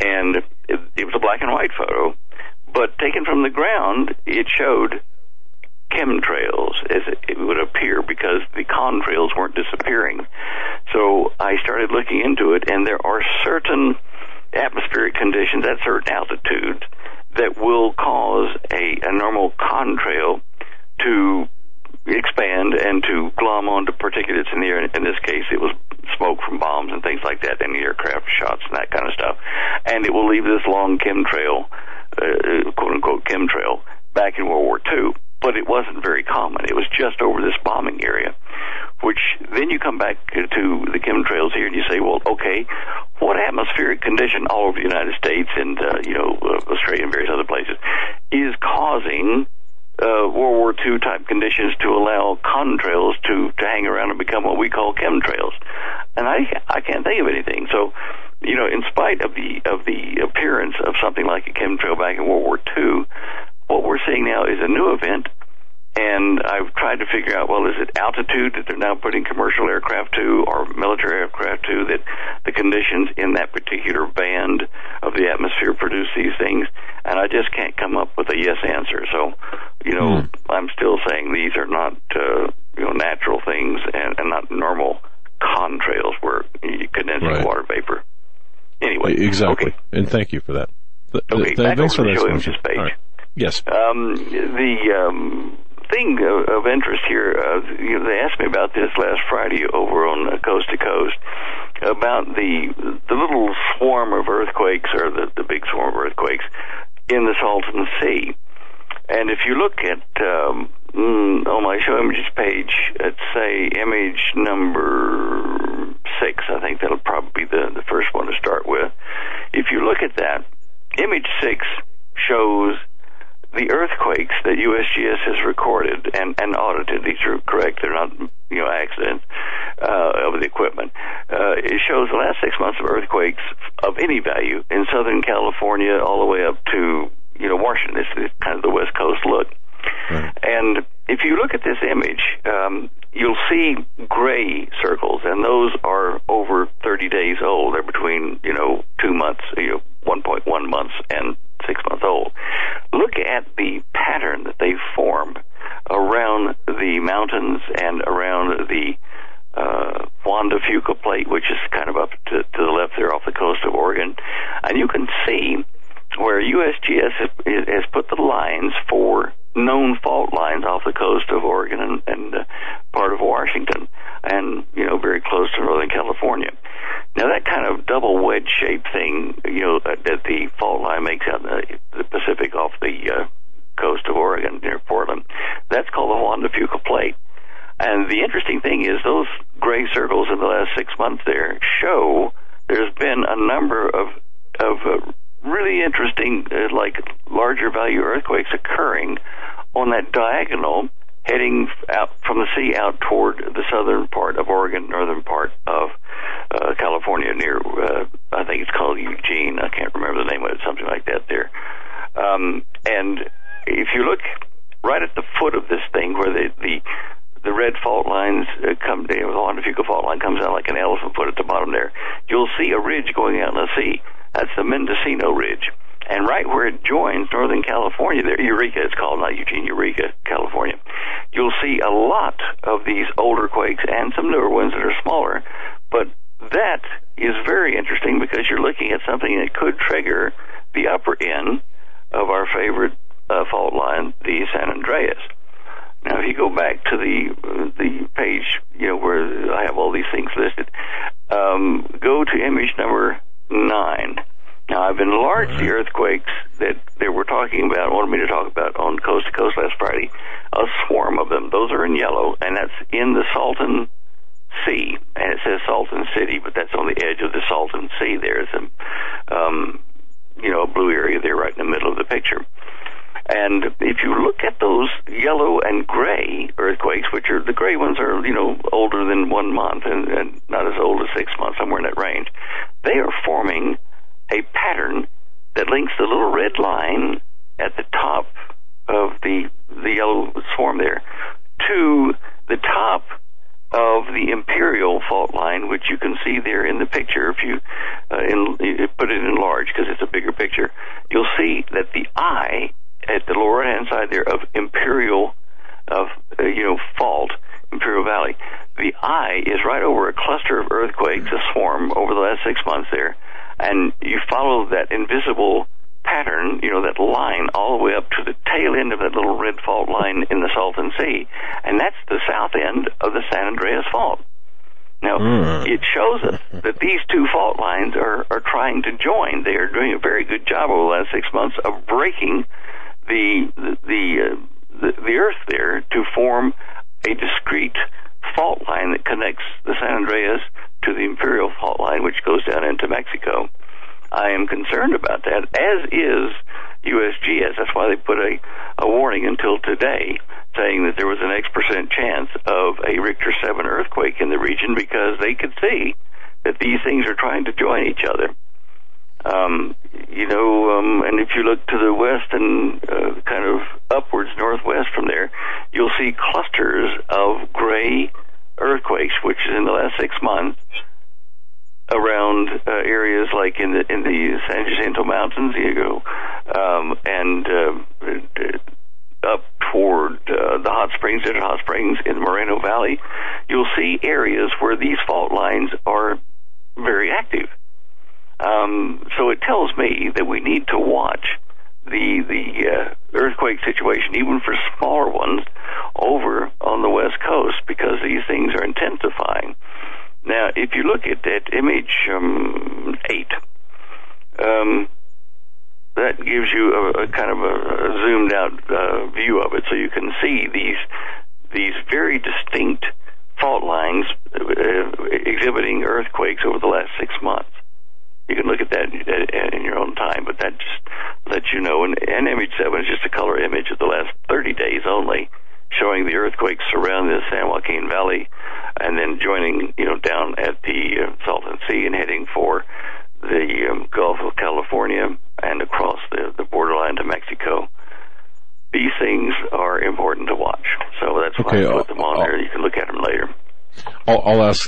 and it, it was a black and white photo. But taken from the ground, it showed chemtrails, as it would appear, because the contrails weren't disappearing. So I started looking into it, and there are certain atmospheric conditions at certain altitudes that will cause a, a normal contrail to expand and to glom onto particulates in the air. In this case, it was smoke from bombs and things like that, and aircraft shots and that kind of stuff. And it will leave this long chemtrail, uh, quote unquote chemtrail, back in World War II but it wasn't very common. It was just over this bombing area, which then you come back to the chemtrails here and you say, well, okay, what atmospheric condition all over the United States and, uh, you know, uh, Australia and various other places is causing uh, World War II type conditions to allow contrails to, to hang around and become what we call chemtrails. And I, I can't think of anything. So, you know, in spite of the, of the appearance of something like a chemtrail back in World War II, what we're seeing now is a new event, and I've tried to figure out, well, is it altitude that they're now putting commercial aircraft to or military aircraft to that the conditions in that particular band of the atmosphere produce these things? And I just can't come up with a yes answer. So, you know, mm. I'm still saying these are not, uh, you know, natural things and, and not normal contrails where you condensing right. water vapor. Anyway. Exactly. Okay. And thank you for that. Okay, back over to the show images page. Yes. Um, the um, thing of, of interest here, uh, you know, they asked me about this last Friday over on uh, Coast to Coast about the the little swarm of earthquakes or the the big swarm of earthquakes in the Salton Sea. And if you look at um, mm, on my show images page, let's say image number six, I think that'll probably be the, the first one to start with. If you look at that, image six shows the earthquakes that USGS has recorded and, and audited, these are correct, they're not, you know, accidents, uh, of the equipment, uh, it shows the last six months of earthquakes of any value in Southern California all the way up to, you know, Washington. This is kind of the West Coast look. Right. And if you look at this image, um, you'll see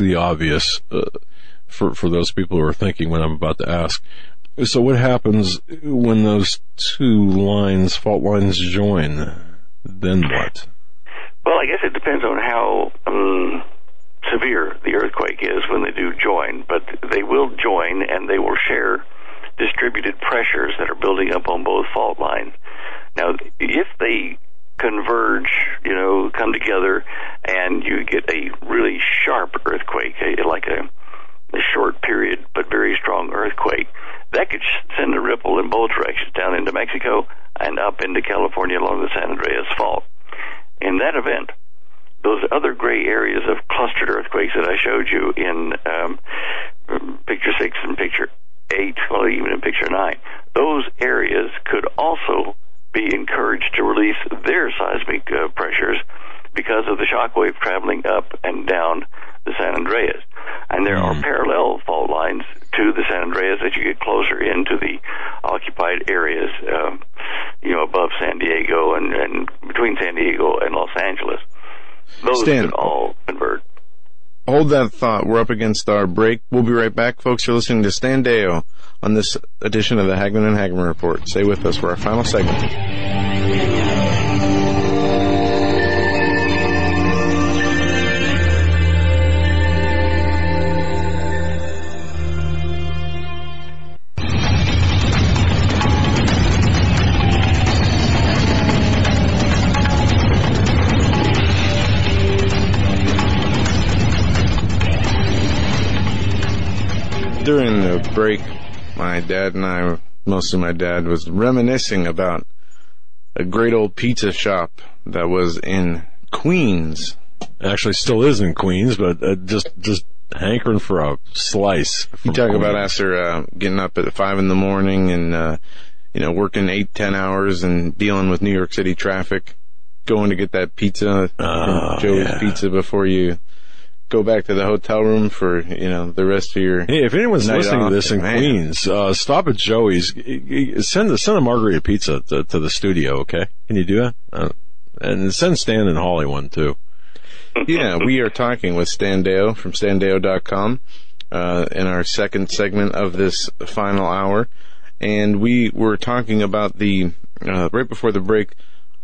the obvious uh, for for those people who are thinking what I'm about to ask. So, what happens when those two lines, fault lines, join? Then what? Well, I guess it depends on how um, severe the earthquake is when they do join, but they will join and they will share distributed pressures that are building up on both fault lines. Now, if they converge, you know, come together, and you get a really sharp earthquake, like a, a short period but very strong earthquake. That could send a ripple in both directions, down into Mexico and up into California along the San Andreas Fault. In that event, those other gray areas of clustered earthquakes that I showed you in um, picture six and picture eight, well, even in picture nine, those areas could also be encouraged to release their seismic uh, pressures because of the shock wave traveling up and down the San Andreas. And there are hmm. parallel fault lines to the San Andreas as you get closer into the occupied areas, um, you know, above San Diego and, and between San Diego and Los Angeles. Those Stan, all convert. Hold that thought. We're up against our break. We'll be right back, folks. You're listening to Stan Deyo on this edition of the Hagmann and Hagmann Report. Stay with us for our final segment. During the break, my dad and I, mostly my dad, was reminiscing about a great old pizza shop that was in Queens. Actually, still is in Queens, but uh, just just hankering for a slice. You talk Queens. about after uh, getting up at five in the morning and uh, you know working eight ten hours and dealing with New York City traffic, going to get that pizza, oh, Joe's yeah. Pizza before you go back to the hotel room for you know the rest of your. Hey, if anyone's listening to this in man. Queens, uh, stop at Joey's. Send send a margarita pizza to, to the studio. Okay, can you do that? Uh, and send Stan and Holly one too. Yeah, we are talking with Stan Deyo from standeyo.com uh, in our second segment of this final hour, and we were talking about the uh, right before the break.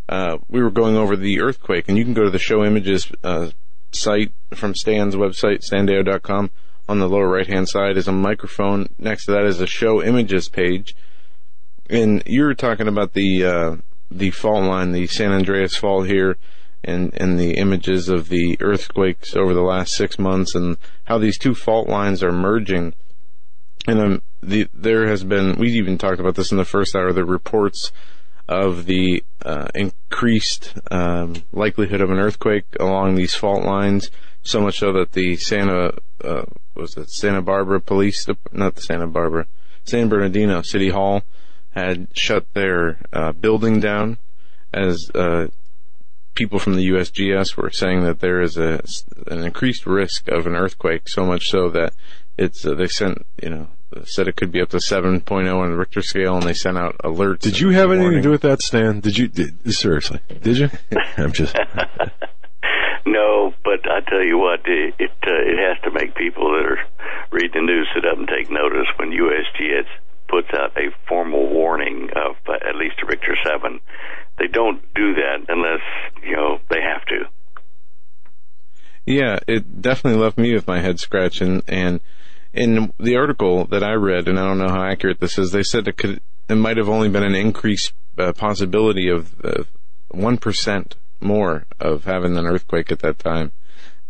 Uh, we were going over the earthquake, and you can go to the show images uh, site from Stan's website, standeyo.com. On the lower right hand side is a microphone. Next to that is a show images page. And you were talking about the uh, the fault line, the San Andreas fault here, and and the images of the earthquakes over the last six months, and how these two fault lines are merging. And um, the, there has been we even talked about this in the first hour. The reports of the uh, increased um, likelihood of an earthquake along these fault lines. So much so that the Santa uh, was it Santa Barbara Police, not the Santa Barbara, San Bernardino City Hall had shut their uh, building down as uh, people from the USGS were saying that there is a an increased risk of an earthquake. So much so that it's uh, they sent you know said it could be up to 7.0 on the Richter scale, and they sent out alerts. Did you have anything to do with that, Stan? Did you? Did, seriously? Did you? I'm just. no, but I tell you what, it it, uh, it has to make people that are reading the news sit up and take notice when USGS puts out a formal warning of uh, at least a Richter seven. They don't do that unless you know they have to. Yeah, it definitely left me with my head scratching and. and in the article that I read, and I don't know how accurate this is, they said it could it might have only been an increased uh, possibility of one uh, more of having an earthquake at that time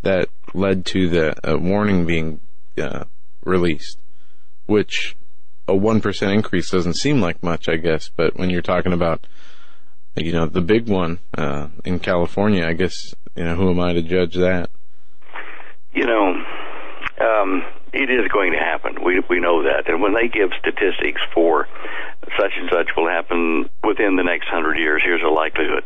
that led to the uh, warning being uh, released, which a one percent increase doesn't seem like much, I guess, but when you're talking about you know the big one uh, in California, I guess you know who am I to judge that? You know, um, it is going to happen. We we know that, and when they give statistics for such and such will happen within the next hundred years, here's a likelihood.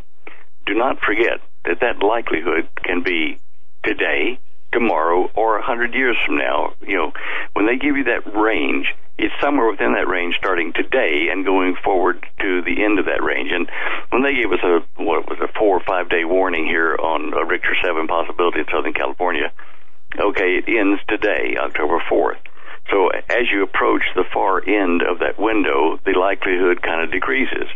Do not forget that that likelihood can be today, tomorrow, or a hundred years from now. You know, when they give you that range, it's somewhere within that range starting today and going forward to the end of that range. And when they gave us a what was a four or five day warning here on a Richter seven possibility in Southern California Okay, it ends today, October 4th. So as you approach the far end of that window, the likelihood kind of decreases.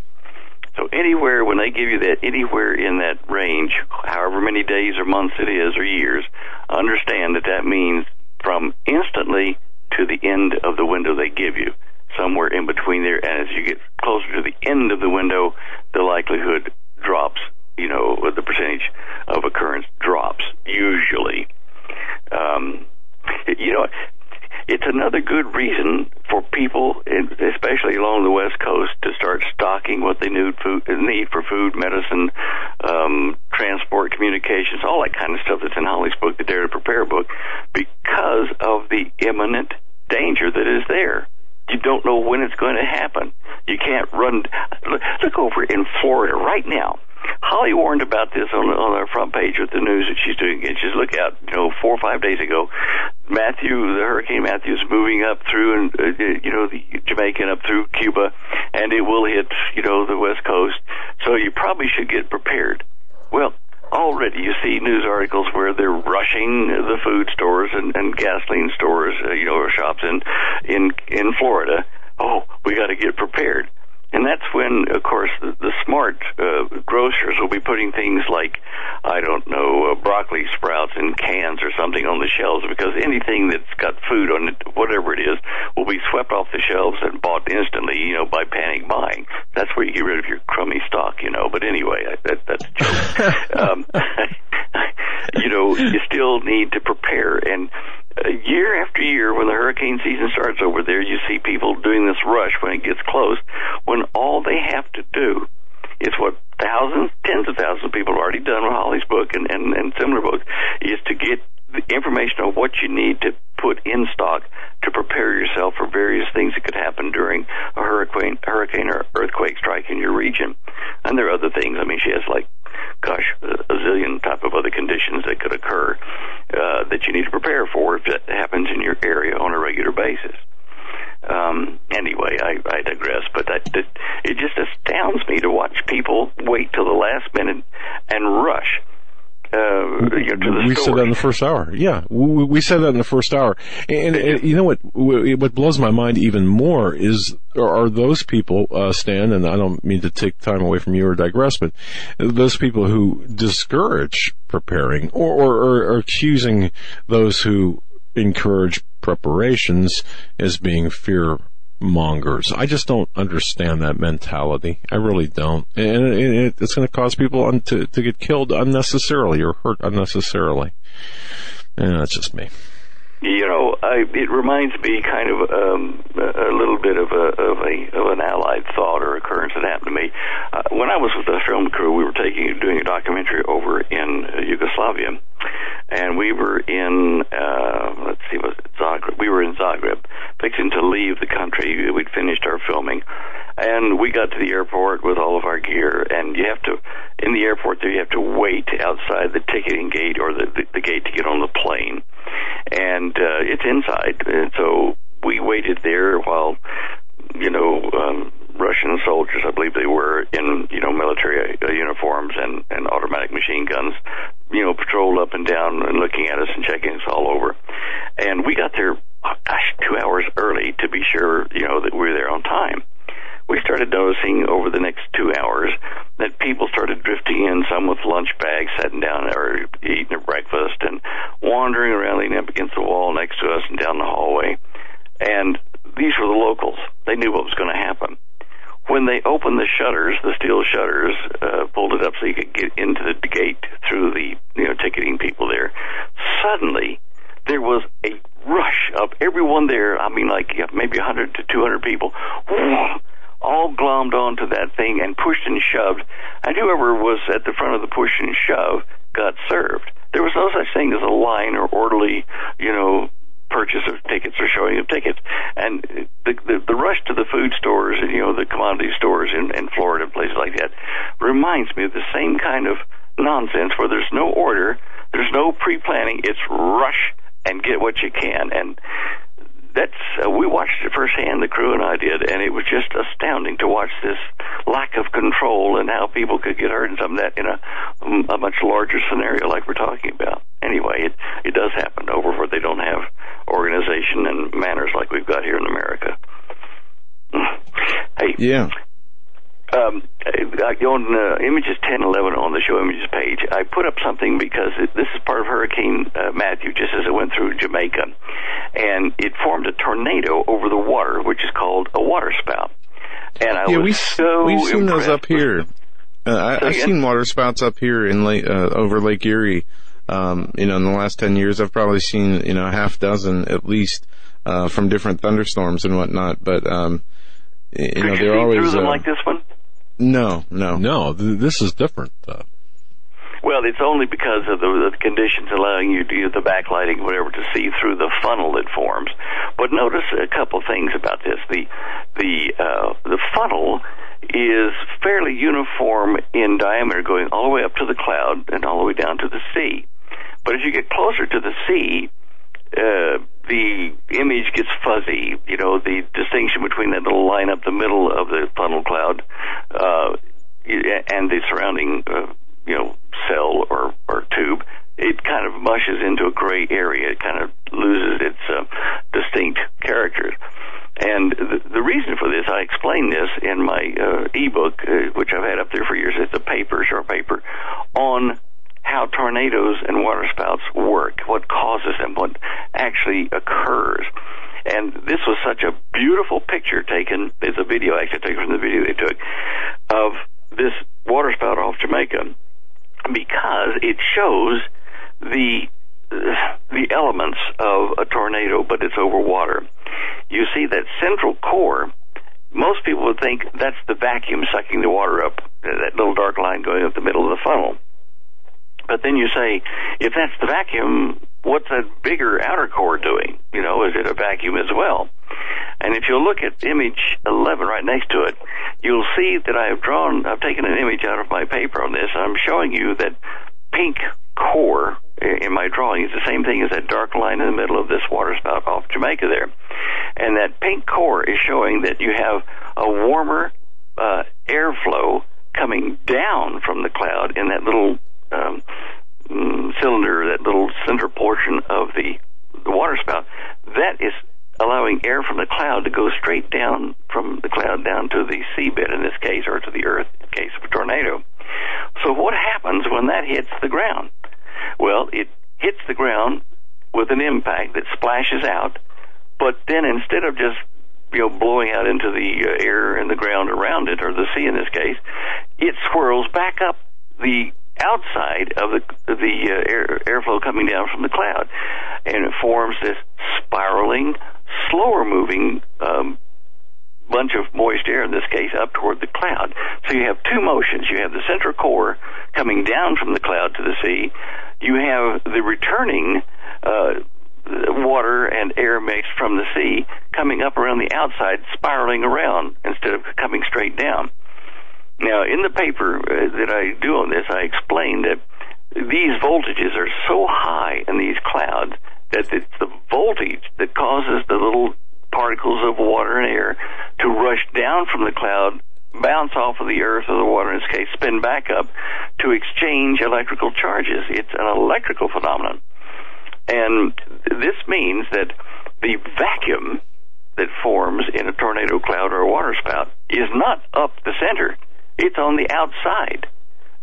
So anywhere, when they give you that, anywhere in that range, however many days or months it is or years, understand that that means from instantly to the end of the window they give you. Somewhere in between there, and as you get closer to the end of the window, the likelihood drops, you know, the percentage of occurrence drops, usually. Um, you know, it's another good reason for people, especially along the west coast, to start stocking what they need, food, need for food, medicine, um, transport, communications, all that kind of stuff that's in Holly's book, the Dare to Prepare book, because of the imminent danger that is there. You don't know when it's going to happen. You can't run. Look, look over in Florida right now. Holly warned about this on on our front page with the news that she's doing. And she's look out, you know, four or five days ago, Matthew, the Hurricane Matthew is moving up through and uh, you know the Jamaican up through Cuba, and it will hit you know the west coast. So you probably should get prepared. Well, already you see news articles where they're rushing the food stores and, and gasoline stores, uh, you know, or shops in in in Florida. Oh, we got to get prepared. And that's when, of course, the, the smart uh, grocers will be putting things like, I don't know, uh, broccoli sprouts in cans or something on the shelves because anything that's got food on it, whatever it is, will be swept off the shelves and bought instantly, you know, by panic buying. That's where you get rid of your crummy stock, you know. But anyway, I, that, that's a joke. um, you know, you still need to prepare. And year after year, when the hurricane season starts over there, you see people doing this rush when it gets close, when all they have to do is what thousands, tens of thousands of people have already done with Holly's book and, and, and similar books, is to get the information on what you need to put in stock to prepare yourself for various things that could happen during a hurricane, hurricane or earthquake strike in your region. And there are other things. I mean, she has like gosh, a zillion type of other conditions that could occur uh, that you need to prepare for if that happens in your area on a regular basis. Um, anyway, I, I digress, but that, that, it just astounds me to watch people wait till the last minute and rush uh, you know, we said that in the first hour. Yeah, we, we said that in the first hour. And, and, you know what? What blows my mind even more is are those people, uh, Stan, and I don't mean to take time away from you or digress, but those people who discourage preparing or, or, or accusing those who encourage preparations as being fear mongers. I just don't understand that mentality. I really don't. And it's going to cause people to, to get killed unnecessarily or hurt unnecessarily. And that's just me. You know, I, it reminds me kind of um, a little bit of a of a of an allied thought or occurrence that happened to me uh, when I was with the film crew. We were taking doing a documentary over in uh, Yugoslavia, and we were in uh, let's see, was it Zagreb? We were in Zagreb, fixing to leave the country. We'd finished our filming, and we got to the airport with all of our gear. And you have to, in the airport there, you have to wait outside the ticketing gate or the the, the gate to get on the plane, and uh, it's inside. And so we waited there while you know, um, Russian soldiers, I believe they were in, you know, military uh, uniforms and, and automatic machine guns, you know, patrolled up and down and looking at us and checking us all over. And we got there, oh, gosh, two hours early to be sure, you know, that we were there on time. We started noticing over the next two hours that people started drifting in, some with lunch bags, sitting down or eating their breakfast, and wandering around, leaning up against the wall next to us and down the hallway. And these were the locals. They knew what was going to happen. When they opened the shutters, the steel shutters, uh, pulled it up so you could get into the gate through the you know ticketing people there. Suddenly, there was a rush of everyone there. I mean, like maybe 100 to 200 people, all glommed onto that thing and pushed and shoved. And whoever was at the front of the push and shove got served. There was no such thing as a line or orderly, you know, purchase of tickets or showing of tickets. And the, the, the rush to the food stores and, you know, the commodity stores in, in Florida and places like that reminds me of the same kind of nonsense where there's no order, there's no pre-planning, it's rush and get what you can. And that's uh, we watched it firsthand. The crew and I did, and it was just astounding to watch this lack of control and how people could get hurt and some of that in a, a much larger scenario like we're talking about. Anyway, it it does happen over where they don't have organization and manners like we've got here in America. Hey, yeah. Um, on uh, images 10, 11 on the show images page, I put up something because it, this is part of Hurricane uh, Matthew, just as it went through Jamaica, and it formed a tornado over the water, which is called a waterspout. And I yeah, was we, so we've seen those up here. Uh, I, I've seen waterspouts up here in Lake, uh, over Lake Erie. Um, you know, in the last ten years, I've probably seen you know a half dozen at least uh, from different thunderstorms and whatnot. But um, You Could know, you they're always through them uh, like this one? No, no, No, th- this is different. Uh, Well, it's only because of the, the conditions allowing you to use the backlighting, whatever, to see through the funnel that forms. But notice a couple things about this. The the uh, the funnel is fairly uniform in diameter, going all the way up to the cloud and all the way down to the sea. But as you get closer to the sea, uh, the image gets fuzzy. You know, the distinction between that little line up the middle of the funnel cloud uh, and the surrounding, uh, you know, cell or, or tube, it kind of mushes into a gray area. It kind of loses its uh, distinct characters. And the, the reason for this, I explain this in my uh, ebook, uh, which I've had up there for years. It's a paper, short paper, on how tornadoes and waterspouts work, what causes them, what actually occurs. And this was such a beautiful picture taken. It's a video actually taken from the video they took of this waterspout off Jamaica because it shows the the elements of a tornado, but it's over water. You see that central core. Most people would think that's the vacuum sucking the water up, that little dark line going up the middle of the funnel. But then you say, if that's the vacuum, what's that bigger outer core doing? You know, is it a vacuum as well? And if you look at image 11 right next to it, you'll see that I have drawn, I've taken an image out of my paper on this, I'm showing you that pink core in my drawing is the same thing as that dark line in the middle of this waterspout off Jamaica there. And that pink core is showing that you have a warmer uh, airflow coming down from the cloud in that little um, cylinder, that little center portion of the, the water spout, that is allowing air from the cloud to go straight down from the cloud down to the seabed in this case, or to the earth in case of a tornado. So what happens when that hits the ground? Well, it hits the ground with an impact that splashes out, but then instead of just you know blowing out into the uh, air and the ground around it, or the sea in this case, it swirls back up the outside of the the uh, air, airflow coming down from the cloud, and it forms this spiraling, slower moving um, bunch of moist air in this case up toward the cloud. So you have two motions. You have the central core coming down from the cloud to the sea. You have the returning uh, water and air mixed from the sea coming up around the outside, spiraling around instead of coming straight down. Now, in the paper uh, that I do on this, I explain that these voltages are so high in these clouds that it's the voltage that causes the little particles of water and air to rush down from the cloud, bounce off of the earth or the water in this case, spin back up to exchange electrical charges. It's an electrical phenomenon. And this means that the vacuum that forms in a tornado cloud or a waterspout is not up the center. It's on the outside.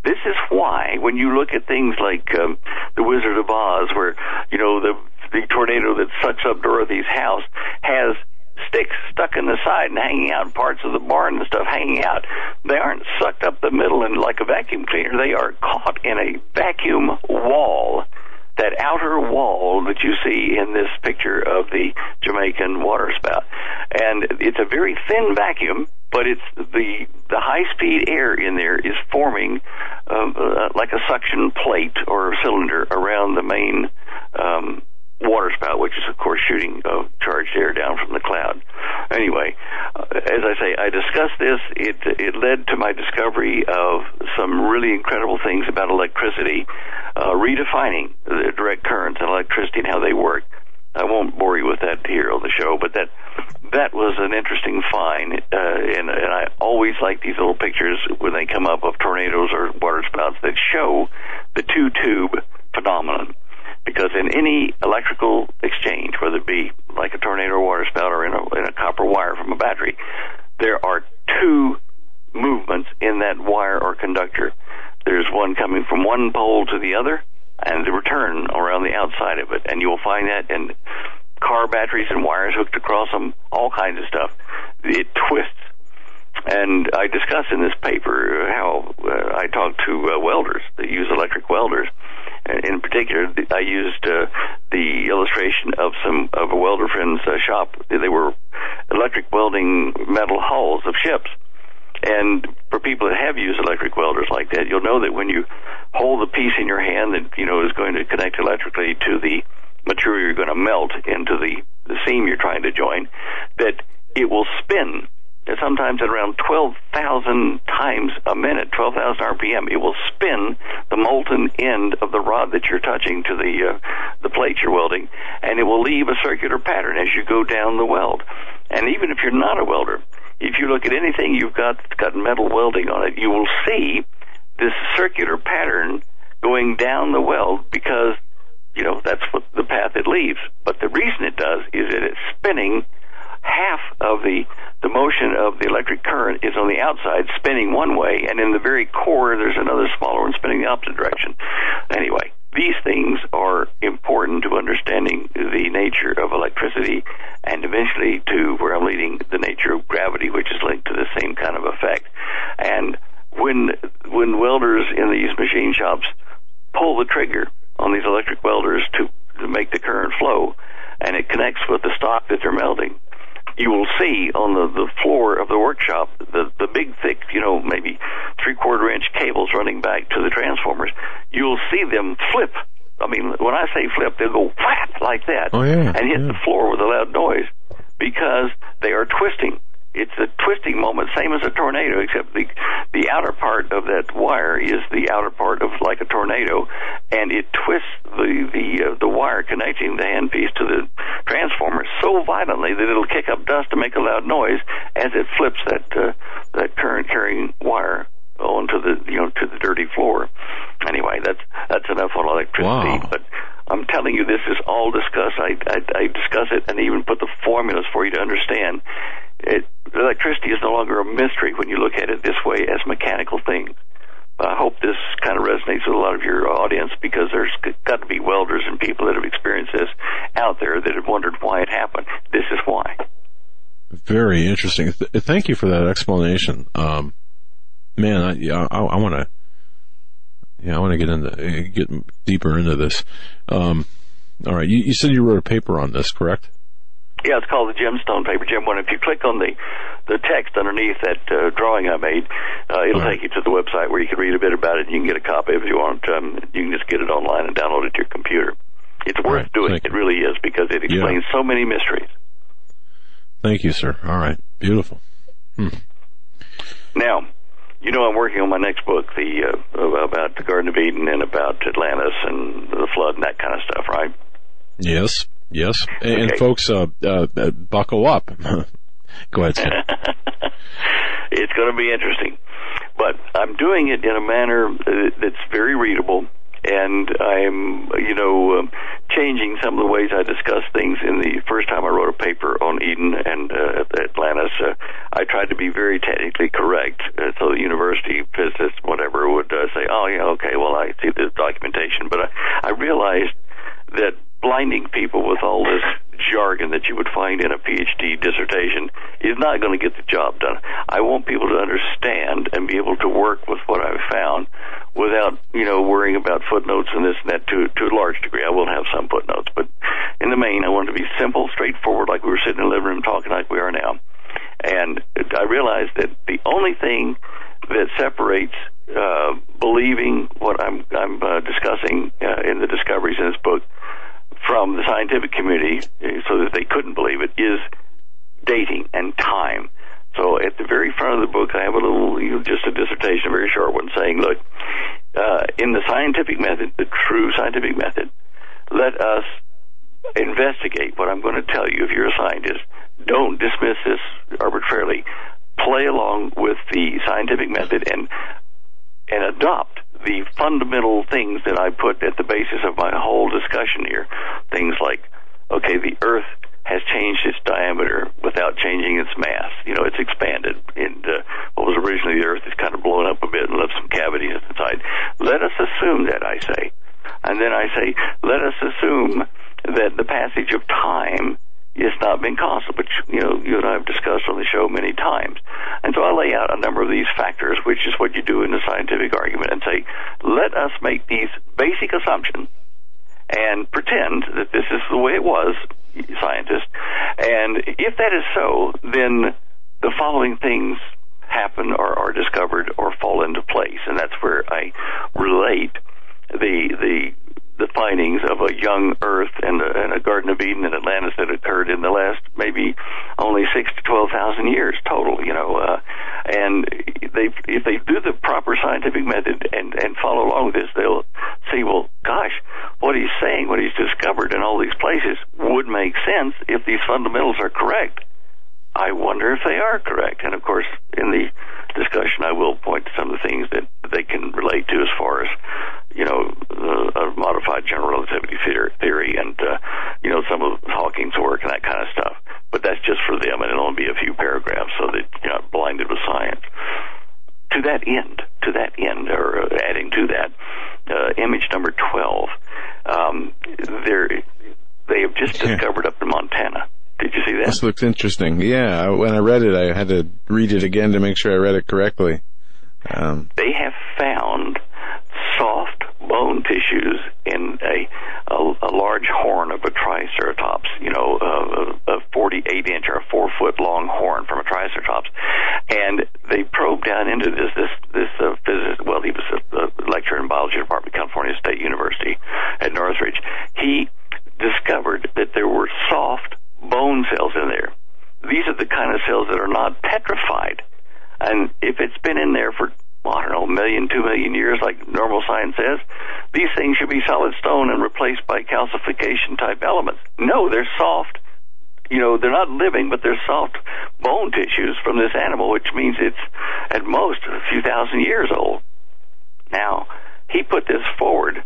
This is why, when you look at things like um, the Wizard of Oz, where you know the the tornado that sucks up Dorothy's house has sticks stuck in the side and hanging out, parts of the barn and stuff hanging out. They aren't sucked up the middle and like a vacuum cleaner. They are caught in a vacuum wall. That outer wall that you see in this picture of the Jamaican waterspout, and it's a very thin vacuum, but it's the the high speed air in there is forming uh, uh, like a suction plate or cylinder around the main um, waterspout, which is of course shooting uh, charged air down from the cloud. Anyway, uh, as I say, I discussed this. It it led to my discovery of some really incredible things about electricity, uh, redefining the direct currents and electricity and how they work. I won't bore you with that here on the show, but that that was an interesting find, uh, and, and I always like these little pictures when they come up of tornadoes or waterspouts that show the two tube phenomenon because in any electrical exchange, whether it be like a tornado water spout or in a, in a copper wire from a battery, there are two movements in that wire or conductor. There's one coming from one pole to the other, and the return around the outside of it. And you'll find that in car batteries and wires hooked across them, all kinds of stuff. It twists. And I discuss in this paper how uh, I talk to uh, welders particular, I used uh, the illustration of some of a welder friend's uh, shop. They were electric welding metal hulls of ships. And for people that have used electric welders like that, you'll know that when you hold the piece in your hand that you know is going to connect electrically to the material you're going to melt into the, the seam you're trying to join, that it will spin sometimes at around 12,000 times a minute, 12,000 RPM. It will spin the molten end of the rod that you're touching to the uh, the plate you're welding, and it will leave a circular pattern as you go down the weld. And even if you're not a welder, if you look at anything you've got got metal welding on it, you will see this circular pattern going down the weld because you know that's what the path it leaves. But the reason it does is that it's spinning half of the the motion of the electric current is on the outside spinning one way and in the very core there's another smaller one spinning the opposite direction. Anyway these things are important to understanding the nature of electricity and eventually to where I'm leading the nature of gravity which is linked to the same kind of effect. And when when welders in these machine shops pull the trigger on these electric welders to, to make the current flow and it connects with the stock that they're melting you will see on the, the floor of the workshop the, the big, thick, you know, maybe three quarter inch cables running back to the transformers. You'll see them flip. I mean, when I say flip, they'll go whap like that oh, yeah, and hit yeah. the floor with a loud noise because they are twisting it's a twisting moment, same as a tornado, except the the outer part of that wire is the outer part of like a tornado, and it twists the the uh, the wire connecting the handpiece to the transformer so violently that it'll kick up dust to make a loud noise as it flips that uh, that current carrying wire onto the you know to the dirty floor. Anyway, that's that's enough on electricity, Wow. but. I'm telling you, this is all discussed. I, I, I discuss it and even put the formulas for you to understand. It, electricity is no longer a mystery when you look at it this way as mechanical things. I hope this kind of resonates with a lot of your audience because there's got to be welders and people that have experienced this out there that have wondered why it happened. This is why. Very interesting. Th- thank you for that explanation. Um, man, I, I want to, yeah, I want to get into, get deeper into this. Um, all right. You, you said you wrote a paper on this, correct? Yeah, it's called the gemstone paper, Gem One. If you click on the the text underneath that uh, drawing I made, uh, it'll right. take you to the website where you can read a bit about it. and You can get a copy if you want. Um, you can just get it online and download it to your computer. It's worth right, doing. thank It really is because it Yeah. explains so many mysteries. Thank you, sir. All right. Beautiful. Now, you know I'm working on my next book, the uh, about the Garden of Eden and about Atlantis and the flood and that kind of stuff, right? Yes. Yes. And, and folks, uh, uh, uh, buckle up. Go ahead, Stan. it's going to be interesting. But I'm doing it in a manner uh, that's very readable, and I'm, you know, um, changing some of the ways I discuss things. In the first time I wrote a paper on Eden and uh, Atlantis, uh, I tried to be very technically correct, uh, so the university physicists, whatever, would uh, say, "Oh, yeah, okay, well, I see the documentation," but I, I realized that blinding people with all this jargon that you would find in a PhD dissertation is not going to get the job done. I want people to understand and be able to work with what I've found without, you know, worrying about footnotes and this and that to, to a large degree. I will have some footnotes, but in the main, I want to be simple, straightforward, like we were sitting in the living room talking like we are now. And I realized that the only thing that separates uh, believing what I'm, I'm uh, discussing uh, in the discoveries in this book from the scientific community, uh, so that they couldn't believe it, is dating and time. So at the very front of the book, I have a little, you know, just a dissertation, a very short one, saying, look, uh, in the scientific method, the true scientific method, let us investigate what I'm going to tell you if you're a scientist. Don't dismiss this arbitrarily. Play along with the scientific method and and adopt the fundamental things that I put at the basis of my whole discussion here. Things like, okay, the Earth has changed its diameter without changing its mass. You know, it's expanded. And uh, what was originally the Earth is kind of blown up a bit and left some cavities at the inside. Let us assume that, I say. And then I say, let us assume that the passage of time it's not been constant, but you know, you and I have discussed on the show many times. And so I lay out a number of these factors, which is what you do in a scientific argument, and say, let us make these basic assumptions and pretend that this is the way it was, scientists. And if that is so, then the following things happen or are discovered or fall into place. And that's where I relate the the the findings of a young Earth and a, and a Garden of Eden in Atlantis that occurred in the last maybe only six to twelve thousand years total. You know, uh, and they if they do the proper scientific method and and follow along with this, they'll see. Well, gosh, what he's saying, what he's discovered in all these places, would make sense if these fundamentals are correct. I wonder if they are correct. And of course, in the discussion, I will point to some of the things that they can relate to as far as, you know, uh, a modified general relativity theory and, uh, you know, some of Hawking's work and that kind of stuff. But that's just for them, and it'll only be a few paragraphs so that you're not blinded with science. To that end, to that end, or uh, adding to that, uh, image number 12, um, they have just discovered up in Montana did you see that? This looks interesting. Yeah, when I read it, I had to read it again to make sure I read it correctly. Um, they have found soft bone tissues in a a, a large horn of a triceratops, you know, a, a 48 inch or a four foot long horn from a triceratops, and they probed down into this this this uh, physicist. Well, he was a, a lecturer in biology department, at California State University at Northridge. He discovered that there were soft bone cells in there. These are the kind of cells that are not petrified. And if it's been in there for, well, I don't know, a million, two million years, like normal science says, these things should be solid stone and replaced by calcification type elements. No, they're soft. You know, they're not living, but they're soft bone tissues from this animal, which means it's at most a few thousand years old. Now, he put this forward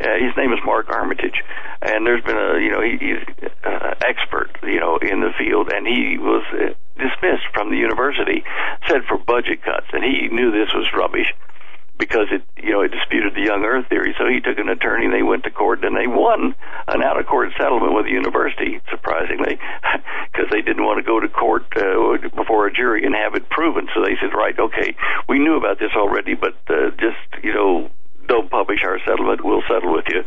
uh, his name is Mark Armitage, and there's been a you know he, he's uh, expert you know in the field, and he was uh, dismissed from the university, said for budget cuts, and he knew this was rubbish because it you know it disputed the young Earth theory. So he took an attorney, and they went to court, and they won an out of court settlement with the university, surprisingly, because they didn't want to go to court uh, before a jury and have it proven. So they said, right, okay, we knew about this already, but uh, just you know don't publish our settlement, we'll settle with you.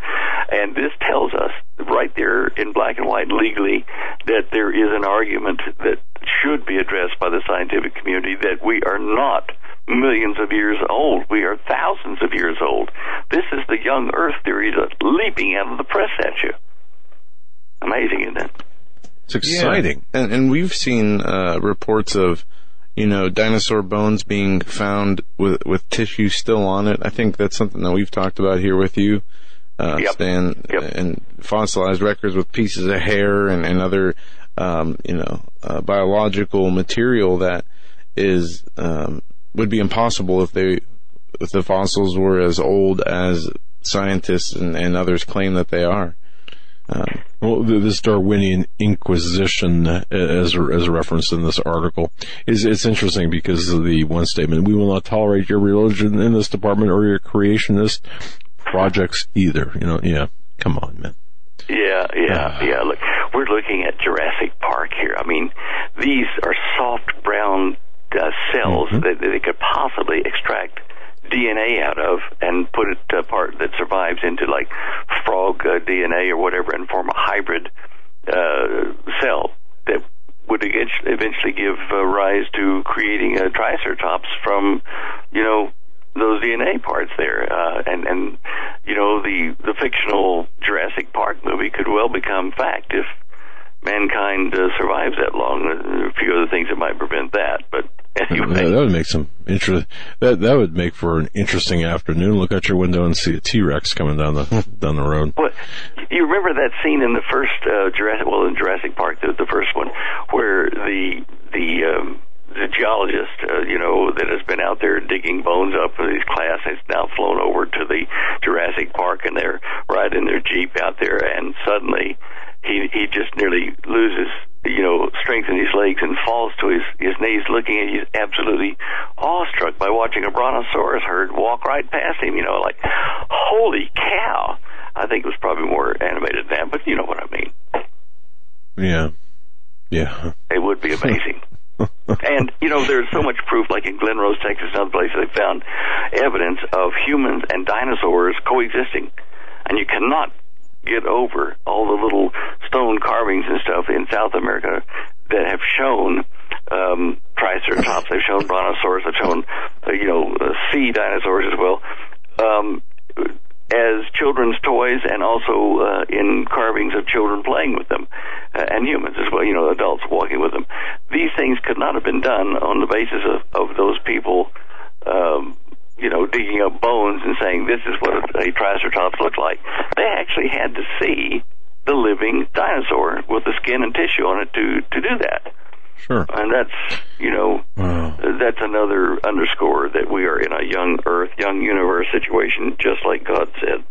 And this tells us right there in black and white legally that there is an argument that should be addressed by the scientific community that we are not millions of years old. We are thousands of years old. This is the young Earth theory that's leaping out of the press at you. Amazing, isn't it? It's exciting. Yeah. And, and we've seen uh, reports of you know, dinosaur bones being found with with tissue still on it. I think that's something that we've talked about here with you, uh, yep. Stan, yep. and fossilized records with pieces of hair and, and other, um, you know, uh, biological material that is um, would be impossible if they if the fossils were as old as scientists and, and others claim that they are. Um, well, this Darwinian Inquisition, uh, as a reference in this article, is it's interesting because of the one statement: "We will not tolerate your religion in this department or your creationist projects either." You know, yeah, come on, man. Yeah, yeah, uh, yeah. Look, we're looking at Jurassic Park here. I mean, these are soft brown uh, cells mm-hmm. that, that they could possibly extract DNA out of and put it uh, part that survives into like frog uh, DNA or whatever and form a hybrid uh, cell that would eventually give uh, rise to creating a triceratops from, you know, those DNA parts there, uh, and and you know the the fictional Jurassic Park movie could well become fact if mankind uh, survives that long. A few other things that might prevent that, but anyway. Yeah, that would make some interest. That that would make for an interesting afternoon. Look out your window and see a T Rex coming down the down the road. Well, you remember that scene in the first uh, Jurassic, well, in Jurassic Park, the, the first one, where the the um, the geologist, uh, you know, that has been out there digging bones up for these class has now flown over to the Jurassic Park and they're riding their Jeep out there and suddenly he he just nearly loses you know strength in his legs and falls to his his knees, looking at he's absolutely awestruck by watching a brontosaurus herd walk right past him. You know, like holy cow! I think it was probably more animated than that, but you know what I mean. Yeah, yeah. It would be amazing. and you know, there's so much proof, like in Glen Rose, Texas, and other places, they found evidence of humans and dinosaurs coexisting, and you cannot get over all the little stone carvings and stuff in South America that have shown um, Triceratops, they've shown Brontosaurus, they've shown, uh, you know, uh, sea dinosaurs as well. Um, as children's toys and also uh, in carvings of children playing with them uh, and humans as well, you know, adults walking with them. These things could not have been done on the basis of, of those people, um, you know, digging up bones and saying this is what a, a triceratops looked like. They actually had to see the living dinosaur with the skin and tissue on it to to do that. Sure. And that's, you know, wow. that's another underscore that we are in a young earth, young universe situation, just like God said.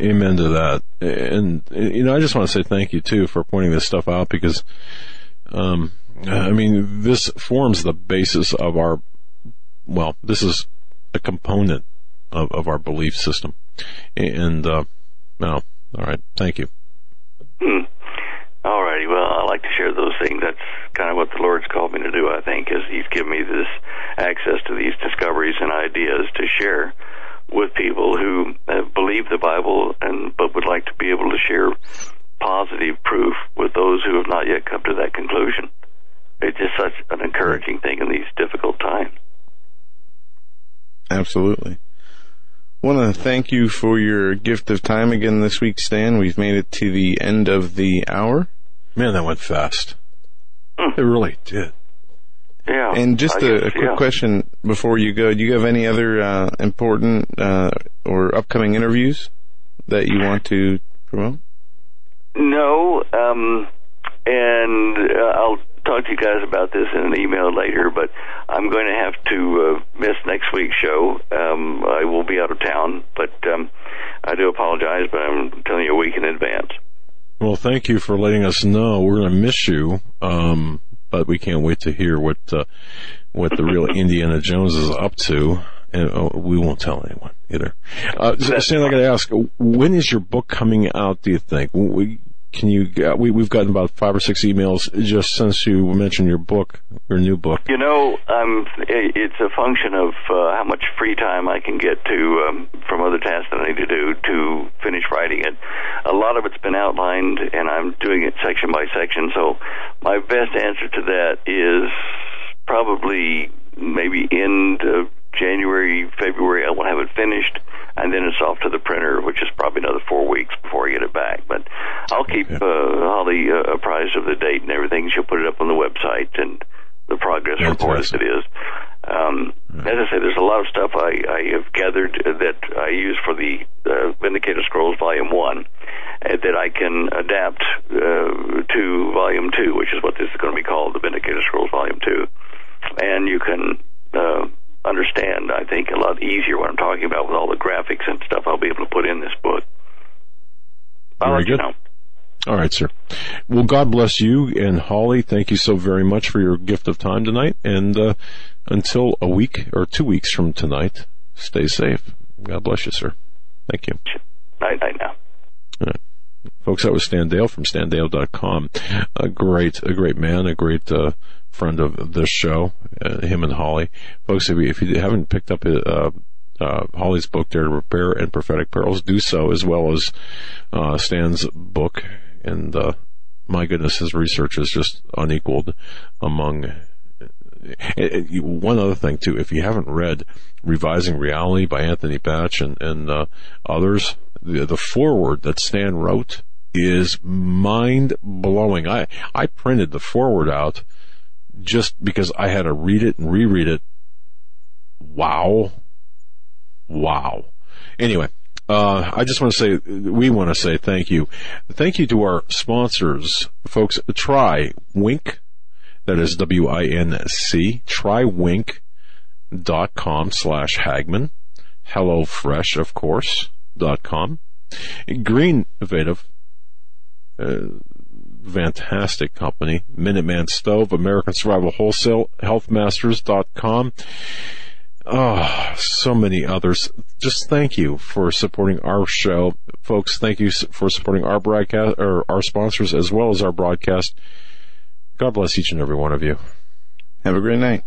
Amen to that. And, you know, I just want to say thank you too for pointing this stuff out because, um, I mean, this forms the basis of our, well, this is a component of, of our belief system. And, uh, all right. Thank you. Hmm. All righty. Well, I like to share those things. That's kind of what the Lord's called me to do. I think is He's given me this access to these discoveries and ideas to share with people who have believed the Bible and but would like to be able to share positive proof with those who have not yet come to that conclusion. It's just such an encouraging thing in these difficult times. Absolutely. Want to thank you for your gift of time again this week, Stan. We've made it to the end of the hour. Man, that went fast. Mm. It really did. Yeah. And just a, guess, a, quick yeah. question before you go: Do you have any other uh, important uh, or upcoming interviews that you want to promote? No, um, and uh, I'll talk to you guys about this in an email later, but I'm going to have to uh, miss next week's show. Um, I will be out of town, but um, I do apologize, but I'm telling you a week in advance. Well, thank you for letting us know. We're going to miss you, um, but we can't wait to hear what uh, what the real Indiana Jones is up to. And oh, we won't tell anyone either. Uh, Stan, I got to ask, when is your book coming out? Do you think? We, can you? Uh, we we've gotten about five or six emails just since you mentioned your book, your new book. You know, um, it's a function of uh, how much free time I can get to um, from other tasks that I need to do to finish writing it. A lot of it's been outlined, and I'm doing it section by section. So my best answer to that is probably maybe end of January, February. I will have it finished and then it's off to the printer, which is probably another four weeks before I get it back. But I'll keep uh, Holly uh, apprised of the date and everything. She'll put it up on the website and the progress report as it is. Um, As I say, there's a lot of stuff I, I have gathered that I use for the uh, Vindicator Scrolls Volume 1 uh, that I can adapt uh, to Volume 2, which is what this is going to be called, the Vindicator Scrolls Volume 2. And you can uh, understand, I think, a lot easier what I'm talking about with all the graphics and stuff I'll be able to put in this book. I'll Very good. You know. All right, sir. Well, God bless you and Holly. Thank you so very much for your gift of time tonight. And uh, until a week or two weeks from tonight, stay safe. God bless you, sir. Thank you. Night, night now. Folks, that was Stan Deyo from standeyo.com. A great, a great man, a great uh, friend of this show, uh, him and Holly. Folks, if you, if you haven't picked up uh, uh, Holly's book, Dare to Prepare and Prophetic Perils, do so, as well as uh, Stan's book. And uh, my goodness, his research is just unequaled among. One other thing too, if you haven't read Revising Reality by Anthony Patch and, and uh, others, the, the foreword that Stan wrote is mind blowing. I, I printed the foreword out just because I had to read it and reread it. Wow. Wow. Anyway, uh, I just want to say, we want to say thank you. Thank you to our sponsors, folks. Try Winc. That is W-I-N-C. Trywinc.com slash Hagmann. HelloFresh, of course, dot com. Green Innovative. Uh, fantastic company. Minuteman Stove, American Survival Wholesale, healthmasters.com. Oh, so many others. Just thank you for supporting our show. Folks, thank you for supporting our broadcast, or our sponsors as well as our broadcast. God bless each and every one of you. Have a great night.